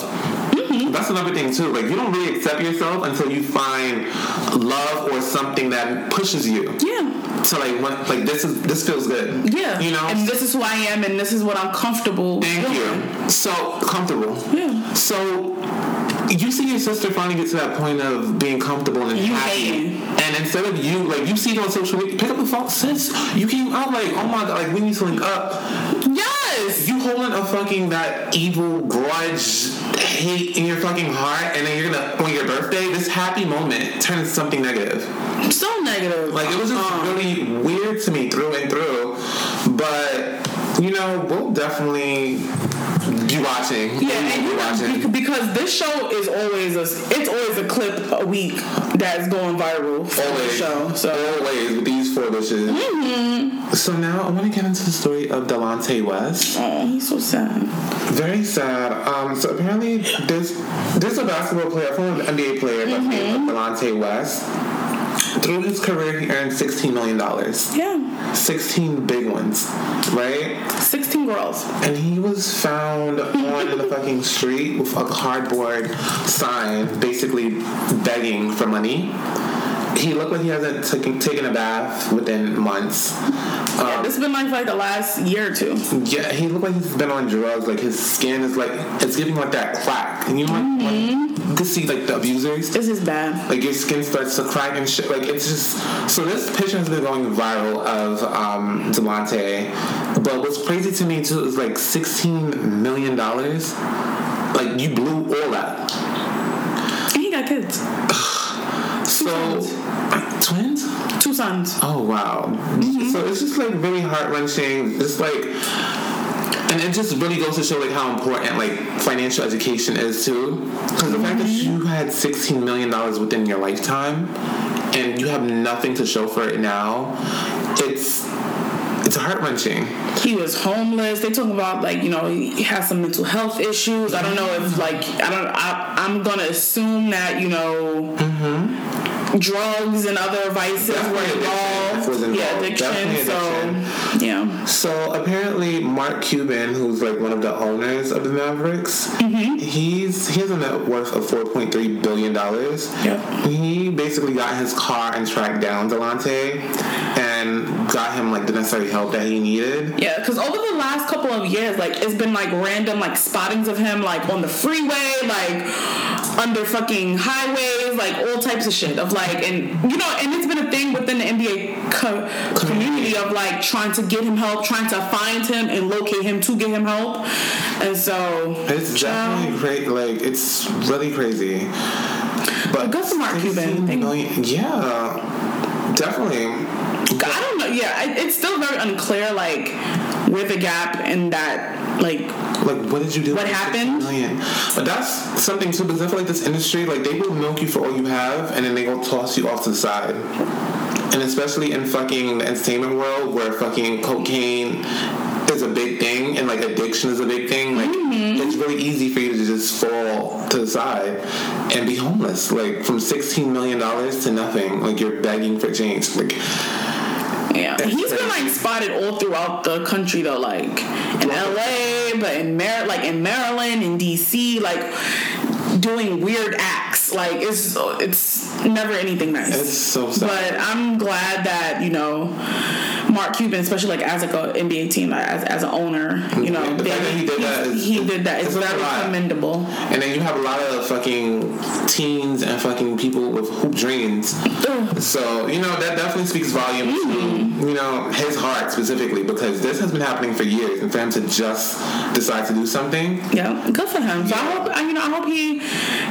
Mm-hmm. That's another thing too. Like you don't really accept yourself until you find love or something that pushes you. Yeah. So like, when, like this is this feels good. Yeah. You know. And this is who I am and this is what I'm comfortable Thank doing. you. So comfortable. Yeah. So you see your sister finally get to that point of being comfortable and You happy. And instead of you, like you see it on social media, pick up the phone, sis. You came out like, oh my god, like we need to link up. Yes. You holding a fucking that evil grudge, hate in your fucking heart, and then you're gonna on your birthday, this happy moment turns into something negative. So negative. Like it was just Uh-uh. really weird to me through and through. But you know, we'll definitely be watching. Yeah, and you watching. bec- because this show is always a it's always a clip a week that's going viral for the show. So always with these four. Mm-hmm. So now I want to get into the story of Delonte West. oh, he's so sad. Very sad. Um, so apparently this this there's a basketball player, former NBA player, name of Delonte West. Through his career, he earned sixteen million dollars. Yeah, Sixteen big ones, right? sixteen girls. And he was found on the fucking street with a cardboard sign, basically begging for money. He looked like he hasn't taken taken a bath within months. Yeah, this has been like for like the last year or two. Yeah, he looked like he's been on drugs. Like his skin is like it's giving like that crack, and you know, like, you can see like the abusers. This is bad. Like your skin starts to crack and shit. Like it's just so this picture has been going viral of um, Delonte, but what's crazy to me too is like sixteen million dollars. Like you blew all that. And he got kids. So twins. Two sons. Oh wow! Mm-hmm. So it's just like really heart wrenching. It's like, and it just really goes to show like how important like financial education is too. Because the fact that mm-hmm. you had sixteen million dollars within your lifetime, and you have nothing to show for it now, it's it's heart wrenching. He was homeless. They talk about like you know he has some mental health issues. I don't know if like I don't. I, I'm gonna assume that you know mm-hmm. Drugs and other vices Definitely were addiction involved. Yeah, addiction. Definitely So yeah, So apparently, Mark Cuban, who's like one of the owners of the Mavericks, mm-hmm. he's he has a net worth of four point three billion dollars. Yep. He basically got his car and tracked down Delonte and got him like the necessary help that he needed. yeah. Because over the last couple of years, like it's been like random like spottings of him like on the freeway, like under fucking highways, like all types of shit of like and you know and it's been a thing within the NBA co- community of like trying to get him help, trying to find him and locate him to get him help, and so It's definitely great. Like it's really crazy. But good for Mark Cuban. Million- yeah, definitely. I don't know. Yeah, it's still very unclear like where the gap in that like Like, what did you do? What happened? 60 Million? But that's something too, because I feel like this industry, like, they will milk you for all you have, and then they will toss you off to the side. And especially in fucking the entertainment world, where fucking cocaine is a big thing, and like addiction is a big thing, like, mm-hmm. it's really easy for you to just fall to the side and be homeless. Like, from $16 million to nothing. Like, you're begging for change. Like, Yeah, he's been like spotted all throughout the country though, like in LA, but in Mar- like in Maryland, in DC, like doing weird acts. Like it's it's never anything nice. it's so sad. but I'm glad that you know Mark Cuban, especially like as like a NBA team, like, as, as an owner, you know, The fact that he did that is- he did that. It's, it's very commendable. And then you have a lot of fucking teens and fucking people with hoop dreams. So, you know, that definitely speaks volumes to, mm-hmm. you know, his heart specifically because this has been happening for years and for him to just decide to do something. Yeah, good for him. So I hope you know I hope he,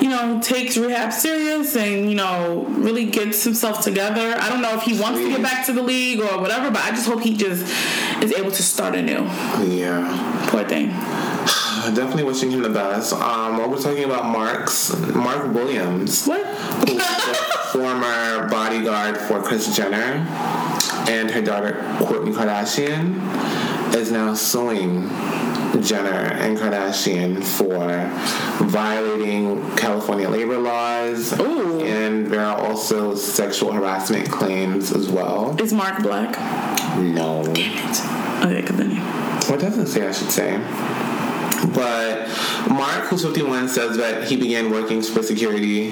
you know, takes rehab serious and you know really gets himself together. I don't know if he wants to get back to the league or whatever, but I just hope he just is able to start anew. Yeah. Poor thing. Definitely wishing him the best. Um, while we're talking about Mark's, Mark Williams, What? who's the former bodyguard for Kris Jenner and her daughter Kourtney Kardashian, is now suing Jenner and Kardashian for violating California labor laws. Ooh. And there are also sexual harassment claims as well. Is Mark Black? No. Okay, continue. Well, it doesn't say, I should say. But Mark, who's 51, says that he began working for security,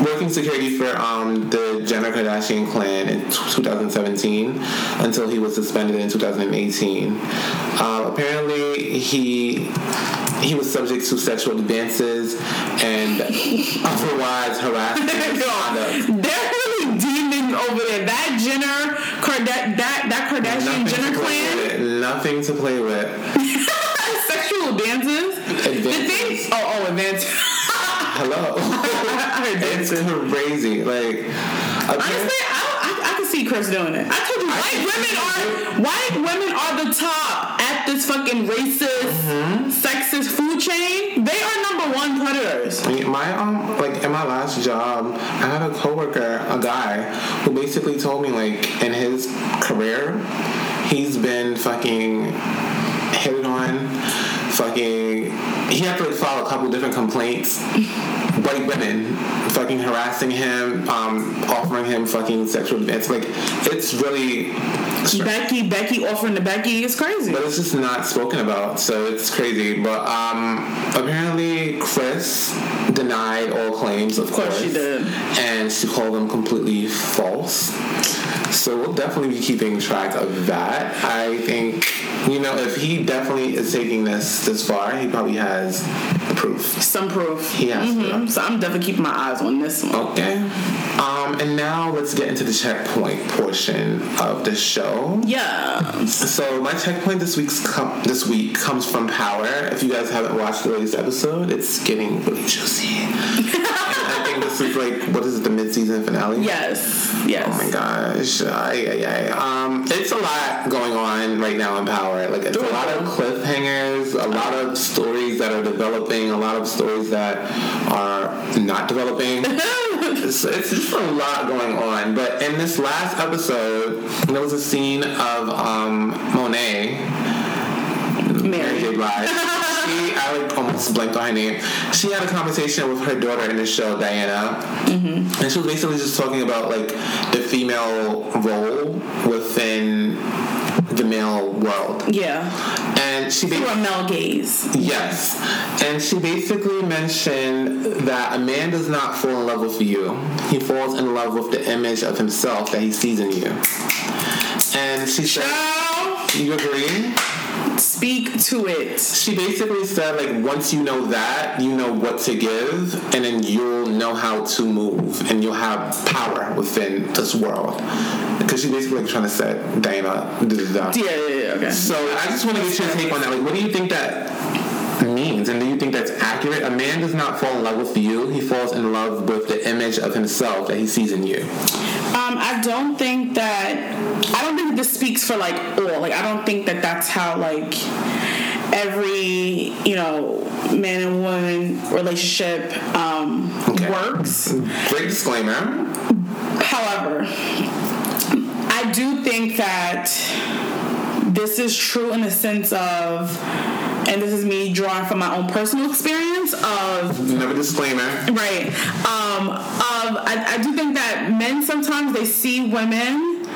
working security for um, the Jenner Kardashian clan in 2017 until he was suspended in 2018. Uh, apparently, he he was subject to sexual advances and otherwise harassment. They're really demon over there. That Jenner, Karda- that that Kardashian Jenner clan. Nothing to play with. sexual dances. The thing. Advances. Oh, oh, advances. Hello. It's crazy. Like, Honestly, I, I, I can see Kris doing it. I told you, white women are white women are the top at this fucking racist, Mm-hmm. sexist food chain. They are number one predators. my um, like in my last job, I had a coworker, a guy, who basically told me like in his career, he's been fucking hit on, fucking. He had to file a couple different complaints. White women fucking harassing him, um, offering him fucking sexual advance. Like it's really. strange. Becky, Becky offering to Becky is crazy. But it's just not spoken about, so it's crazy. But um, apparently, Kris denied all claims, of, course she did. and and she called them completely false. So we'll definitely be keeping track of that. I think, you know, if he definitely is taking this this far, he probably has proof. Some proof. He has. Mhm. So I'm definitely keeping my eyes on this one. Okay. Um, and now let's get into the checkpoint portion of the show. Yeah. So my checkpoint this week's com- this week comes from Power. If you guys haven't watched the latest episode, it's getting really juicy. I think this is like what is it, the mid-season finale? Yes. Yes. Oh my gosh. Ay, ay. Um, it's a lot going on right now in Power. Like it's a lot of cliffhangers, a lot of stories that are developing, a lot of stories that are not developing. it's, it's just a lot going on. But in this last episode, there was a scene of um, Monet. Mary J. Blige. she, I like almost blanked on her name. She had a conversation with her daughter in the show, Diana, Mm-hmm. and she was basically just talking about like the female role within male world. Yeah. And she Through a male gaze. Yes. And she basically mentioned that a man does not fall in love with you. He falls in love with the image of himself that he sees in you. And she said, You agree? Speak to it. She basically said, like, once you know that, you know what to give, and then you'll know how to move, and you'll have power within this world. Because she basically like, trying to set Diana. Yeah, yeah, yeah. Okay. So I just want to get your take on that. Like, what do you think that means, and do you think that's accurate? A man does not fall in love with you; he falls in love with the image of himself that he sees in you. Um, I don't think that. I don't think this speaks for like all. Like, I don't think that that's how like every you know man and woman relationship um, Okay. works. Great disclaimer. However, I do think that this is true in the sense of, and this is me drawing from my own personal experience of Another disclaimer. Right. Um, of I, I do think that men sometimes they see women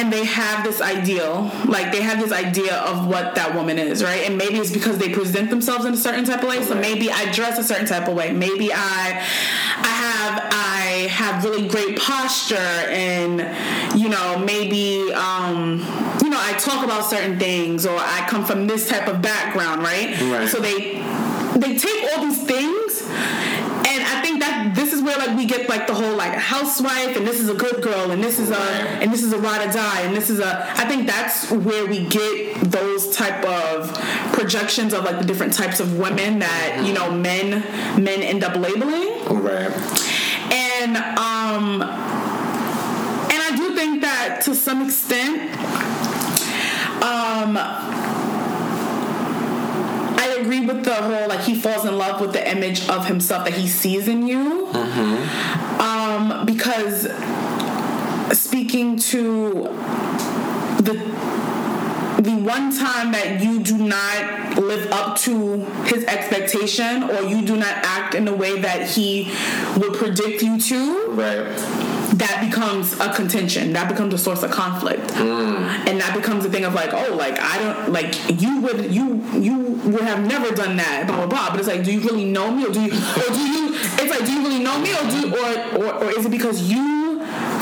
and they have this ideal, like they have this idea of what that woman is, right? And maybe it's because they present themselves in a certain type of way. So maybe I dress a certain type of way. Maybe I, I have I have really great posture, and you know maybe um, you know I talk about certain things, or I come from this type of background, right? Right. So they they take all these things and I think that this is where like we get like the whole like housewife and this is a good girl and this is a and this is a ride or die and this is a I think that's where we get those type of projections of like the different types of women that you know men men end up labeling Right. and um and I do think that to some extent um I agree with the whole like he falls in love with the image of himself that he sees in you. Um, because speaking to the the one time that you do not live up to his expectation or you do not act in the way that he would predict you to, Right. That becomes a contention. That becomes a source of conflict, and that becomes a thing of like, oh, like I don't like you would you you would have never done that, blah blah blah. But it's like, do you really know me, or do you or do you? It's like, do you really know me, or do or or, or is it because you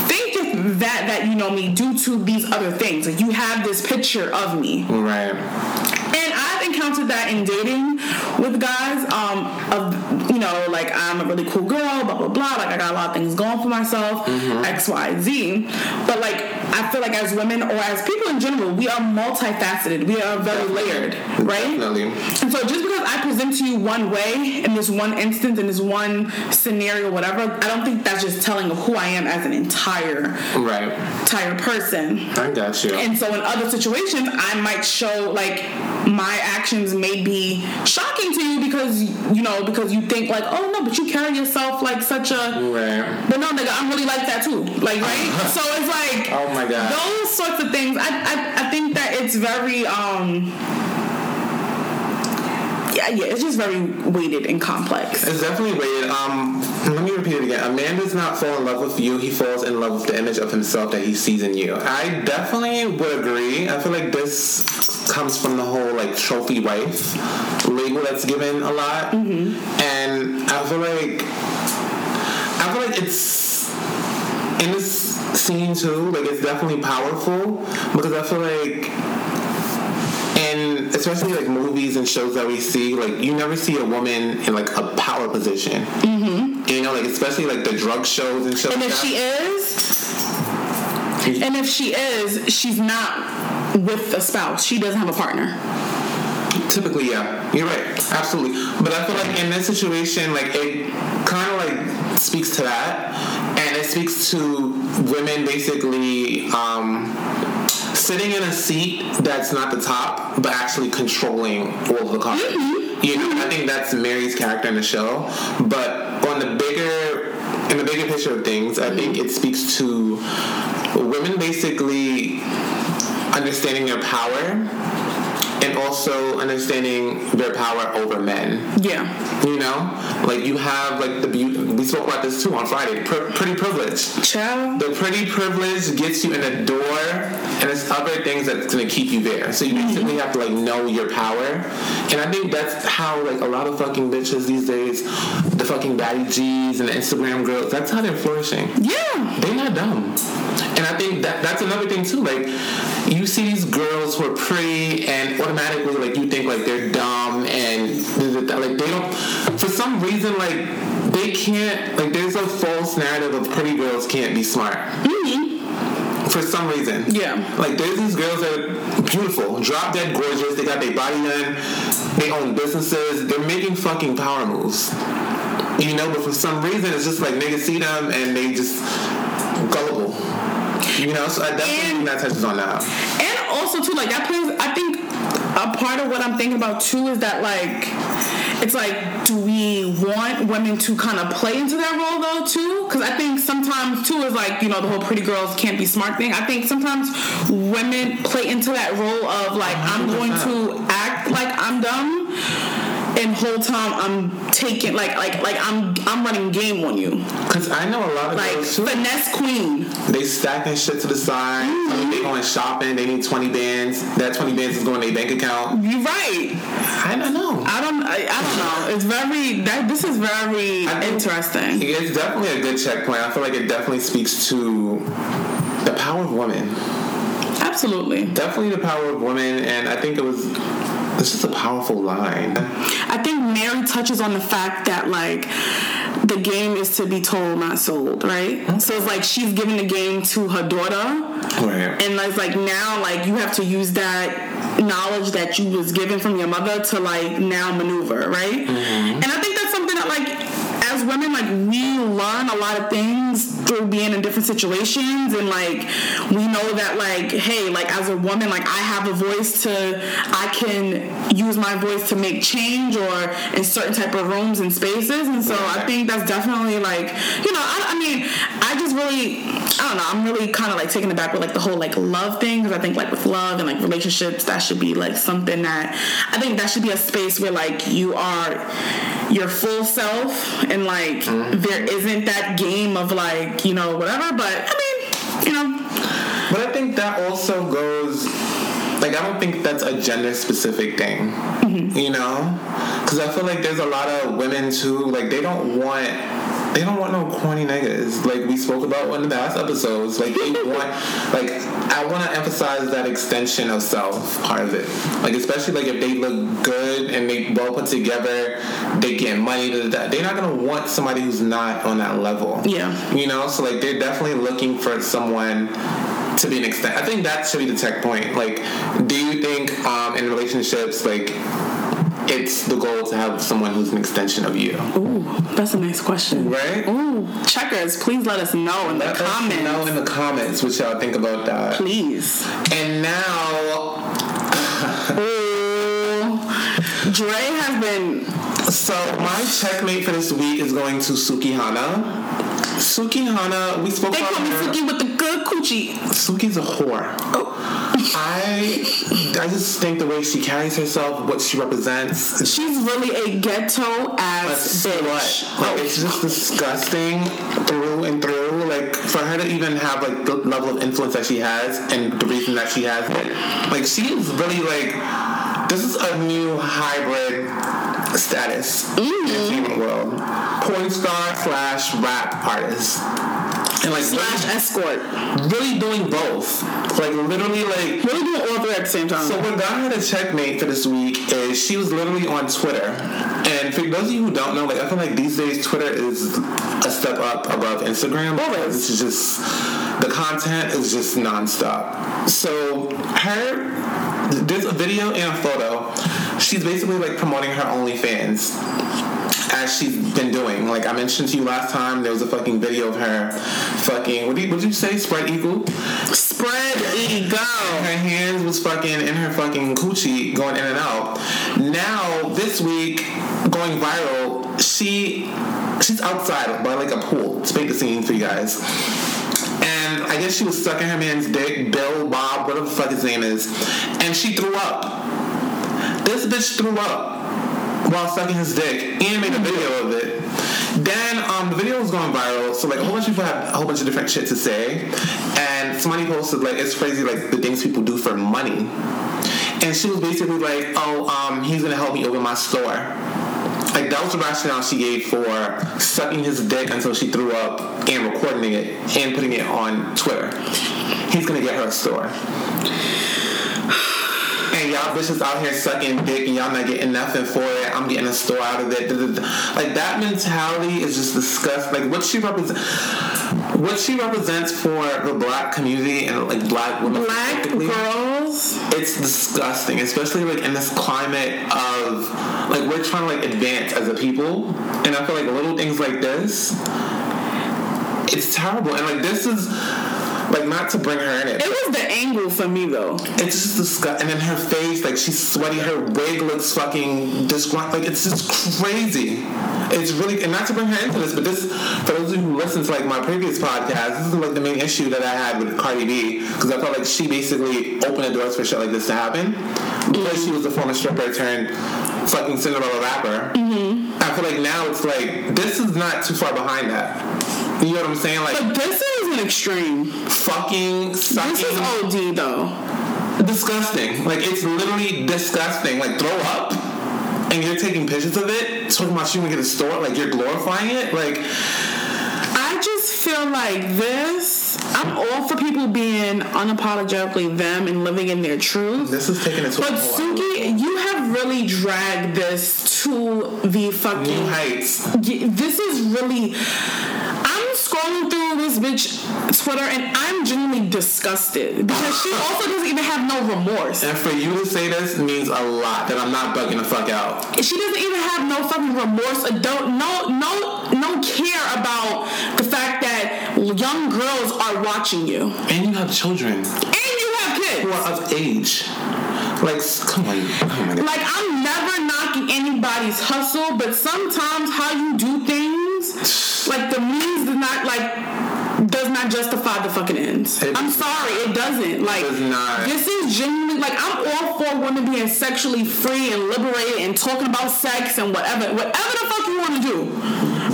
think that that you know me due to these other things? Like you have this picture of me, Right. and I've encountered that in dating with guys. Um, of you know, like I'm a really cool girl, blah blah blah. Like I got a lot of things going for myself, mm-hmm. X, Y, Z. But like I feel like as women or as people in general, we are multifaceted. We are very layered, right? Definitely. And so just because I present to you one way in this one instance, in this one scenario, whatever, I don't think that's just telling of who I am as an entire Right. entire person. I got you. And so in other situations, I might show like my actions may be shocking to you because you know because you think like oh no, but you carry yourself like such a. right. But no, nigga, I'm really like that too. Like right. so it's like Oh my God. those sorts of things. I I, I think that it's very um. Yeah, yeah, it's just very weighted and complex. It's definitely weighted. Um, let me repeat it again. A man does not fall in love with you. He falls in love with the image of himself that he sees in you. I definitely would agree. I feel like this comes from the whole like trophy wife label that's given a lot, and I feel like I feel like it's in this scene too, like it's definitely powerful because I feel like and especially like movies and shows that we see, like you never see a woman in like a power position. Mm-hmm. You know, like especially like the drug shows and shows. And if like she is, and if she is, she's not with a spouse. She doesn't have a partner. Typically, yeah, you're right, absolutely. But I feel like in this situation, like it kind of like speaks to that, and it speaks to women basically um, sitting in a seat that's not the top, but actually controlling all of the cards. Mm-hmm. You know, I think that's Mary's character in the show. But on the bigger, in the bigger picture of things, I think mm-hmm. it speaks to women basically understanding their power also understanding their power over men. Yeah. You know, like you have like the beauty. We spoke about this too on Friday. Pr- pretty privilege. Child. The pretty privilege gets you in the door, and it's other things that's gonna keep you there. So you mm-hmm. basically have to like know your power, and I think that's how like a lot of fucking bitches these days, the fucking baddie G's and the Instagram girls, that's how they're flourishing. Yeah. They're not dumb. And I think that that's another thing too. Like you see these girls who are pretty and automatically like you think like they're dumb and like they don't for some reason like they can't like there's a false narrative of pretty girls can't be smart. Mm-hmm. For some reason. Yeah. Like there's these girls that are beautiful, drop dead gorgeous, they got their body done, they own businesses, they're making fucking power moves. You know, but for some reason it's just like niggas see them and they just gullible. You know, so I definitely think And- that touches on that. And also too, like that plays. I think a part of what I'm thinking about too is that like it's like, do we want women to kind of play into that role though too? Because I think sometimes too is like you know the whole pretty girls can't be smart thing. I think sometimes women play into that role of like I'm going to act like I'm dumb. And whole time I'm taking like like like I'm I'm running game on you Cause I know a lot of like girls too. finesse queen They stacking shit to the side. Mm-hmm. I mean, they going shopping. They need twenty bands. That twenty bands is going to their bank account. you're right I don't know. I don't. I, I don't know. It's very. That this is very interesting. It's definitely a good checkpoint. I feel like it definitely speaks to the power of women. Absolutely. Definitely the power of women, and I think it was. It's is a powerful line. I think Mary touches on the fact that like the game is to be told, not sold, right? Mm-hmm. So it's like she's giving the game to her daughter, Right. and it's like now like you have to use that knowledge that you was given from your mother to like now maneuver, right? Mm-hmm. And I think that's something that like as women like we learn a lot of things through being in different situations and like we know that like hey like as a woman like I have a voice to I can use my voice to make change or in certain type of rooms and spaces. And so I think that's definitely like you know I, I mean I just really I don't know I'm really kind of like taken aback with like the whole like love thing because I think like with love and like relationships that should be like something that I think that should be a space where like you are your full self and like Mm-hmm. there isn't that game of like you know whatever but I mean you know But I think that also goes. Like I don't think that's a gender specific thing. Mm-hmm. You know, because I feel like there's a lot of women too. Like they don't want. They don't want no corny niggas. Like we spoke about in the past episodes. Like they want. Like I want to emphasize that extension of self part of it. Like especially like if they look good and they well put together, they get money. Da, da. They're not gonna want somebody who's not on that level. Yeah. You know, so like they're definitely looking for someone to be an extent. I think that should be the tech point. Like, do you think um, in relationships, like, it's the goal to have someone who's an extension of you? ooh that's a nice question Right? ooh checkers please let us know in the Let us comments know in the comments what y'all think about that. please And now, ooh Dre has been so my checkmate for this week is going to Suki Hana. Suki Hana, we spoke they about call me her. Suki with the good coochie Suki's a whore. Oh. I I just think the way she carries herself, what she represents, she's really a ghetto a ass bitch slut. Like it's just disgusting through and through. Like for her to even have like the level of influence that she has and the reason that she has it, like she is really like this is a new hybrid status in mm. the entertainment world. Porn star slash rap artist. and like slash escort. really doing both. Like literally like Really doing all three at the same time. So what got her to checkmate for this week is she was literally on Twitter. And for those of you who don't know, like I feel like these days Twitter is a step up above Instagram. Always. This is just the content is just nonstop. So her there's a video and a photo. She's basically like promoting her OnlyFans as she's been doing. Like I mentioned to you last time, there was a fucking video of her fucking what did you, you say? Spread eagle? Spread eagle. her hands was fucking in her fucking coochie going in and out. Now this week, going viral, she she's outside by like a pool. Let's make the scene for you guys. And I guess she was sucking her man's dick, Bill, Bob, whatever the fuck his name is, and she threw up. This bitch threw up while sucking his dick and made a video of it. Then um, the video was going viral, so like a whole bunch of people had a whole bunch of different shit to say, and somebody posted like it's crazy like the things people do for money, and she was basically like, oh, um, he's gonna help me open my store. Like that was the rationale she gave for sucking his dick until she threw up and recording it and putting it on Twitter. He's gonna get her a store. And y'all bitches out here sucking dick and y'all not getting nothing for it. I'm getting a store out of it. Like that mentality is just disgusting. Like what she represents, what she represents for the black community and like black women, Black girls. it's disgusting, especially like in this climate of like we're trying to like advance as a people, and I feel like little things like this, it's terrible. And like this is like not to bring her in it. It was the angle for me though. It's just disgusting. And then her face, like she's sweaty. Her wig looks fucking disgruntled. Like it's just crazy. It's really, and not to bring her into this, but this, for those of you who listen to like my previous podcast, this is like the main issue that I had with Cardi B because I felt like she basically opened the doors for shit like this to happen because she was a former stripper turned fucking Cinderella rapper. Mm-hmm. I feel like now it's like this is not too far behind that. You know what I'm saying? Like But this is an extreme. fucking sucking This is OD though. disgusting. Like it's literally disgusting. Like throw up, and you're taking pictures of it, talking about you get a store. Like you're glorifying it. Like I just feel like this. I'm all for people being unapologetically them and living in their truth. this is taking it to But a whole Suki, you have really dragged this to the new fucking. heights. This is really. I'm scrolling through this bitch Twitter and I'm genuinely disgusted because she also doesn't even have no remorse. And for you to say this means a lot. That I'm not bugging the fuck out. She doesn't even have no fucking remorse. or Don't no no no care about the fact that young girls are watching you And you have children and you have kids. who are of age. Like come on, on. Like I'm never knocking anybody's hustle, but sometimes how you do things, like the means does not like does not justify the fucking ends. It- I'm sorry, it doesn't. Like does this is genuinely like I'm all for women being sexually free and liberated and talking about sex and whatever, whatever the fuck you want to do.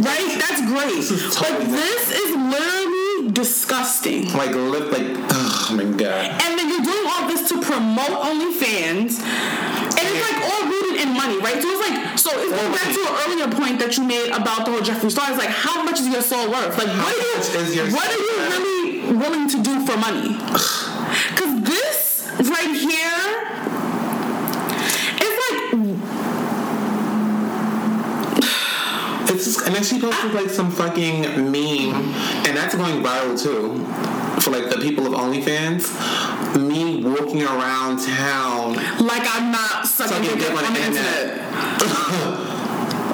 Right? That's great. is but totally this is literally disgusting. Like lip, like oh my god. And then you're doing this to promote OnlyFans. And it's like all rooted in money, right? So it's like, so it's going back to an earlier point that you made about the whole Jeffree Star. It's like, how much is your soul worth? Like, what are is you, what are you really willing to do for money? Because this right here, it's like, It's and then she posted like some fucking meme, and that's going viral too. For like the people of OnlyFans, me walking around town like I'm not sucking Sucking dick on on the internet.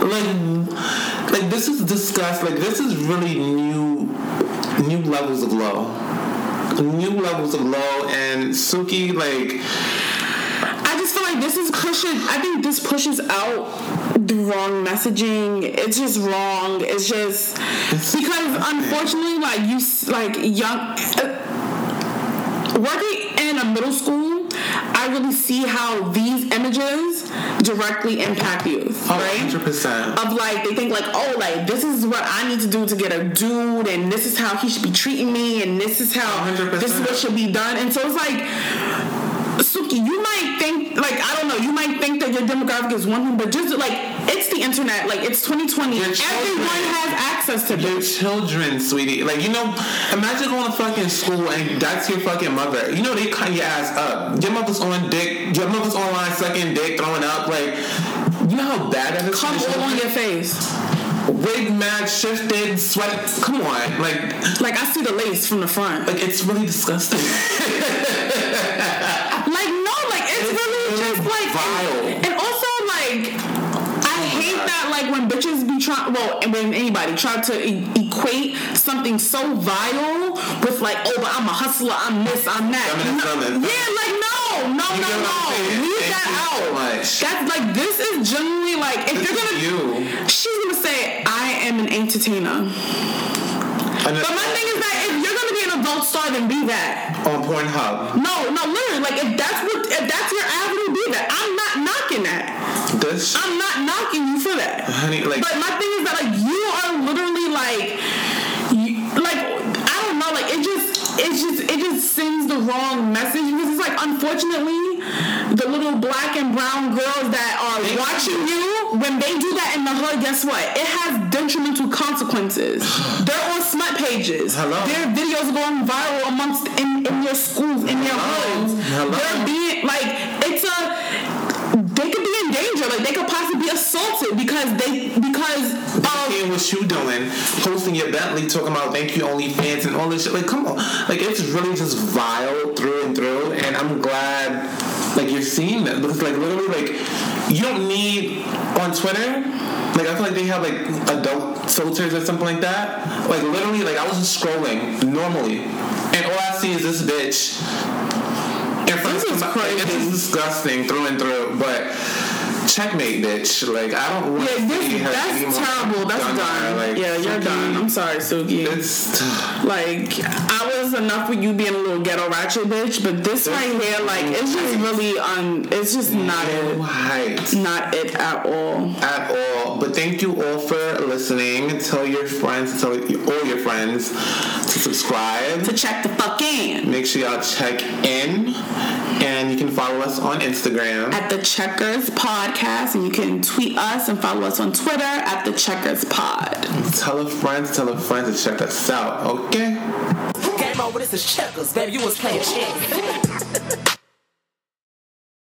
like, like this is disgust. Like this is really new, new levels of low, new levels of low. And Suki, like, I just feel like this is pushing. I think this pushes out the wrong messaging. It's just wrong. It's just because unfortunately, like you, like young, uh, working in a middle school. I really see how these images directly impact youth, oh, right? 100 percent. of like they think like oh like this is what I need to do to get a dude and this is how he should be treating me and this is how 100%. this is what should be done and so it's like you might think like I don't know, you might think that your demographic is one thing, but just like it's the internet, like it's 2020. Your Everyone has access to Your this. children, sweetie. Like, you know, imagine going to fucking school and that's your fucking mother. You know, they cut your ass up. Your mother's on dick. Your mother's online sucking dick, throwing up. Like, you know how bad that is? Come all on your face. Wig mad, shifted, sweat. Come on. Like, Like I see the lace from the front. like it's really disgusting. Like no, like it's, It's really really just like vile. And also like I hate that like when bitches be trying well and when anybody try to e- equate something so vile with like oh but I'm a hustler I'm this I'm that. Feminist, no, yeah like no no You no no. Leave Thank that out. so that's like this is genuinely like if This you're gonna you. she's gonna say I am an entertainer. And but my thing is that if you're gonna be an adult star then be that on Pornhub, no, no, literally, like if that's what if that's your avenue, be that. I'm not knocking that. this, I'm not knocking you for that. honey, like, But my thing is that like you are literally like, you, like I don't know, like it just it just sends the wrong message because it's like unfortunately the little black and brown girls that are Thank watching you when they do that in the hood, guess what? It has detrimental consequences. They're on smut pages. Hello. Their videos are going viral amongst in, in your schools, in your Hello. hoods. Hello. They're being like it's a they could be in danger. Like they could possibly be assaulted because they because of seeing what you doing, posting your Bentley, talking about thank you OnlyFans and all this shit. Like, come on, like it's really just vile through and through. And I'm glad, like you're seeing that because, like, literally, like you don't need on Twitter. Like I feel like they have like adult filters or something like that. Like literally, like I was just scrolling normally, and all I see is this bitch. This is crazy. It's disgusting through and through, but. Checkmate, bitch. Like I don't want yeah, to see her that's anymore. terrible. That's Done done. like, yeah, you're Suki, done. I'm sorry, Suki. It's Like I was enough with you being a little ghetto ratchet bitch, but this right here, like it's just really un. It's just not no it. height Not it at all. at all. But thank you all for listening. Tell your friends, tell all your friends to subscribe. To check the fuck in Make sure y'all check in, and you can follow us on Instagram. at the Checkers Podcast, and you can tweet us and follow us on Twitter at the Checkers Pod. Tell a friend, tell a friend to check us out. Okay. Game over, this is checkers, baby. You was playing chess.